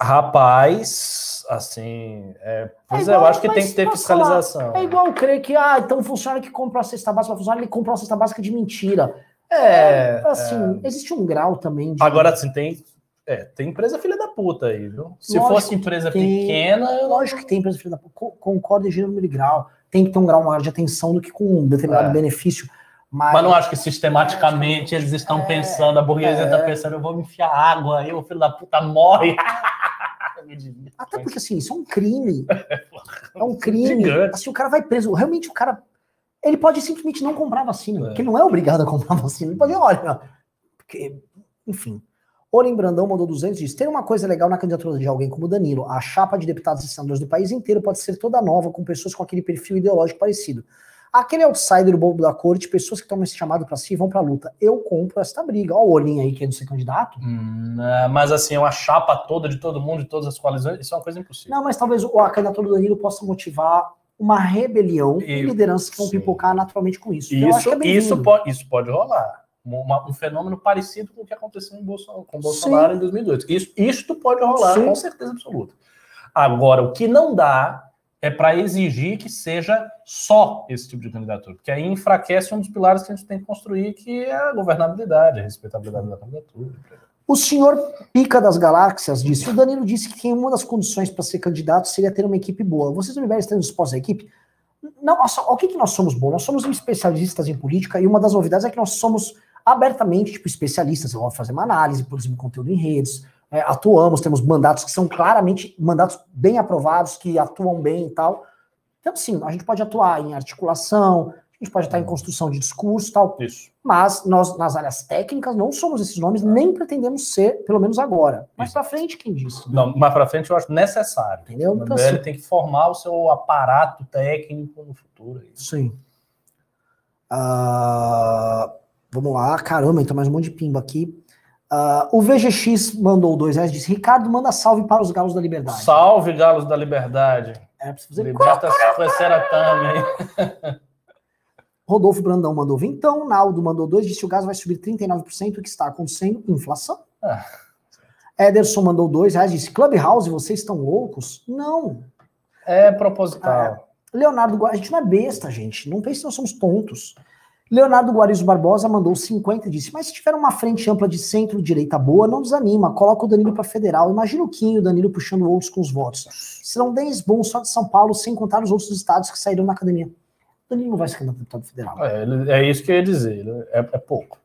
B: Rapaz, assim, é, pois é, igual, é, eu acho que tem que ter fiscalização.
A: Falar, é igual crer que, ah, então o funcionário que comprou a cesta básica, funcionário, ele comprou a cesta básica de mentira. É, é assim, é... existe um grau também
B: de... Agora, assim, tem, é, tem empresa filha da puta aí, viu? Se lógico fosse empresa tem, pequena. Eu...
A: Lógico que tem empresa filha da puta. Concordo em gênero e grau. Tem que ter um grau maior de atenção do que com um determinado é. benefício.
B: Mas... mas, não acho que sistematicamente eles estão é, pensando, a burguesia está é. pensando, eu vou me enfiar água, aí o filho da puta morre.
A: Até porque assim, isso é um crime. É um crime. Assim, o cara vai preso. Realmente o cara. Ele pode simplesmente não comprar vacina, é. porque não é obrigado a comprar vacina. Ele pode, olha, porque, enfim. Olim Brandão mandou 200 e diz: tem uma coisa legal na candidatura de alguém como Danilo. A chapa de deputados e senadores do país inteiro pode ser toda nova, com pessoas com aquele perfil ideológico parecido. Aquele outsider bobo da corte, pessoas que tomam esse chamado para si e vão pra luta. Eu compro esta briga. Olha o Olim aí querendo ser candidato.
B: Hum, é, mas assim, uma chapa toda de todo mundo, de todas as coalizões, isso é uma coisa impossível.
A: Não, mas talvez a candidatura do Danilo possa motivar uma rebelião e, lideranças que vão pipocar naturalmente com isso.
B: Isso, é isso, pode, isso pode rolar uma, um fenômeno parecido com o que aconteceu em Bolsonaro, com Bolsonaro Sim. em 2002. Isso, isto pode rolar Sim. com certeza absoluta. Agora, o que não dá é para exigir que seja só esse tipo de candidatura, porque aí enfraquece um dos pilares que a gente tem que construir, que é a governabilidade, a respeitabilidade da candidatura.
A: O senhor Pica das Galáxias disse: o Danilo disse que uma das condições para ser candidato seria ter uma equipe boa. Vocês Universo estão dispostos à equipe? Não, nossa, o que, que nós somos bons? Nós somos especialistas em política e uma das novidades é que nós somos abertamente, tipo, especialistas. Vou fazer uma análise, produzimos conteúdo em redes, é, atuamos, temos mandatos que são claramente mandatos bem aprovados, que atuam bem e tal. Então, sim, a gente pode atuar em articulação, a gente pode estar em construção de discurso e tal.
B: Isso.
A: Mas nós, nas áreas técnicas, não somos esses nomes, nem pretendemos ser, pelo menos agora. Mais pra frente, quem disse?
B: Não, mais para frente eu acho necessário.
A: Entendeu?
B: O
A: Então,
B: MBL
A: assim,
B: tem que formar o seu aparato técnico no futuro.
A: Sim. Ah, vamos lá. Caramba, então mais um monte de pimba aqui. Ah, o VGX mandou dois reais, disse, Ricardo, manda salve para os galos da liberdade.
B: Salve, Galos da Liberdade.
A: É, preciso.
B: Liberta Seratame aí.
A: Rodolfo Brandão mandou então, Naldo mandou dois, disse o gás vai subir 39%, o que está acontecendo? Inflação.
B: Ah.
A: Ederson mandou dois reais, disse, Clubhouse, vocês estão loucos? Não.
B: É proposital.
A: Leonardo Guarizo, a gente não é besta, gente. Não pense que nós somos tontos. Leonardo Guarizo Barbosa mandou 50 e disse: Mas se tiver uma frente ampla de centro-direita boa, não desanima. Coloca o Danilo para federal. Imagina o Kim e o Danilo puxando outros com os votos. Serão 10 bons só de São Paulo, sem contar os outros estados que saíram na academia. O Danilo não vai ser candidato a deputado federal.
B: É, é isso que eu ia dizer. ele- É, é pouco.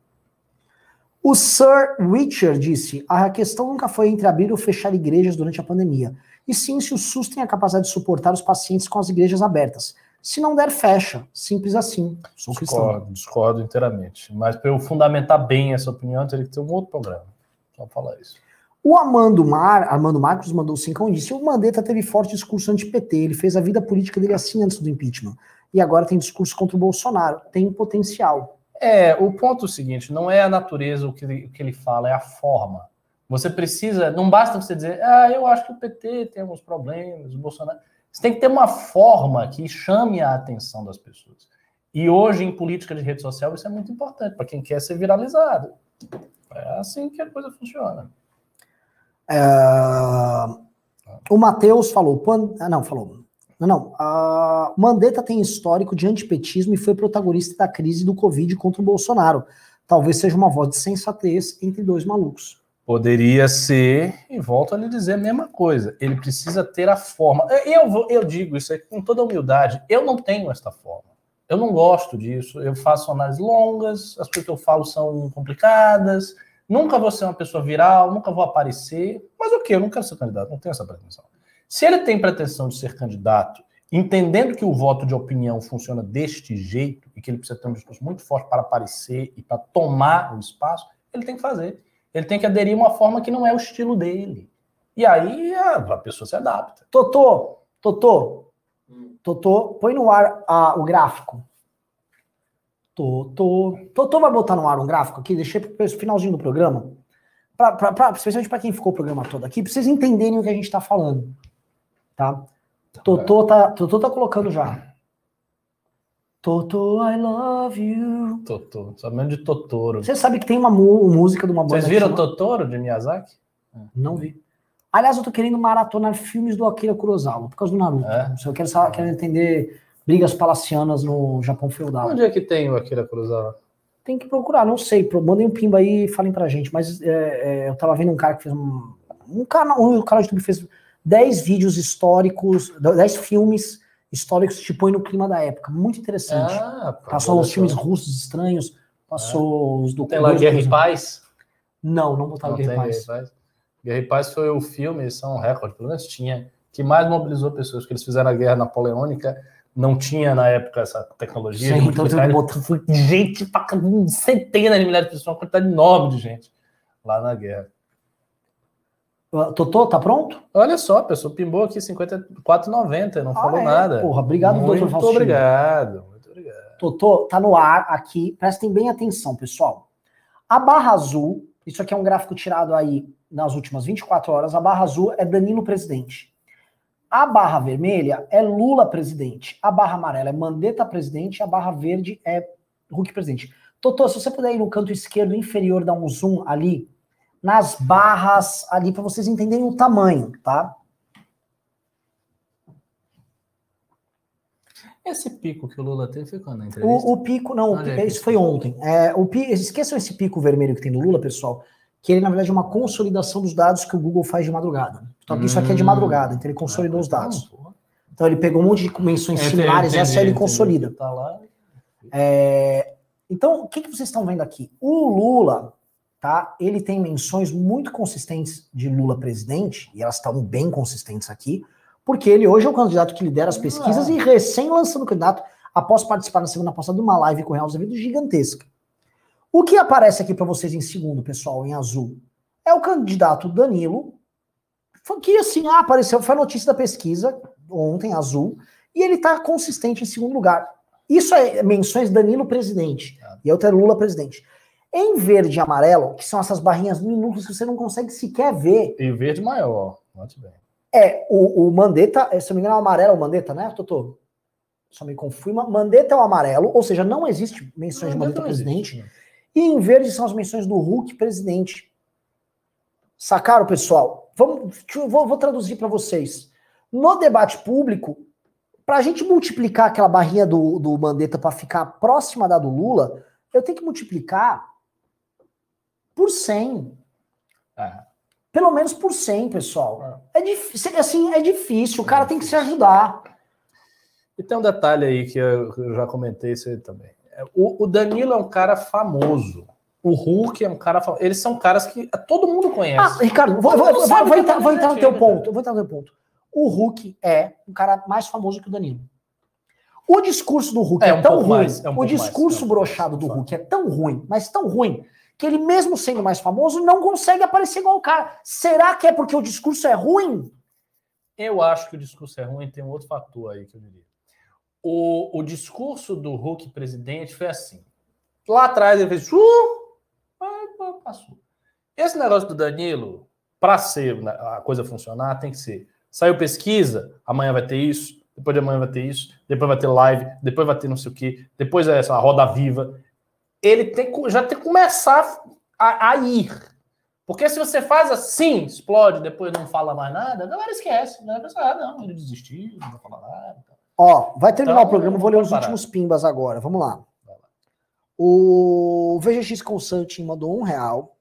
A: O Sir Richard disse: a questão nunca foi entre abrir ou fechar igrejas durante a pandemia, e sim se o SUS tem a capacidade de suportar os pacientes com as igrejas abertas. Se não der, fecha. Simples assim. Sou cristão.
B: Discordo, discordo inteiramente. Mas para eu fundamentar bem essa opinião, teria que ter um outro programa. Só falar isso.
A: O Armando, Mar, Armando Marcos mandou cinco e disse: o Mandetta teve forte discurso anti-PT, ele fez a vida política dele assim antes do impeachment. E agora tem discurso contra o Bolsonaro. Tem potencial.
B: É, o ponto é o seguinte: não é a natureza o que ele, o que ele fala, é a forma. Você precisa, não basta você dizer, ah, eu acho que o PT tem alguns problemas, o Bolsonaro. Você tem que ter uma forma que chame a atenção das pessoas. E hoje, em política de rede social, isso é muito importante para quem quer ser viralizado. É assim que a coisa funciona.
A: É, O Matheus falou. Ah, não, falou. Não, não. O Mandetta tem histórico de antipetismo e foi protagonista da crise do Covid contra o Bolsonaro. Talvez seja uma voz de sensatez entre dois malucos.
B: Poderia ser, e volto a lhe dizer a mesma coisa. Ele precisa ter a forma. Eu, vou- eu digo isso com toda humildade. Eu não tenho esta forma. Eu não gosto disso. Eu faço análises longas, as coisas que eu falo são complicadas. Nunca vou ser uma pessoa viral, nunca vou aparecer. Mas o que? Eu não quero ser candidato, não tenho essa pretensão. Se ele tem pretensão de ser candidato, entendendo que o voto de opinião funciona deste jeito e que ele precisa ter um discurso muito forte para aparecer e para tomar o espaço, ele tem que fazer. Ele tem que aderir a uma forma que não é o estilo dele. E aí a, a pessoa se adapta.
A: Totô, Totô, Totô, põe no ar ah, o gráfico. Totô, Totô vai botar no ar um gráfico aqui, deixei para o finalzinho do programa, pra, pra, pra- especialmente para quem ficou o programa todo aqui, para vocês entenderem o que a gente está falando. Tá? Totô tá, Totô tá colocando já. Totô, I love you.
B: Totoro, sabendo de Totoro.
A: Você sabe que tem uma música de uma banda.
B: Vocês viram
A: chama-
B: Totoro de Miyazaki?
A: Não vi. Aliás, eu tô querendo maratonar filmes do Akira Kurosawa, por causa do Naruto.
B: É?
A: Eu quero, saber, quero entender brigas palacianas no Japão feudal.
B: Onde é que tem o Akira Kurosawa?
A: Tem que procurar, não sei. Mandem um pimba aí e falem pra gente. Mas é, é, eu tava vendo um cara que fez um. Um canal, um canal de YouTube fez 10 vídeos históricos, 10 filmes históricos te põe no clima da época. Muito interessante.
B: Ah,
A: passou os filmes russos estranhos, passou os do
B: Tem lá Guerra e Paz?
A: Não, não botaram
B: Não
A: Guerra e
B: Guerra
A: Paz.
B: e Paz. Guerra e Paz foi o filme, isso é um recorde, pelo menos tinha, que mais mobilizou pessoas, que eles fizeram a Guerra Napoleônica, não tinha na época essa tecnologia.
A: Sim, então botar-
B: foi gente, centenas de milhares de pessoas, uma quantidade enorme de gente lá na guerra.
A: Ah, Totô, tá pronto?
B: Olha só, a pessoa pimbou aqui 54,90, não falou
A: Ah, é?
B: nada.
A: Porra, obrigado,
B: muito
A: doutor Faustino.
B: obrigado, muito obrigado.
A: Totô, tá no ar aqui. Prestem bem atenção, pessoal. A barra azul, isso aqui é um gráfico tirado aí nas últimas 24 horas. A barra azul é Danilo presidente. A barra vermelha é Lula presidente. A barra amarela é Mandetta presidente. A barra verde é Huck presidente. Totô, se você puder ir no canto esquerdo inferior, dar um zoom ali, nas barras ali, para vocês entenderem o tamanho, tá?
B: Esse pico que o Lula teve foi quando na entrevista?
A: O, o pico, não,
B: é
A: isso foi ontem. É, o esqueçam esse pico vermelho que tem no Lula, pessoal, que ele, na verdade, é uma consolidação dos dados que o Google faz de madrugada. Então, isso aqui é de
B: Hum.
A: madrugada, então ele consolidou os dados.
B: Então,
A: ele pegou um monte de menções similares, essa ele
E: entendi.
A: consolida.
B: Tá lá.
A: É, então, o que, que vocês estão vendo aqui? O Lula, tá? Ele tem menções muito consistentes de Lula presidente, e elas estão bem consistentes aqui, porque ele hoje é o candidato que lidera as pesquisas
B: Ah.
A: e recém lançando candidato após participar na semana passada de uma live com o Real Azevedo gigantesca. O que aparece aqui para vocês em segundo, pessoal, em azul, é o candidato Danilo, foi que assim, ah, apareceu, foi a notícia da pesquisa ontem, azul, e ele tá consistente em segundo lugar. Isso é menções Danilo presidente. E outra é Lula presidente. Em verde e amarelo, que são essas barrinhas minúsculas que você não consegue sequer ver,
B: E verde maior. Muito bem.
A: é o, o Mandetta, se não me engano, é o amarelo, o Mandetta, né, Totô? Só me confirma. Mandetta é o amarelo, ou seja, não existe menções de Mandetta
B: Não existe,
A: presidente.
B: né?
A: E em verde são as menções do Hulk presidente. Sacaram, pessoal? Vamos, eu- vou, vou traduzir para vocês. No debate público, para a gente multiplicar aquela barrinha do, do Mandetta para ficar próxima da do Lula, eu tenho que multiplicar por 100.
B: É.
A: Pelo menos por 100, pessoal. É difícil, assim, é difícil. O cara tem que se ajudar.
B: E tem um detalhe aí que eu, eu já comentei isso aí também. É, O, o Danilo é um cara famoso. O Hulk é um cara famoso. Eles são caras que todo mundo conhece.
A: Ah, Ricardo, vou, vou- vou- vou
B: que
A: entrar, vou entrar no teu ponto. Vou entrar no teu ponto. O Hulk é um cara mais famoso que o Danilo. O discurso do Hulk
B: É,
A: é,
B: um
A: tão ruim.
B: mais, é um
A: o
B: mais,
A: discurso
B: é um
A: brochado do
B: mais.
A: Hulk é tão ruim, mas tão ruim, que ele, mesmo sendo mais famoso, não consegue aparecer igual o cara. Será que é porque o discurso é ruim?
B: Eu acho que o discurso é ruim, tem um outro fator aí que eu diria. O, o discurso do Hulk presidente foi assim. Lá atrás ele fez. Uh, passou. Esse negócio do Danilo, para ser né, a coisa funcionar, tem que ser. Saiu pesquisa, amanhã vai ter isso, depois de amanhã vai ter isso, depois vai ter live, depois vai ter não sei o quê, depois é essa roda viva. Ele tem já tem que começar a, a ir. Porque se você faz assim, explode, depois não fala mais nada, a galera esquece. Né? Pensa, ah, não, ele desistiu, não vai falar nada.
A: Ó, vai terminar
B: Então,
A: o programa, eu vou ler os últimos pimbas agora. Vamos lá. O VGX Consulting mandou um real.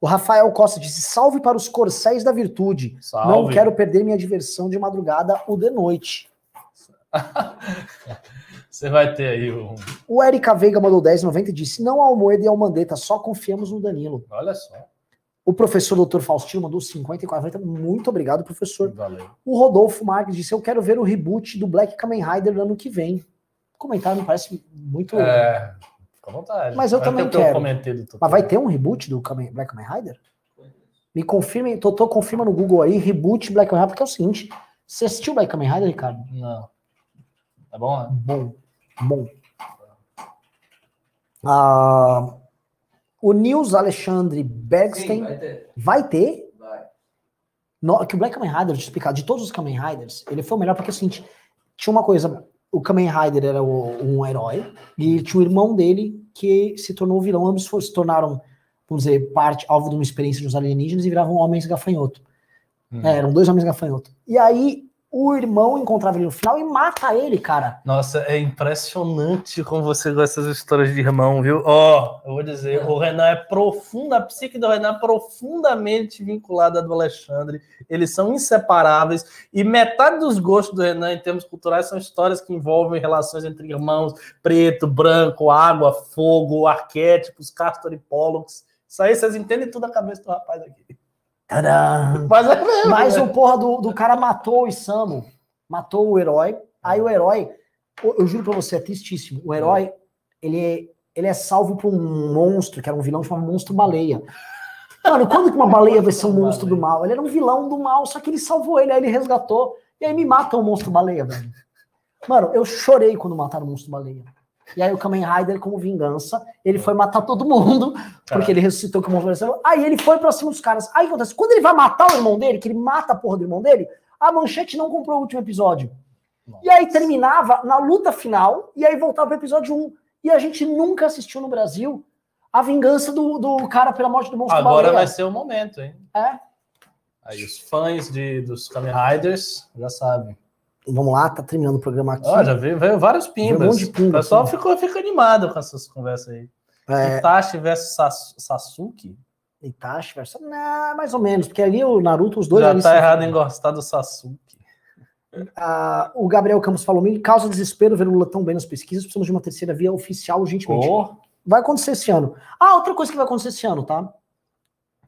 A: O Rafael Costa disse: salve para os corcéis da virtude.
B: Salve.
A: Não quero perder minha diversão de madrugada ou de noite.
B: Você vai ter aí um.
A: O Erika Veiga mandou 10,90 e disse: não ao Moeda e ao Mandetta, só confiamos no Danilo.
B: Olha só.
A: O professor Dr. Faustino mandou 50,40. Muito obrigado, professor.
B: Valeu.
A: O Rodolfo Marques disse: eu quero ver o reboot do Black Kamen Rider no ano que vem. O comentário me parece muito.
B: É, fica à vontade.
A: Mas eu
B: Vai
A: também quero. Mas vai ter um reboot do Kamen- Black Kamen Rider? Me confirmem, Totô, confirma no Google aí, reboot Black Kamen Rider, porque é o seguinte: você assistiu Black Kamen Rider, Ricardo?
B: Não. Tá bom, né?
A: Bom, bom. Ah, o Nils Alexandre Bergstein
F: Sim, vai ter.
A: vai ter.
F: Vai.
A: No, que o Black Kamen Rider, deixa eu explicar, de todos os Kamen Riders, ele foi o melhor porque é o seguinte: tinha uma coisa, o Kamen Rider era o- um herói, e tinha o irmão dele que se tornou vilão, ambos se tornaram, vamos dizer, parte, alvo de uma experiência dos alienígenas e viravam homens gafanhoto.
B: Hum.
A: É, eram dois homens gafanhoto. E aí o irmão encontrava ele no final e mata ele, cara.
B: Nossa, é impressionante como você gosta dessas histórias de irmão, viu? Ó, eu vou dizer, o Renan é profunda, a psique do Renan é profundamente vinculada à do Alexandre. Eles são inseparáveis e metade dos gostos do Renan em termos culturais são histórias que envolvem relações entre irmãos, preto, branco, água, fogo, arquétipos, Castor e Pollux. Isso aí vocês entendem tudo a cabeça do rapaz aqui.
A: Tadã!
B: Mas é mesmo.
A: Mas
B: né?
A: o porra do, do cara matou o Isamu, matou o herói. Aí o herói, eu, juro pra você, é tristíssimo. O herói, ele é, ele é salvo por um monstro, que era um vilão chamado Monstro Baleia. Mano, quando que uma baleia vai ser um monstro do mal? Ele era um vilão do mal, só que ele salvou ele, aí ele resgatou, e aí me mata o Monstro Baleia, velho. Mano, eu chorei quando mataram o Monstro Baleia. E aí o Kamen Rider, como vingança, ele foi matar todo mundo, porque ele ressuscitou que o monstro apareceu. Aí ele foi pra cima dos caras. Aí acontece, quando ele vai matar o irmão dele, que ele mata a porra do irmão dele, a manchete não comprou o último episódio. E aí terminava na luta final, e aí voltava pro episódio 1. E a gente nunca assistiu no Brasil a vingança do, do cara pela morte do monstro
B: Agora vai
A: baleia.
B: ser o momento, hein?
A: É.
B: Aí os fãs de, dos Kamen Riders já sabem.
A: Vamos lá, tá terminando o programa aqui.
B: Ó, já veio, veio vários
A: Veio um
B: pimbas.
A: monte de pimba,
B: o pessoal
A: pimba.
B: ficou, fica animado com essas conversas aí.
A: É,
B: Itachi versus Sas- Sasuke?
A: Itachi versus... Não, mais ou menos, porque ali o Naruto, os dois
B: já tá errado em gostar do Sasuke.
A: Ah, o Gabriel Campos falou: me causa desespero ver o Lula tão bem nas pesquisas, precisamos de uma terceira via oficial urgentemente.
G: Oh,
A: Vai acontecer esse ano. Ah, outra coisa que vai acontecer esse ano, tá?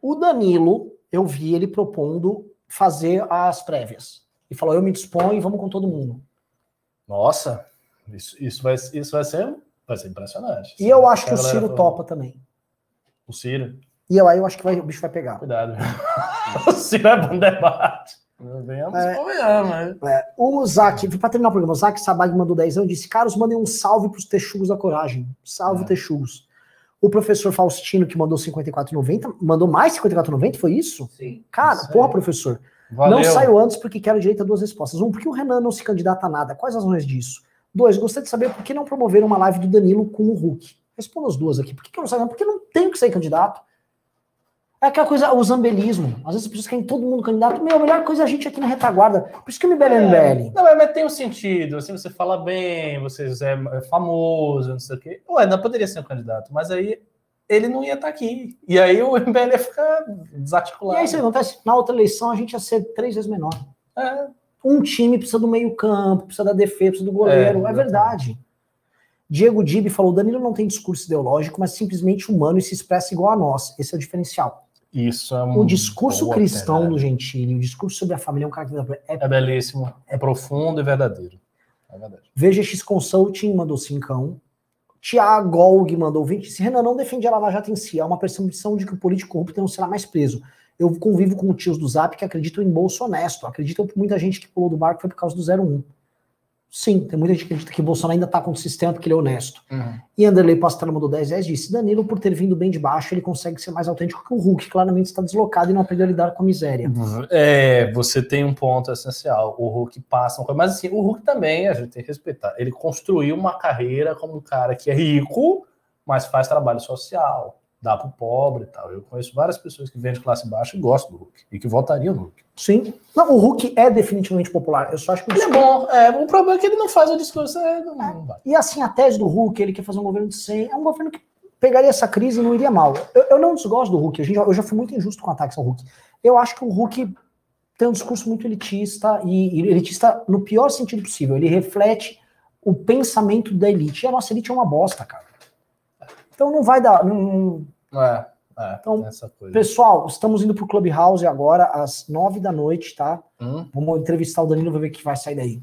A: O Danilo, eu vi ele propondo fazer as prévias. E falou: eu me disponho, vamos com todo mundo.
B: Nossa, isso, isso, vai, isso vai, ser, vai ser impressionante.
A: E eu acho que o Ciro
B: falou-
A: topa também.
B: O Ciro,
A: E eu, aí eu acho que vai- o bicho vai pegar.
B: cuidado. o Ciro é bom debate. Venhamos,
A: É.
B: convenhamos, né?
A: O Zac, pra terminar o programa, o Zac Sabag mandou 10 anos disse: Caros, mandem um salve pros texugos da coragem. Salve,
B: É.
A: texugos. O professor Faustino, que mandou 54,90, mandou mais 54,90, foi isso?
H: Sim.
A: Cara, porra, professor.
B: Valeu.
A: Não saio antes porque quero direito a duas respostas. Um, por que o Renan não se candidata a nada? Quais as razões disso? Dois, gostaria de saber por que não promover uma live do Danilo com o Hulk. Responda as duas aqui. Por que, que eu não saio? Porque não tenho que ser candidato. É aquela coisa, o zambelismo. Às vezes as pessoas querem todo mundo candidato. Meu, a melhor coisa é a gente aqui na retaguarda. Por isso que me MBL.
B: É, Não, mas, mas tem um sentido, assim, você fala bem, você é é famoso, não sei o quê. Ué, não poderia ser um candidato, mas aí ele não ia estar aqui. E aí o MBL ia ficar
A: E
B: desarticulado.
A: aí isso que acontece. Na outra eleição a gente ia ser três vezes menor.
B: É,
A: Um time precisa do meio campo, precisa da defesa, precisa do goleiro.
B: É,
A: É, verdade. Diego Dib falou: Danilo não tem discurso ideológico, mas simplesmente humano e se expressa igual a nós. Esse é o diferencial.
B: isso é um.
A: O discurso
B: boa
A: cristão
B: pegada.
A: do Gentili, o discurso sobre a família é um característico. É,
B: É belíssimo, é profundo e verdadeiro. É verdade.
A: VGX Consulting mandou cincão. Tiago Golg mandou 20. Se Renan não defende a Lava Jato em si, há uma percepção de que o político corrupto não será mais preso. Eu convivo com tios do Zap que acreditam em bolso honesto. Acreditam que muita gente que pulou do barco foi por causa do 01. Sim, tem muita gente que acredita que o Bolsonaro ainda tá com o sistema porque ele é honesto. E Anderley Pastrana mandou 10 reais disse: Danilo, por ter vindo bem de baixo, ele consegue ser mais autêntico que o Hulk, claramente está deslocado e não aprendeu a lidar com a miséria.
B: É, você tem um ponto essencial. O Hulk passa uma coisa, mas assim, o Hulk também, a gente tem que respeitar. Ele construiu uma carreira como um cara que é rico, mas faz trabalho social, dá pro pobre e tal. Eu conheço várias pessoas que vêm de classe baixa e gostam do Hulk e que votariam no Hulk.
A: Sim. Não, o Hulk é definitivamente popular. Eu só acho que o
B: Ele é bom, é, o problema é que ele não faz o discurso. É, não, não vai.
A: E assim, a tese do Hulk, ele quer fazer um governo de 100, é um governo que pegaria essa crise e não iria mal. Eu, eu não desgosto do Hulk, eu já, eu já fui muito injusto com ataques ao Hulk. Eu acho que o Hulk tem um discurso muito elitista, e, e elitista no pior sentido possível. Ele reflete o pensamento da elite. E a nossa elite é uma bosta, cara. Então não vai dar. não-
B: É, é,
A: Então,
B: essa coisa.
A: Pessoal, estamos indo pro Clubhouse agora, às nove da noite, tá?
B: Hum?
A: Vamos entrevistar o Danilo, ver o que vai sair daí.